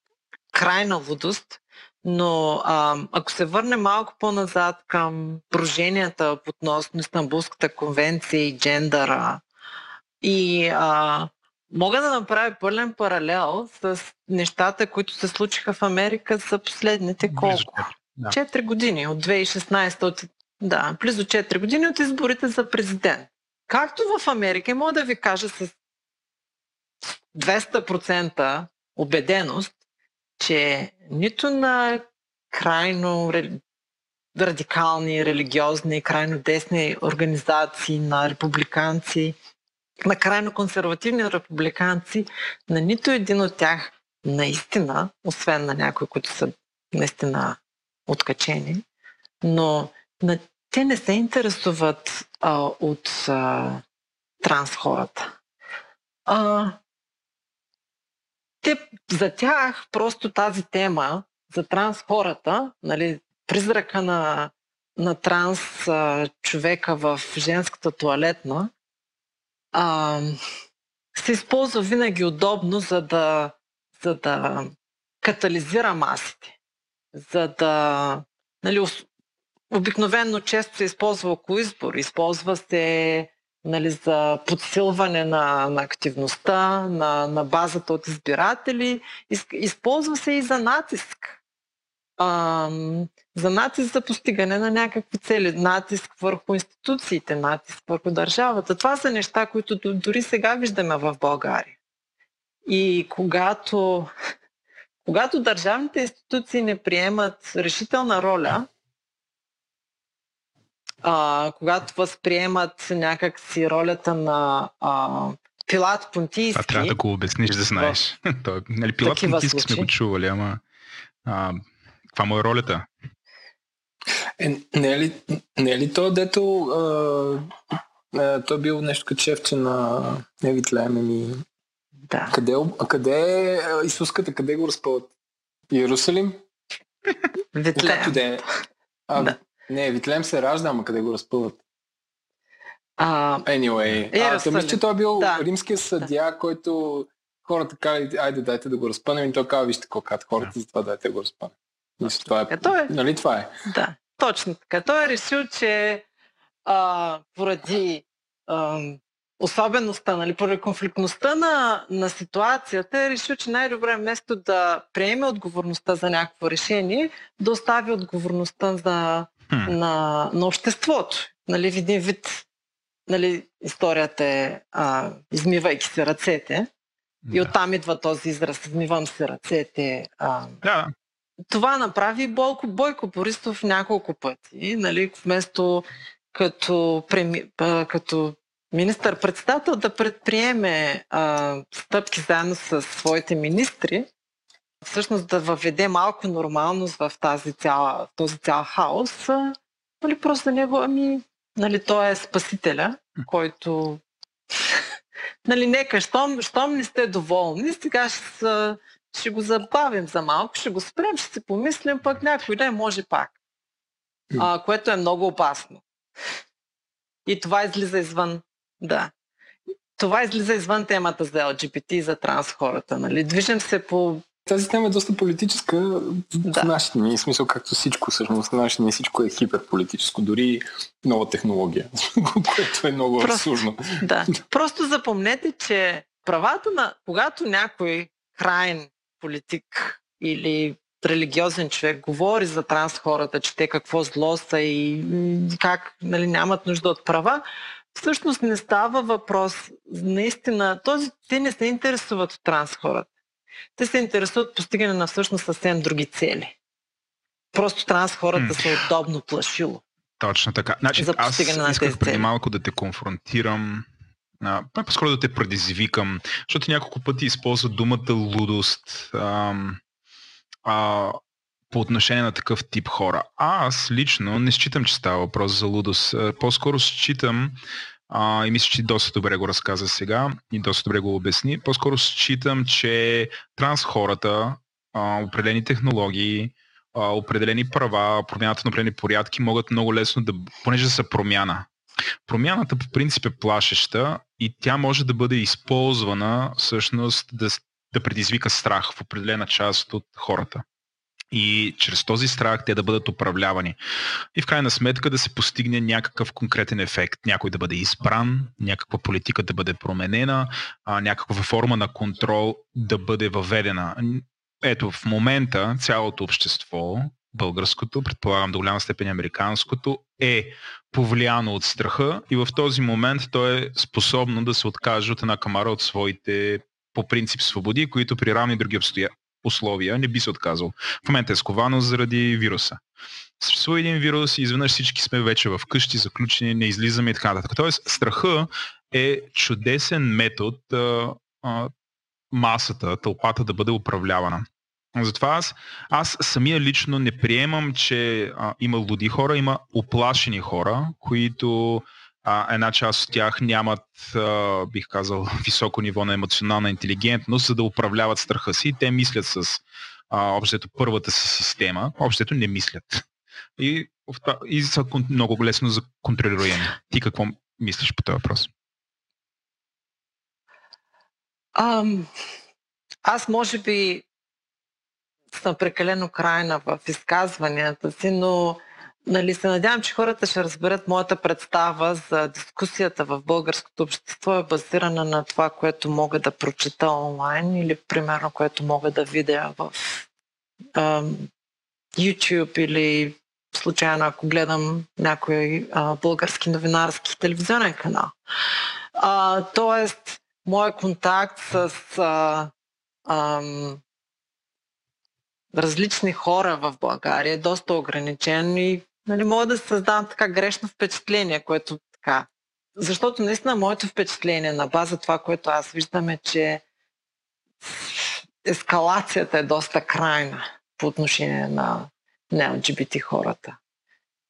Speaker 1: крайна лудост, но а, ако се върне малко по-назад към проженията относно Истанбулската конвенция и джендъра, и а, мога да направя пълен паралел с нещата, които се случиха в Америка за последните колко? Да. 4 години, от 2016, от, да, близо 4 години от изборите за президент. Както в Америка, мога да ви кажа с 200% убеденост, че нито на крайно радикални, религиозни, крайно десни организации на републиканци на крайно консервативни републиканци, на нито един от тях наистина, освен на някои, които са наистина откачени, но на, те не се интересуват а, от а, транс хората. А, те, за тях просто тази тема за транс хората, нали, призрака на, на транс а, човека в женската туалетна, а, се използва винаги удобно, за да, за да катализира масите. За да. Нали, обикновено често се използва около избор. Използва се нали, за подсилване на, на активността, на, на базата от избиратели. Използва се и за натиск а, за натиск за постигане на някакви цели, натиск върху институциите, натиск върху държавата. Това са неща, които дори сега виждаме в България. И когато, когато държавните институции не приемат решителна роля, а, когато възприемат някакси ролята на а, Пилат Понтийски.
Speaker 6: Това трябва да го обясниш, да знаеш. Той, нали, Пилат Понтийски сме го чували, ама а, каква му е ролята?
Speaker 2: Е, не, е ли, не е ли то, дето а, а, той бил нещо като шефче на Евитлеем ми...
Speaker 1: Да.
Speaker 2: Къде, е къде е Исуската, къде го разпъват? Иерусалим?
Speaker 1: Витлеем.
Speaker 2: Както да е. А,
Speaker 1: Да.
Speaker 2: Не, Витлеем се ражда, ама къде го разпъват?
Speaker 1: А,
Speaker 2: Anyway. А,
Speaker 1: Иерусалим.
Speaker 2: та мисля, че той е бил
Speaker 1: Да.
Speaker 2: римския съдия, който хората казали, айде дайте да го разпънем и той казва, вижте какво казват хората, затова дайте да го разпънем. Мисля, това е,
Speaker 1: Е, той е.
Speaker 2: нали това е?
Speaker 1: Да, точно така. Той е решил, че а, поради а, особеността, нали, поради конфликтността на, на ситуацията, е решил, че най-добре вместо да приеме отговорността за някакво решение, да остави отговорността за,
Speaker 6: Хм.
Speaker 1: на, на обществото. Нали, в един вид нали, историята е а, измивайки се ръцете. И
Speaker 6: Да.
Speaker 1: оттам идва този израз, измивам се ръцете. А,
Speaker 6: Да,
Speaker 1: това направи Бойко, Бойко Борисов няколко пъти, нали, вместо като, преми, а, като министър-председател да предприеме а, стъпки заедно с своите министри, всъщност да въведе малко нормалност в тази цяла, този цял хаос, нали, просто за него, ами, нали, той е спасителя, който нали, нека, щом, щом не сте доволни, сега ще, ще го забавим за малко, ще го спрем, ще си помислим, пък някой ден може пак. А, което е много опасно. И това излиза извън, да. Това излиза извън темата за LGBT и за транс хората. Нали? Движим се по...
Speaker 2: Тази тема е доста политическа в
Speaker 1: Да.
Speaker 2: нашите дни, в смисъл както всичко всъщност, в нашите дни всичко е хиперполитическо, дори нова технология, което е много
Speaker 1: Просто-
Speaker 2: абсурдно.
Speaker 1: Да. Просто запомнете, че правата на... Когато някой крайен политик или религиозен човек говори за транс хората, че те какво зло са и как нали, нямат нужда от права, всъщност не става въпрос наистина. Този, те не се интересуват от транс хората. Те се интересуват от постигане на всъщност съвсем други цели. Просто транс хората са удобно плашило.
Speaker 6: Точно така. Значи,
Speaker 1: За
Speaker 6: аз
Speaker 1: на
Speaker 6: исках преди малко да те конфронтирам, а, по-скоро да те предизвикам, защото няколко пъти използва думата лудост ам, а, по отношение на такъв тип хора. Аз лично не считам, че става въпрос за лудост. А, По-скоро считам, а, и мисля, че доста добре го разказа сега и доста добре го обясни, по-скоро считам, че транс хората, а, определени технологии, а, определени права, промяната на определени порядки могат много лесно да, понеже са промяна. Промяната по принцип е плашеща и тя може да бъде използвана всъщност да, да предизвика страх в определена част от хората. И чрез този страх те да бъдат управлявани. И в крайна сметка да се постигне някакъв конкретен ефект. Някой да бъде избран, някаква политика да бъде променена, някаква форма на контрол да бъде въведена. Ето, в момента цялото общество, българското, предполагам до голяма степен американското, е повлияно от страха и в този момент то е способно да се откаже от една камара от своите по принцип свободи, които при равни други обстоя... условия не би се отказал. В момента е сковано заради вируса. Съществува един вирус и изведнъж всички сме вече в къщи, заключени, не излизаме и така нататък. Тоест, страха е чудесен метод а, а, масата, тълпата да бъде управлявана. Затова аз, аз самия лично не приемам, че а, има луди хора, има оплашени хора, които а, една част от тях нямат, а, бих казал, високо ниво на емоционална интелигентност, за да управляват страха си. Те мислят с а, общото първата си система, общото не мислят. И, и са много лесно за контролируеми. Ти какво мислиш по този въпрос?
Speaker 1: Ам, аз може би съм прекалено крайна в изказванията си, но нали, се надявам, че хората ще разберат моята представа за дискусията в българското общество е базирана на това, което мога да прочета онлайн или примерно което мога да видя в ам, YouTube или случайно ако гледам някой а, български новинарски телевизионен канал. А, тоест, моят контакт с а, ам, различни хора в България е доста ограничен и нали, мога да създавам така грешно впечатление, което така защото наистина моето впечатление на база това, което аз виждам е, че ескалацията е доста крайна по отношение на не LGBT хората.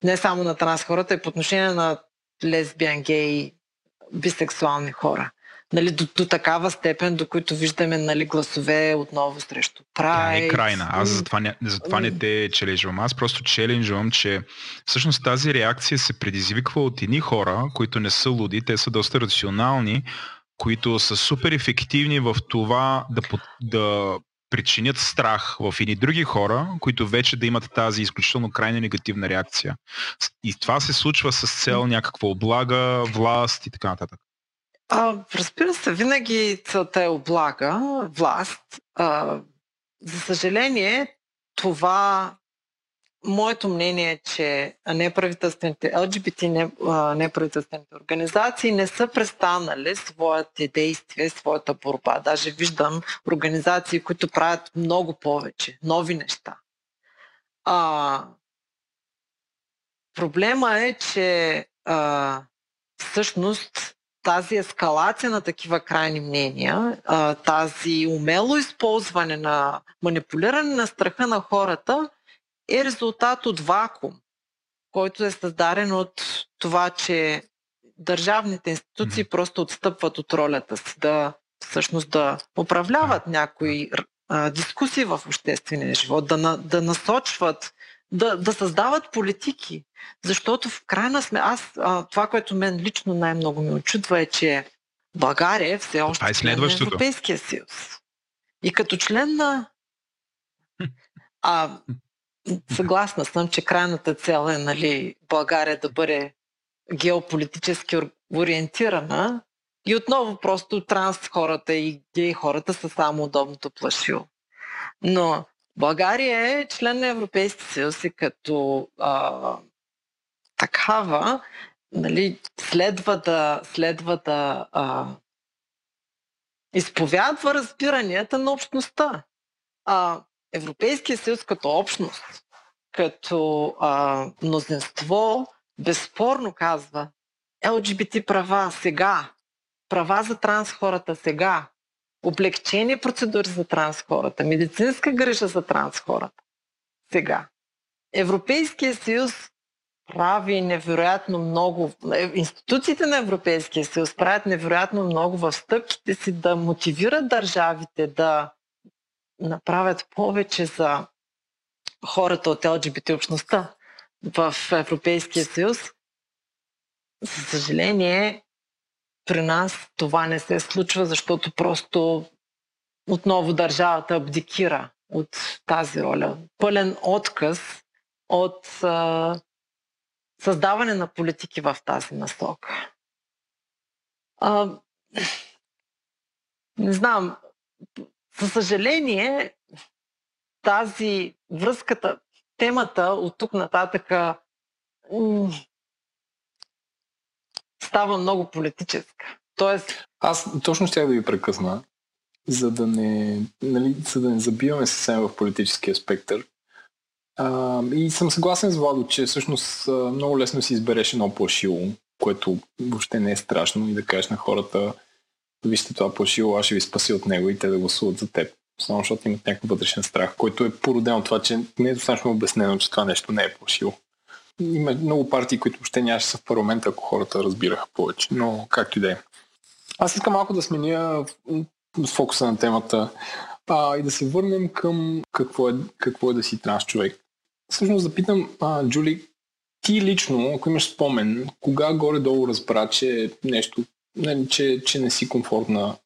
Speaker 1: Не само на транс хората, и по отношение на лесбиян, гей, бисексуални хора. Нали, до, до такава степен, до които виждаме нали, гласове отново срещу
Speaker 6: Тя не е
Speaker 1: прайд.
Speaker 6: крайна. Аз затова не, затова не те челенджвам. Аз просто челенджвам, че всъщност тази реакция се предизвиква от едни хора, които не са луди, те са доста рационални, които са супер ефективни в това да, да причинят страх в едни други хора, които вече да имат тази изключително крайна негативна реакция. И това се случва с цел някаква облага, власт и така нататък.
Speaker 1: А, разбира се, винаги целта е облага, власт. А, за съжаление, това моето мнение е, че неправителствените, LGBT неправителствените организации не са престанали своите действия, своята борба. Даже виждам организации, които правят много повече, нови неща. А, проблема е, че а, всъщност тази ескалация на такива крайни мнения, тази умело използване на манипулиране на страха на хората е резултат от вакуум, който е създаден от това, че държавните институции просто отстъпват от ролята си да всъщност да управляват някои а, дискусии в обществения живот, да, на, да насочват, да, да създават политики. Защото в крайна сме, аз а, това, което мен лично най-много ме очудва е, че България е все още
Speaker 6: е
Speaker 1: член на. Европейския съюз. И като член на... А, съгласна съм, че крайната цел е нали, България да бъде геополитически ор- ориентирана и отново просто транс хората и гей хората са само удобното плашило. Но България е член на Европейския съюз и като а, такава нали, следва да, следва да а, изповядва разбиранията на общността. А, Европейския съюз като общност, като а, мнозинство, безспорно казва ЛГБТ права сега, права за транс хората сега, облегчени процедури за транс хората, медицинска грижа за транс хората сега. Европейския съюз прави невероятно много, е, институциите на Европейския съюз правят невероятно много в стъпките си да мотивират държавите да направят повече за хората от ЛГБТ общността в Европейския съюз. За съжаление, при нас това не се случва, защото просто отново държавата абдикира от тази роля. Пълен отказ от а, създаване на политики в тази насока. А, не знам, за съжаление, тази връзката, темата от тук нататък м, става много политическа. Тоест,
Speaker 2: Аз точно щях да ви прекъсна, за да не, нали, за да не забиваме съвсем в политическия спектър. А, и съм съгласен с Владо, че всъщност много лесно си избереш едно плашило, което въобще не е страшно и да кажеш на хората, вижте това плашило, аз ще ви спаси от него и те да гласуват за теб. Само защото имат някакъв вътрешен страх, който е породен от това, че не е достатъчно обяснено, че това нещо не е плашило. Има много партии, които въобще нямаше са в парламента, ако хората разбираха повече. Но както и да е. Аз искам малко да сменя м, фокуса на темата а, и да се върнем към какво е, какво е да си транс човек. Всъщност да питам, а, Джули, ти лично, ако имаш спомен, кога горе-долу разбра, че нещо, не, че, че не си комфортна,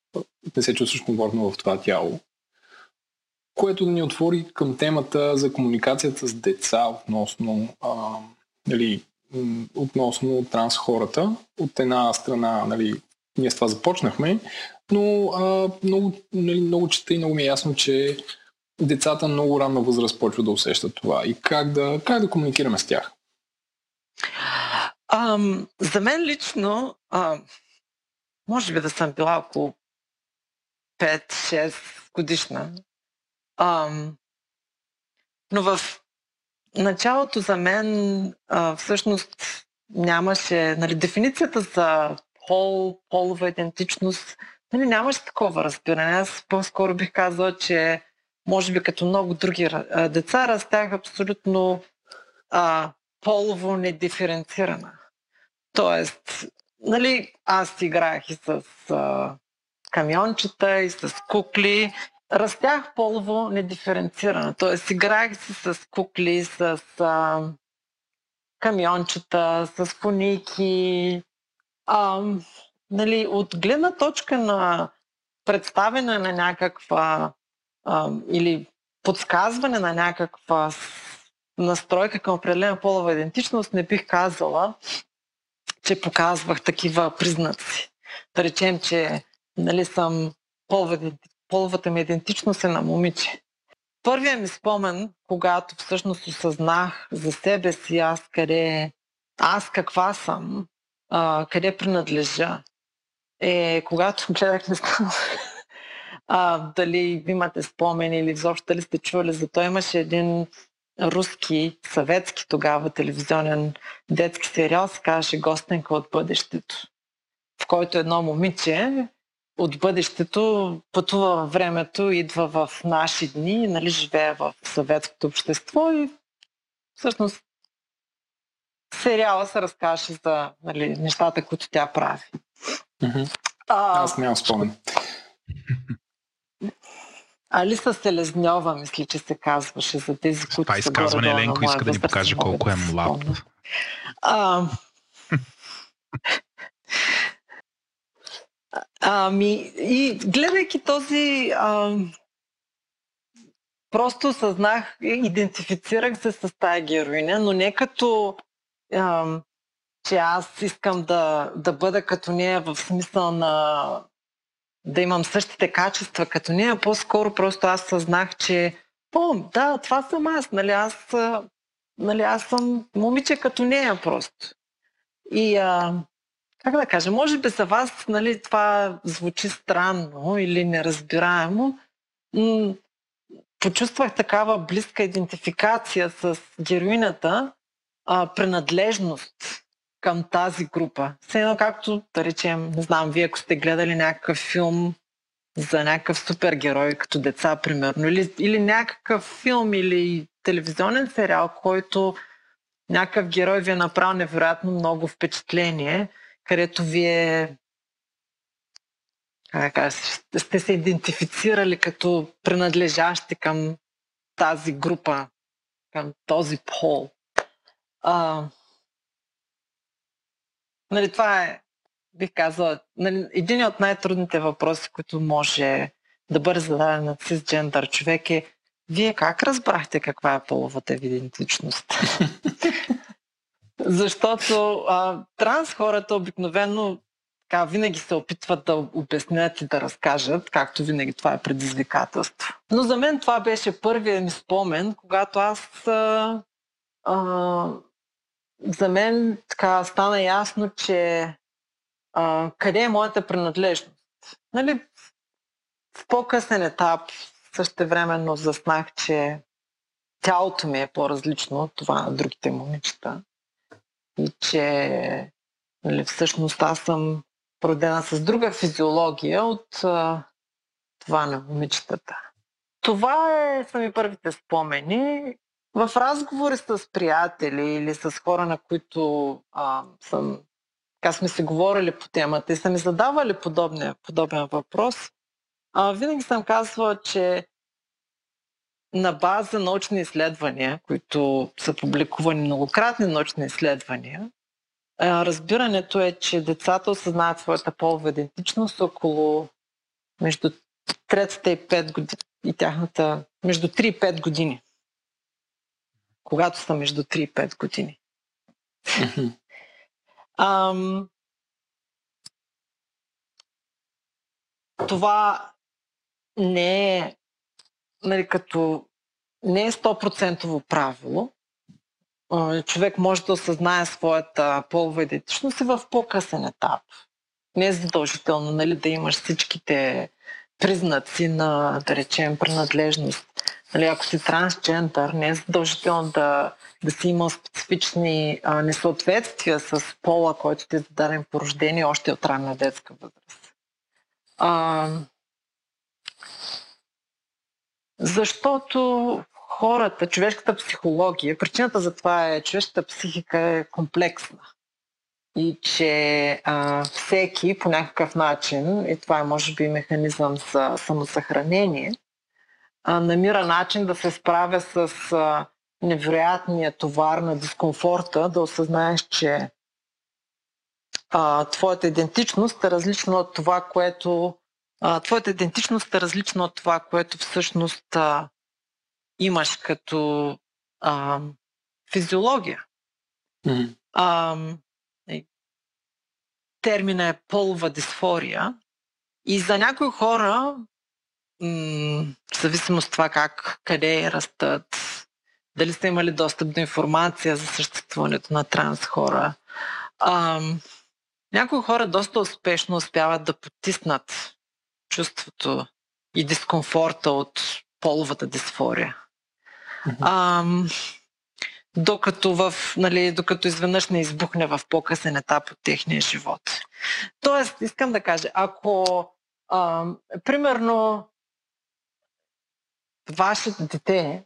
Speaker 2: не се чувстваш комфортно в това тяло, което да ни отвори към темата за комуникацията с деца относно, а, нали, относно транс хората. От една страна, нали, ние с това започнахме, но а, много, нали, много чета и много ми е ясно, че децата много ранна възраст почват да усещат това и как да, как да комуникираме с тях.
Speaker 1: ам, за мен лично, ам, може би да съм била около 5-6 годишна, ам, но в началото за мен а, всъщност нямаше, нали, дефиницията за пол, полова идентичност, нали, нямаше такова разбиране. Аз по-скоро бих казала, че може би като много други а, деца растях абсолютно а, полово недиференцирана. Тоест, нали, аз играех и с а, камиончета, и с кукли. Растях полово недиференцирана. Тоест, играех си с кукли, с а, камиончета, с фуники. А, нали, от гледна точка на представяне на някаква а, или подсказване на някаква настройка към определена полова идентичност, не бих казала, че показвах такива признаци. Да речем, че нали, съм полова, половата ми идентичност е на момиче. Първият ми спомен, когато всъщност осъзнах за себе си аз къде, аз каква съм, а, къде принадлежа, е когато гледах, не знам, дали имате спомени или изобщо дали сте чували за той. Имаше един руски, съветски тогава телевизионен детски сериал, се казваше Гостенка от бъдещето, в който едно момиче от бъдещето пътува във времето, идва в наши дни, нали, живее в съветското общество и всъщност сериала се разкаже за нали, нещата, които тя прави.
Speaker 2: Mm-hmm. А, Аз нямам спомен.
Speaker 1: Алиса Селезньова, мисля, че се казваше за тези, които
Speaker 6: Това изказване Еленко иска да ни покаже колко е млад.
Speaker 1: А, ами, и гледайки този, а, просто съзнах, идентифицирах се с тази героиня, но не като, а, че аз искам да, да бъда като нея в смисъл на да имам същите качества като нея, по-скоро просто аз съзнах, че о, да, това съм аз, нали, аз, нали, аз съм момиче като нея просто. И а, как да кажа, може би за вас нали, това звучи странно или неразбираемо, но почувствах такава близка идентификация с героината, а, принадлежност към тази група. Все едно както, да речем, не знам, вие ако сте гледали някакъв филм за някакъв супергерой като деца, примерно, или, или някакъв филм или телевизионен сериал, който някакъв герой ви е направил невероятно много впечатление, където вие как сте се идентифицирали като принадлежащи към тази група, към този пол. А, Нали, това е, бих казала, нали, един от най-трудните въпроси, които може да бъде зададен на цисджендър човек е вие как разбрахте каква е половата ви идентичност? Защото а, транс хората обикновено така, винаги се опитват да обяснят и да разкажат, както винаги това е предизвикателство. Но за мен това беше първият ми спомен, когато аз а, а, за мен така стана ясно, че а, къде е моята принадлежност. Нали, в по-късен етап същевременно заснах, че тялото ми е по-различно от това на другите момичета. И че нали, всъщност аз съм родена с друга физиология от а, това на момичетата. Това е, са ми първите спомени в разговори с приятели или с хора, на които а, съм, така сме се говорили по темата и са ми задавали подобен, подобен въпрос, а, винаги съм казвала, че на база научни изследвания, които са публикувани многократни научни изследвания, разбирането е, че децата осъзнават своята полова идентичност около между третата и 5 години и тяхната между 3 и 5 години когато са между 3 и 5 години. Ам, това не е нали, като не е 100% правило. Човек може да осъзнае своята полова идентичност и в по-късен етап. Не е задължително нали, да имаш всичките признаци на, да речем, принадлежност Нали, ако си трансджендър, не е задължително да, да си имал специфични а, несъответствия с пола, който ти е зададен по рождение още от ранна детска възраст. А, защото хората, човешката психология, причината за това е, човешката психика е комплексна. И че а, всеки по някакъв начин, и това е може би механизъм за самосъхранение, а, намира начин да се справя с а, невероятния товар на дискомфорта, да осъзнаеш, че а, твоята идентичност е различна от това, което а, твоята идентичност е различна от това, което всъщност а, имаш като а, физиология.
Speaker 2: Mm-hmm.
Speaker 1: А, термина е полова дисфория и за някои хора, м- в зависимост от това как, къде растат, дали сте имали достъп до информация за съществуването на транс хора, а, някои хора доста успешно успяват да потиснат чувството и дискомфорта от половата дисфория. А, докато, в, нали, докато изведнъж не избухне в по-късен етап от техния живот. Тоест, искам да кажа, ако а, примерно вашето дете,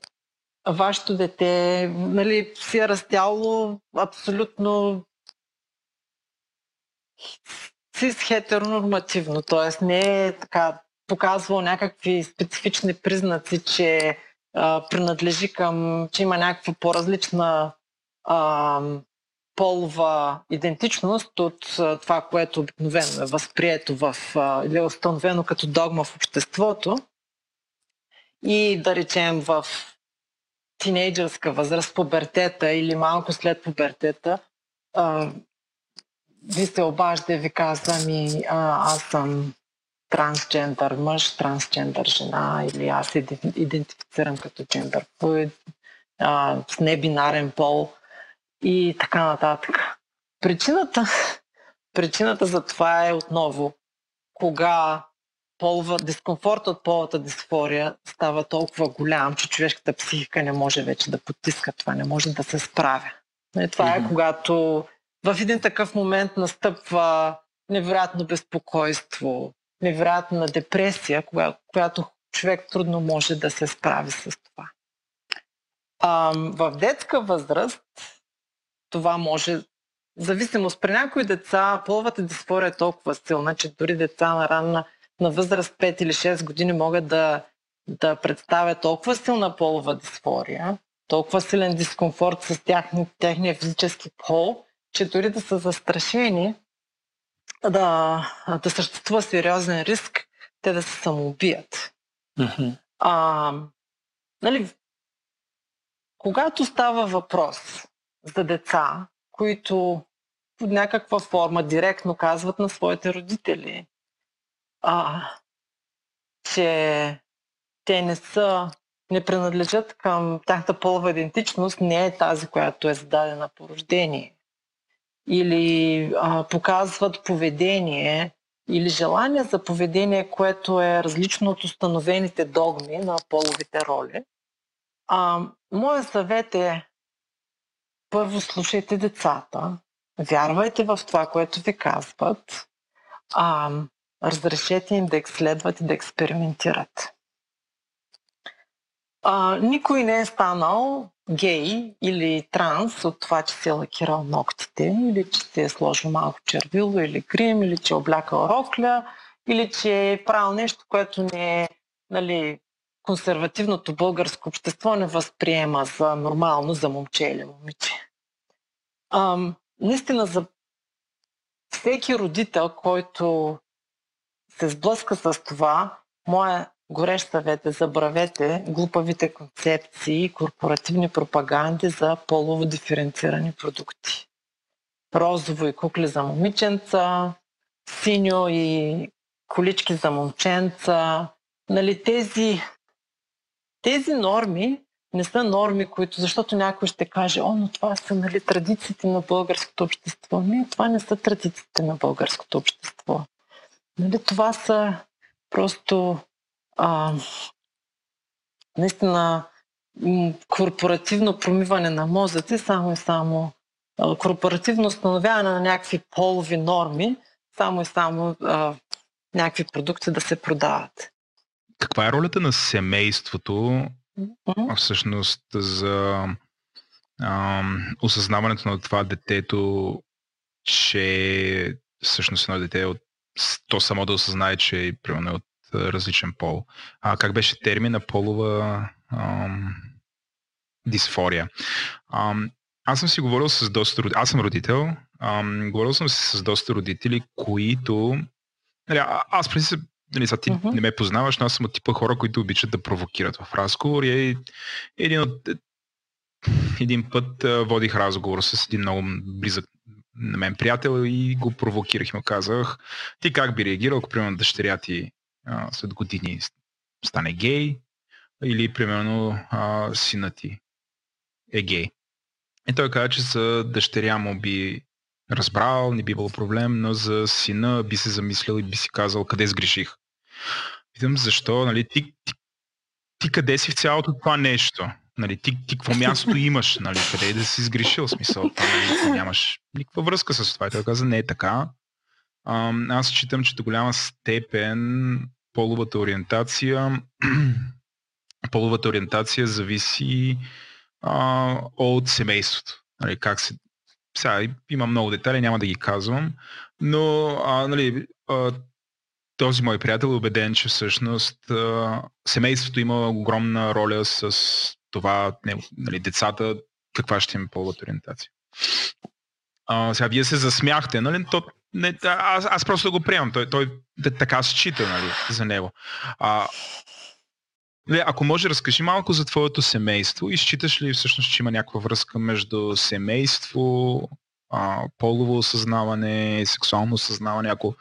Speaker 1: вашето дете нали, си е растяло абсолютно цис хетеронормативно, т.е. не е така показвал някакви специфични признаци, че а, принадлежи към, че има някаква по-различна а, полова идентичност от а, това, което обикновено е възприето в, а, или е установено като догма в обществото. И да речем в тинейджърска възраст, пубертета или малко след пубертета, а, ви се обажда и ви казва ми, а, аз съм трансджендър мъж, трансджендър жена или аз се идентифицирам като джендър флуид, с небинарен пол и така нататък. Причината, причината за това е отново кога полва, дискомфорт от полата дисфория става толкова голям, че човешката психика не може вече да потиска това, не може да се справя. И това mm-hmm. е когато в един такъв момент настъпва невероятно безпокойство, невероятна депресия, кога, която човек трудно може да се справи с това. А, в детска възраст това може, зависимост при някои деца, половата дисфория е толкова силна, че дори деца на ранна на възраст 5 или 6 години могат да, да представят толкова силна полова дисфория, толкова силен дискомфорт с тяхни, техния физически пол, че дори да са застрашени, да, да съществува сериозен риск те да се самоубият.
Speaker 2: Mm-hmm.
Speaker 1: А, нали, когато става въпрос за деца, които под някаква форма директно казват на своите родители, а, че те не са, не принадлежат към тяхната полова идентичност, не е тази, която е зададена по рождение или а, показват поведение или желание за поведение, което е различно от установените догми на половите роли. А, моя съвет е първо слушайте децата, вярвайте в това, което ви казват, а, разрешете им да изследват и да експериментират. А, никой не е станал гей или транс от това, че се е лакирал ногтите, или че се е сложил малко червило или грим, или че е облякал рокля, или че е правил нещо, което не е нали, консервативното българско общество не възприема за нормално за момче или момиче. Ам, наистина за всеки родител, който се сблъска с това, моя горещ съвет е забравете глупавите концепции и корпоративни пропаганди за полово диференцирани продукти. Розово и кукли за момиченца, синьо и колички за момченца. Нали, тези, тези норми не са норми, които, защото някой ще каже, о, но това са нали, традициите на българското общество. Не, това не са традициите на българското общество. Нали, това са просто а, наистина корпоративно промиване на мозъци, само и само а, корпоративно установяване на някакви полови норми, само и само а, някакви продукти да се продават.
Speaker 6: Каква е ролята на семейството
Speaker 1: Мгм.
Speaker 6: всъщност за ам, осъзнаването на това детето, че всъщност едно дете е от то само да осъзнае, че примерно е от а, различен пол. А как беше термина полова ам, дисфория? Ам, аз съм си говорил с доста родители. Аз съм родител. Ам, говорил съм си с доста родители, които... Нали, а- аз преди се нали, ти
Speaker 1: Мгм.
Speaker 6: не ме познаваш, но аз съм от типа хора, които обичат да провокират в разговор. И един, от, един път а, водих разговор с един много близък на мен приятел и го провокирах и му казах, ти как би реагирал, ако примерно дъщеря ти след години стане гей или примерно а, сина ти е гей. И той каза, че за дъщеря му би разбрал, не би било проблем, но за сина би се замислил и би си казал къде сгреших. Питам защо, нали, ти, ти, ти къде си в цялото това нещо? Нали, ти, ти какво място имаш? Нали, къде да си сгрешил? Смисъл, това, нали, нямаш никаква връзка с това. И той каза, не е така. Аз считам, че до голяма степен половата ориентация половата ориентация зависи а, от семейството. Нали, как се... Сега има много детайли, няма да ги казвам, но а, нали, а, този мой приятел е убеден, че всъщност а, семейството има огромна роля с това, не, нали, децата, каква ще има половата ориентация. А, сега вие се засмяхте, нали? То, не, аз, аз просто го приемам. Той, той така счита нали, за него. А, ако може, разкажи малко за твоето семейство и считаш ли всъщност, че има някаква връзка между семейство, а, полово осъзнаване, сексуално осъзнаване, ако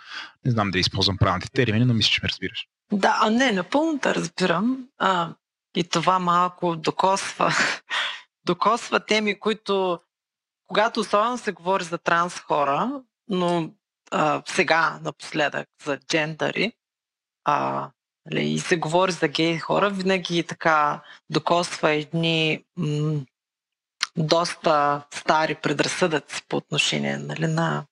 Speaker 6: не знам да използвам правилните термини, но мисля, че ме разбираш.
Speaker 1: Да, а не, напълно те разбирам. А, и това малко докосва, докосва теми, които, когато особено се говори за транс хора, но а, сега напоследък за джендъри, а, нали, и се говори за гей хора, винаги така докосва едни м- доста стари предразсъдъци по отношение нали, на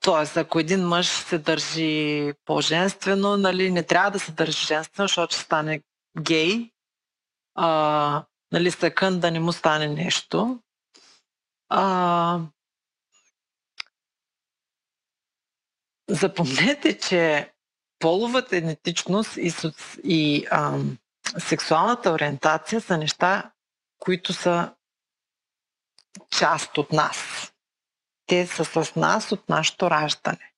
Speaker 1: тоест, ако един мъж се държи по-женствено, нали, не трябва да се държи женствено, защото ще стане гей. А, нали, съкън да не му стане нещо. А, запомнете, че половата идентичност и, соци... и ам, сексуалната ориентация са неща, които са част от нас. Те са с нас от нашето раждане.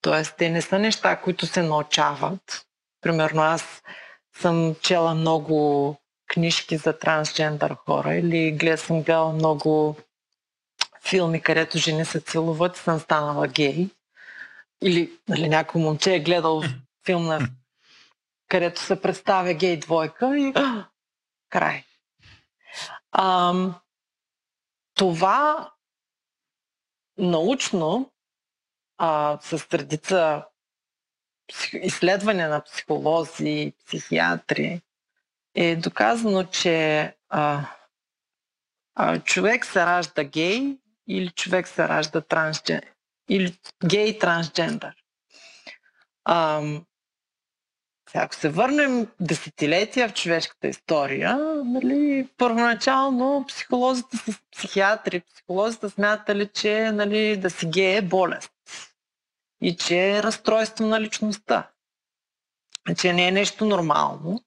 Speaker 1: Тоест, те не са неща, които се научават. Примерно аз съм чела много книжки за трансджендър хора или глед, съм гледала много филми, където жени се целуват и съм станала гей. Или нали, някой момче е гледал филм, на, където се представя гей двойка и а, край. Ам, това научно а, с редица изследвания на психолози, психиатри е доказано, че а, а, човек се ражда гей или човек се ражда трансджендър. Или гей трансджендър. Ако се върнем десетилетия в човешката история, нали, първоначално психолозите с психиатри, психолозите смятали, че нали, да си гей е болест и че е разстройство на личността, че не е нещо нормално.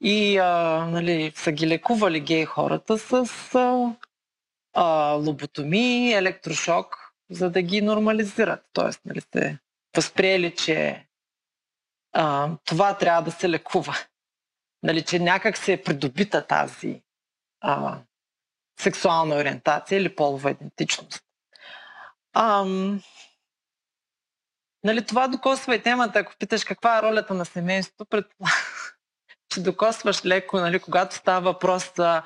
Speaker 1: И а, нали, са ги лекували гей хората с а, а, лоботомии, електрошок, за да ги нормализират. Тоест, нали, сте възприели, че а, това трябва да се лекува. Нали, че някак се е придобита тази а, сексуална ориентация или полова идентичност. Ам, нали, това докосва и темата, ако питаш каква е ролята на семейството, предполагам, че докосваш леко, нали, когато става въпрос за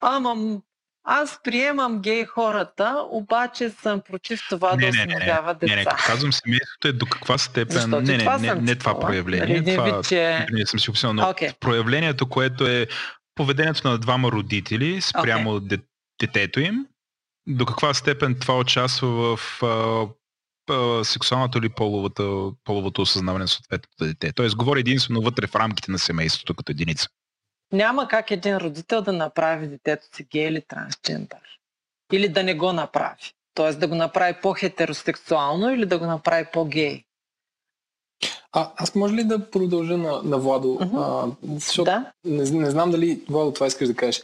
Speaker 1: ама аз приемам гей хората, обаче съм против това да
Speaker 6: Не, не, не, не,
Speaker 1: осиновява деца.
Speaker 6: не, не, като казвам семейството е до каква степен...
Speaker 1: Защото
Speaker 6: не, не,
Speaker 1: това
Speaker 6: не,
Speaker 1: съм
Speaker 6: не това проявление.
Speaker 1: Нали,
Speaker 6: това,
Speaker 1: вид, че-
Speaker 6: не съм си описал, но
Speaker 1: Окей.
Speaker 6: проявлението, което е поведението на двама родители спрямо okay. детето им, до каква степен това участва в а, а, сексуалното или половата, половото осъзнаване на съответното дете. Тоест, говори единствено вътре в рамките на семейството като единица.
Speaker 1: Няма как един родител да направи детето си гей или трансджендър. Или да не го направи. Тоест да го направи по-хетеросексуално или да го направи по-гей.
Speaker 2: А, аз може ли да продължа на, на Владо?
Speaker 1: Мгм.
Speaker 2: А, защото
Speaker 1: Да?
Speaker 2: не, не знам дали, Владо, това искаш да кажеш.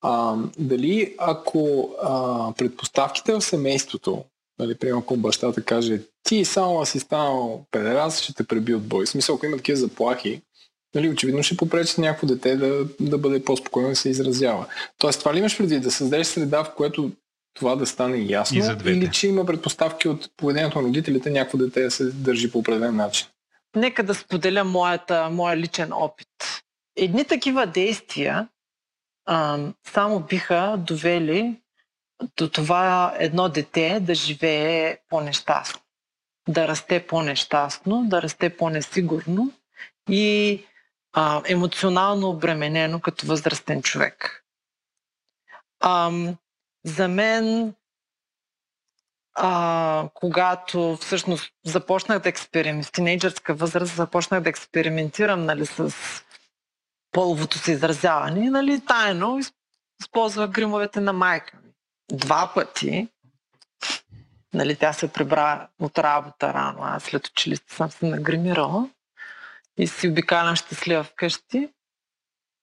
Speaker 2: А, дали ако а, предпоставките в семейството, нали, примерно ако бащата каже, ти само си станал педерас, ще те преби от бой. В смисъл, ако има такива заплахи, нали, очевидно ще попречи някакво дете да, да бъде по-спокойно да се изразява. Тоест, това ли имаш предвид? Да създадеш среда, в която това да стане ясно?
Speaker 6: И за двете.
Speaker 2: или че има предпоставки от поведението на родителите някакво дете да се държи по определен начин?
Speaker 1: Нека да споделя моята, моя личен опит. Едни такива действия а, само биха довели до това едно дете да живее по-нещастно. Да расте по-нещастно, да расте по-несигурно и а, емоционално обременено като възрастен човек. Ам, за мен, а, когато всъщност започнах да експериментирам, в тинейджърска възраст започнах да експериментирам нали, с половото си изразяване, нали, тайно из- използвах гримовете на майка ми. Два пъти нали, тя се прибра от работа рано. Аз след училище съм се нагримирала и си обикалям щастлива вкъщи.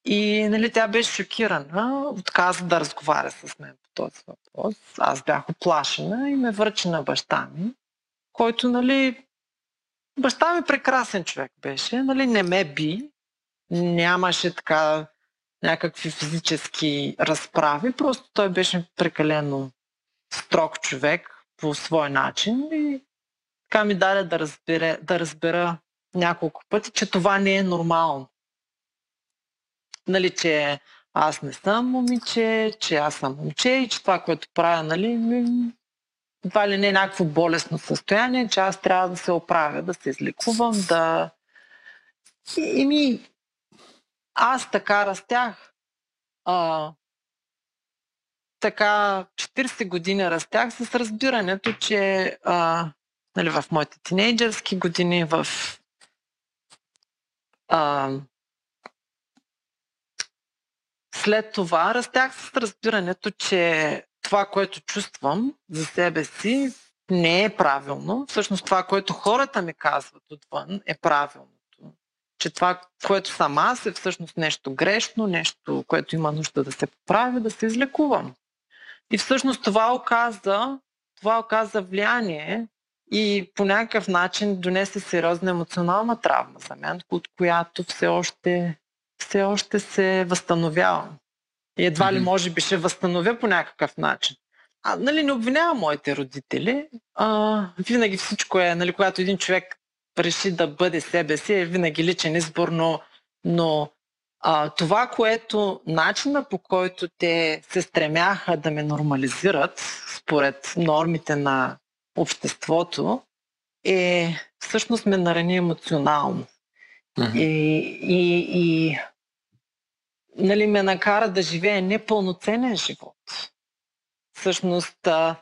Speaker 1: И нали, тя беше шокирана, отказа да разговаря с мен по този въпрос. Аз бях оплашена и ме връчи на баща ми, който, нали, баща ми прекрасен човек беше, нали, не ме би, нямаше така някакви физически разправи, просто той беше прекалено строг човек по свой начин и така ми даде да, разбере, да разбера няколко пъти, че това не е нормално. Нали, че аз не съм момиче, че аз съм момче и че това, което правя, нали, едва ли не е някакво болестно състояние, че аз трябва да се оправя, да се излекувам, да... И, и ми, аз така растях. А, така 40 години растях с разбирането, че а, нали, в моите тинейджърски години, в а, след това растях с разбирането, че това, което чувствам за себе си, не е правилно. Всъщност това, което хората ми казват отвън, е правилното. Че това, което съм аз, е всъщност нещо грешно, нещо, което има нужда да се поправи, да се излекувам. И всъщност това оказа, това оказа влияние и по някакъв начин донесе сериозна емоционална травма за мен, от която все още, все още се възстановявам. И едва ли може би ще възстановя по някакъв начин. А, нали, не обвинявам моите родители. А, винаги всичко е, нали, когато един човек реши да бъде себе си, е винаги личен избор, но, но а, това, което начина по който те се стремяха да ме нормализират според нормите на обществото, е всъщност ме нарани емоционално.
Speaker 2: Мгм.
Speaker 1: И, и, и нали, ме накара да живея непълноценен живот. Всъщност, а,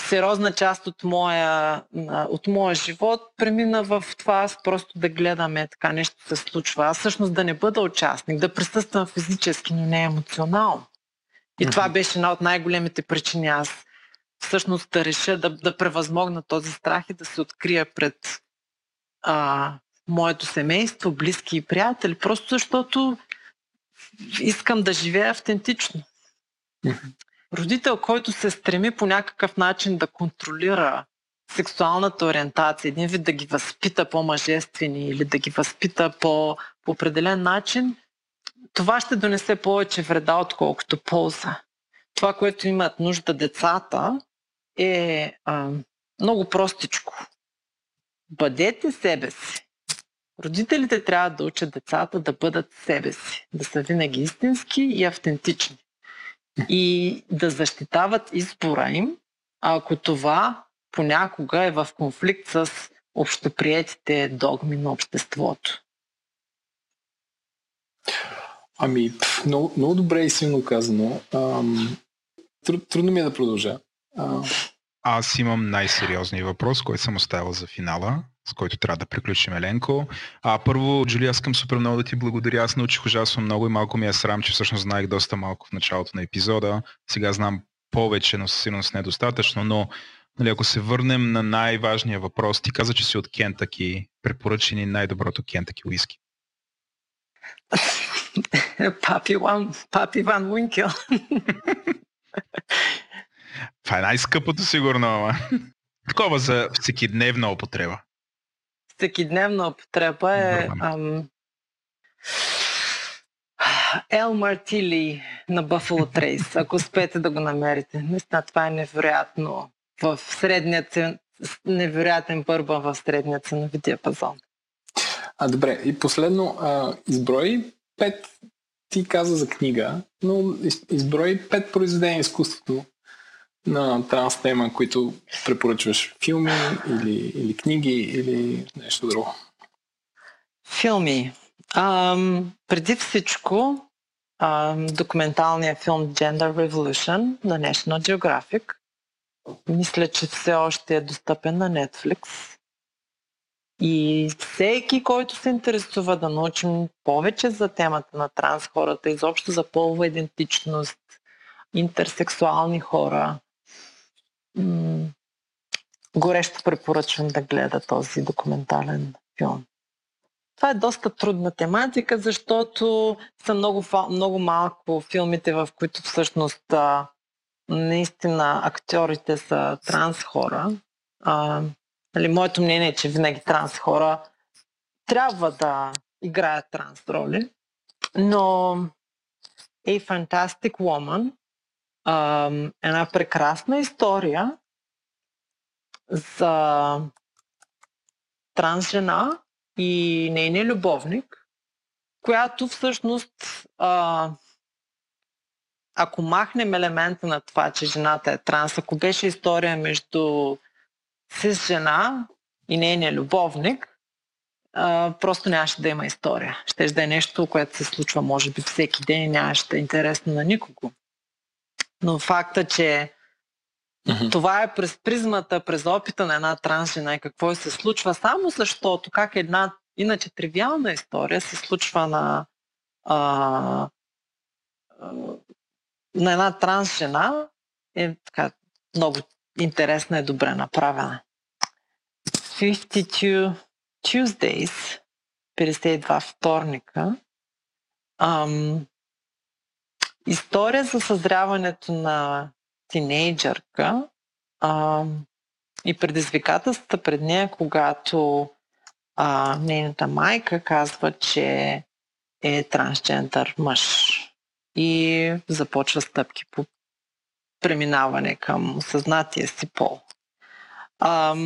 Speaker 1: сериозна част от моя, от моя живот премина в това аз просто да гледаме така нещо се случва. Аз всъщност да не бъда участник, да присъствам физически, но не емоционално. И
Speaker 2: Мгм.
Speaker 1: това беше една от най-големите причини аз всъщност да реша да, да превъзмогна този страх и да се открия пред а, моето семейство, близки и приятели, просто защото искам да живея автентично. Родител, който се стреми по някакъв начин да контролира сексуалната ориентация, един вид да ги възпита по-мъжествени или да ги възпита по, по определен начин, това ще донесе повече вреда, отколкото полза. Това, което имат нужда децата, е а, много простичко. Бъдете себе си. Родителите трябва да учат децата да бъдат себе си, да са винаги истински и автентични. и да защитават избора им, ако това понякога е в конфликт с общоприетите догми на обществото.
Speaker 2: Ами, много, много добре и силно казано. Ам, труд, трудно ми е да продължа. А,
Speaker 6: Аз имам най-сериозния въпрос, който съм оставил за финала, с който трябва да приключим Еленко. А, първо, Джули, аз искам супер много да ти благодаря. Аз научих ужасно много и малко ми е срам, че всъщност знаех доста малко в началото на епизода. Сега знам повече, но със сигурност недостатъчно, но нали, ако се върнем на най-важния въпрос, ти каза, че си от Кентаки. Препоръчи ни най-доброто Кентаки уиски.
Speaker 1: Папи Ван, Папи Ван Уинкел.
Speaker 6: Това е най-скъпото сигурно, ама. Такова за всекидневна употреба.
Speaker 1: Всекидневна употреба е ам, Ел Мартили на Buffalo Trace, ако успеете да го намерите. Наистина това е невероятно. В средния цен... невероятен бърбан в средния ценови диапазон.
Speaker 2: а добре, и последно, а, изброи пет, ти каза за книга, но из, изброи пет произведения изкуството на транс тема, които препоръчваш. Филми или, или книги или нещо друго.
Speaker 1: Филми. Ам, преди всичко ам, документалният филм Gender Revolution на National Geographic. Мисля, че все още е достъпен на Netflix. И всеки, който се интересува да научим повече за темата на транс хората, изобщо за полова идентичност, интерсексуални хора, горещо препоръчвам да гледа този документален филм. Това е доста трудна тематика, защото са много, много малко филмите, в които всъщност наистина актьорите са транс хора. А, нали, моето мнение е, че винаги транс хора трябва да играят транс роли, но A Fantastic Woman а, една прекрасна история за транс жена и нейния любовник, която всъщност, а, ако махнем елемента на това, че жената е транс, ако беше история между с жена и нейния любовник, а, просто нямаше да има история. Ще да е нещо, което се случва, може би, всеки ден и нямаше да е интересно на никого. Но факта, че
Speaker 2: Мгм.
Speaker 1: това е през призмата, през опита на една транс жена и какво се случва, само защото как една иначе тривиална история се случва на, а, а, на една транс жена е така много интересна и добре направена. 52 Tuesdays, 52 вторника, ам, история за съзряването на тинейджърка а, и предизвикателствата пред нея, когато а, нейната майка казва, че е трансджендър мъж и започва стъпки по преминаване към осъзнатия си пол. А,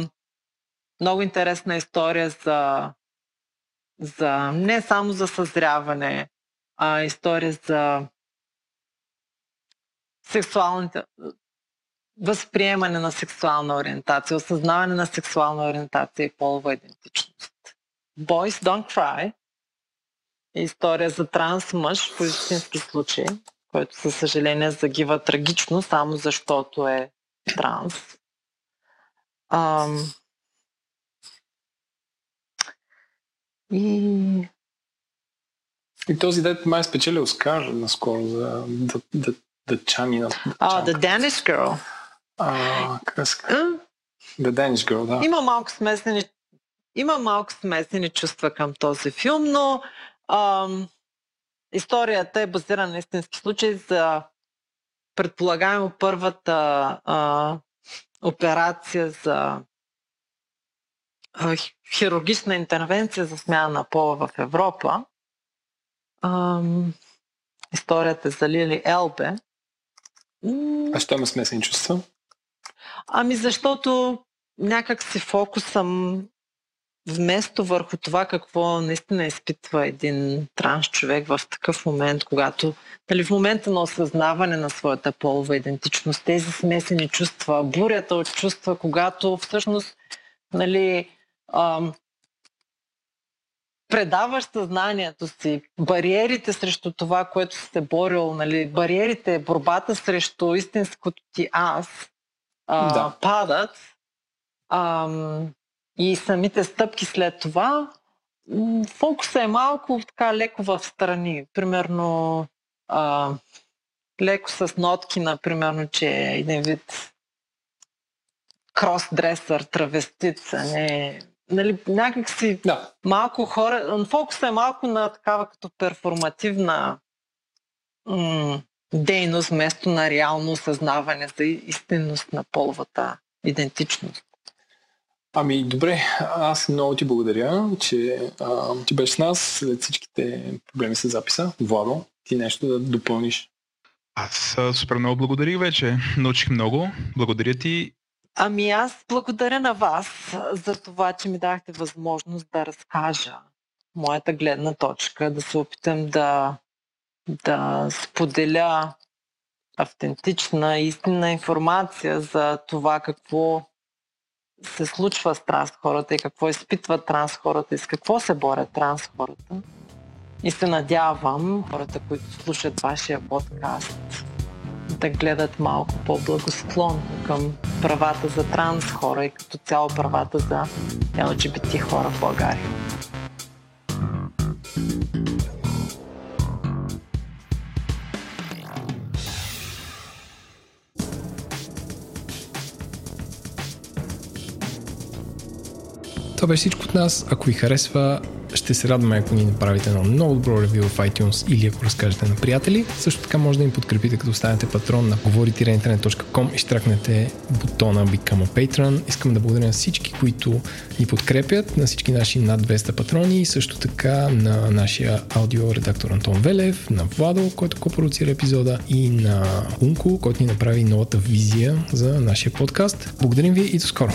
Speaker 1: много интересна история за, за не само за съзряване, а история за сексуалните възприемане на сексуална ориентация, осъзнаване на сексуална ориентация и полова идентичност. Boys Don't Cry е история за транс мъж по истински случай, който със съжаление загива трагично, само защото е транс. Ам... И
Speaker 2: И този дет май спечели Оскар наскоро за да, да, да чани на
Speaker 1: а, The Danish Girl.
Speaker 2: А?
Speaker 1: М?
Speaker 2: The Danish Girl, да.
Speaker 1: Има малко смесени, има малко смесени чувства към този филм, но ам, историята е базирана на истински случай за предполагаемо първата а, операция за а, хирургична интервенция за смяна на пола в Европа. Ам, историята за Лили Елбе.
Speaker 2: А що има смесени чувства?
Speaker 1: Ами защото някак си фокусъм вместо върху това какво наистина изпитва един транс човек в такъв момент, когато нали, в момента на осъзнаване на своята полова идентичност, тези смесени чувства, бурята от чувства, когато всъщност нали, ам, предаваш съзнанието си, бариерите срещу това, което си се борил, нали, бариерите, борбата срещу истинското ти аз а, да. падат ам, и самите стъпки след това, фокуса е малко така леко в страни. Примерно а, леко с нотки, например, че е един вид кросдресър, травестица, не нали, някакси да. малко хора, фокусът е малко на такава като перформативна м- дейност, вместо на реално осъзнаване за истинност на половата идентичност.
Speaker 8: Ами, добре, аз много ти благодаря, че а, ти беше с нас след всичките проблеми с записа. Владо, ти нещо да допълниш?
Speaker 6: Аз супер много благодаря вече. Научих много. Благодаря ти
Speaker 1: Ами аз благодаря на вас за това, че ми дахте възможност да разкажа моята гледна точка, да се опитам да, да споделя автентична, истинна информация за това какво се случва с транс хората и какво изпитват транс хората и с какво се борят транс хората. И се надявам хората, които слушат вашия подкаст, да гледат малко по-благосклонно към правата за транс хора и като цяло правата за LGBT хора в България.
Speaker 2: Това беше всичко от нас. Ако ви харесва, ще се радваме, ако ни направите едно много добро ревю в iTunes или ако разкажете на приятели. Също така може да ни подкрепите, като станете патрон на говорите.internet.com и штракнете бутона Become a Patron. Искам да благодаря на всички, които ни подкрепят, на всички наши над 200 патрони и също така на нашия аудиоредактор Антон Велев, на Владо, който копродуцира епизода и на Унко, който ни направи новата визия за нашия подкаст. Благодарим ви и до скоро!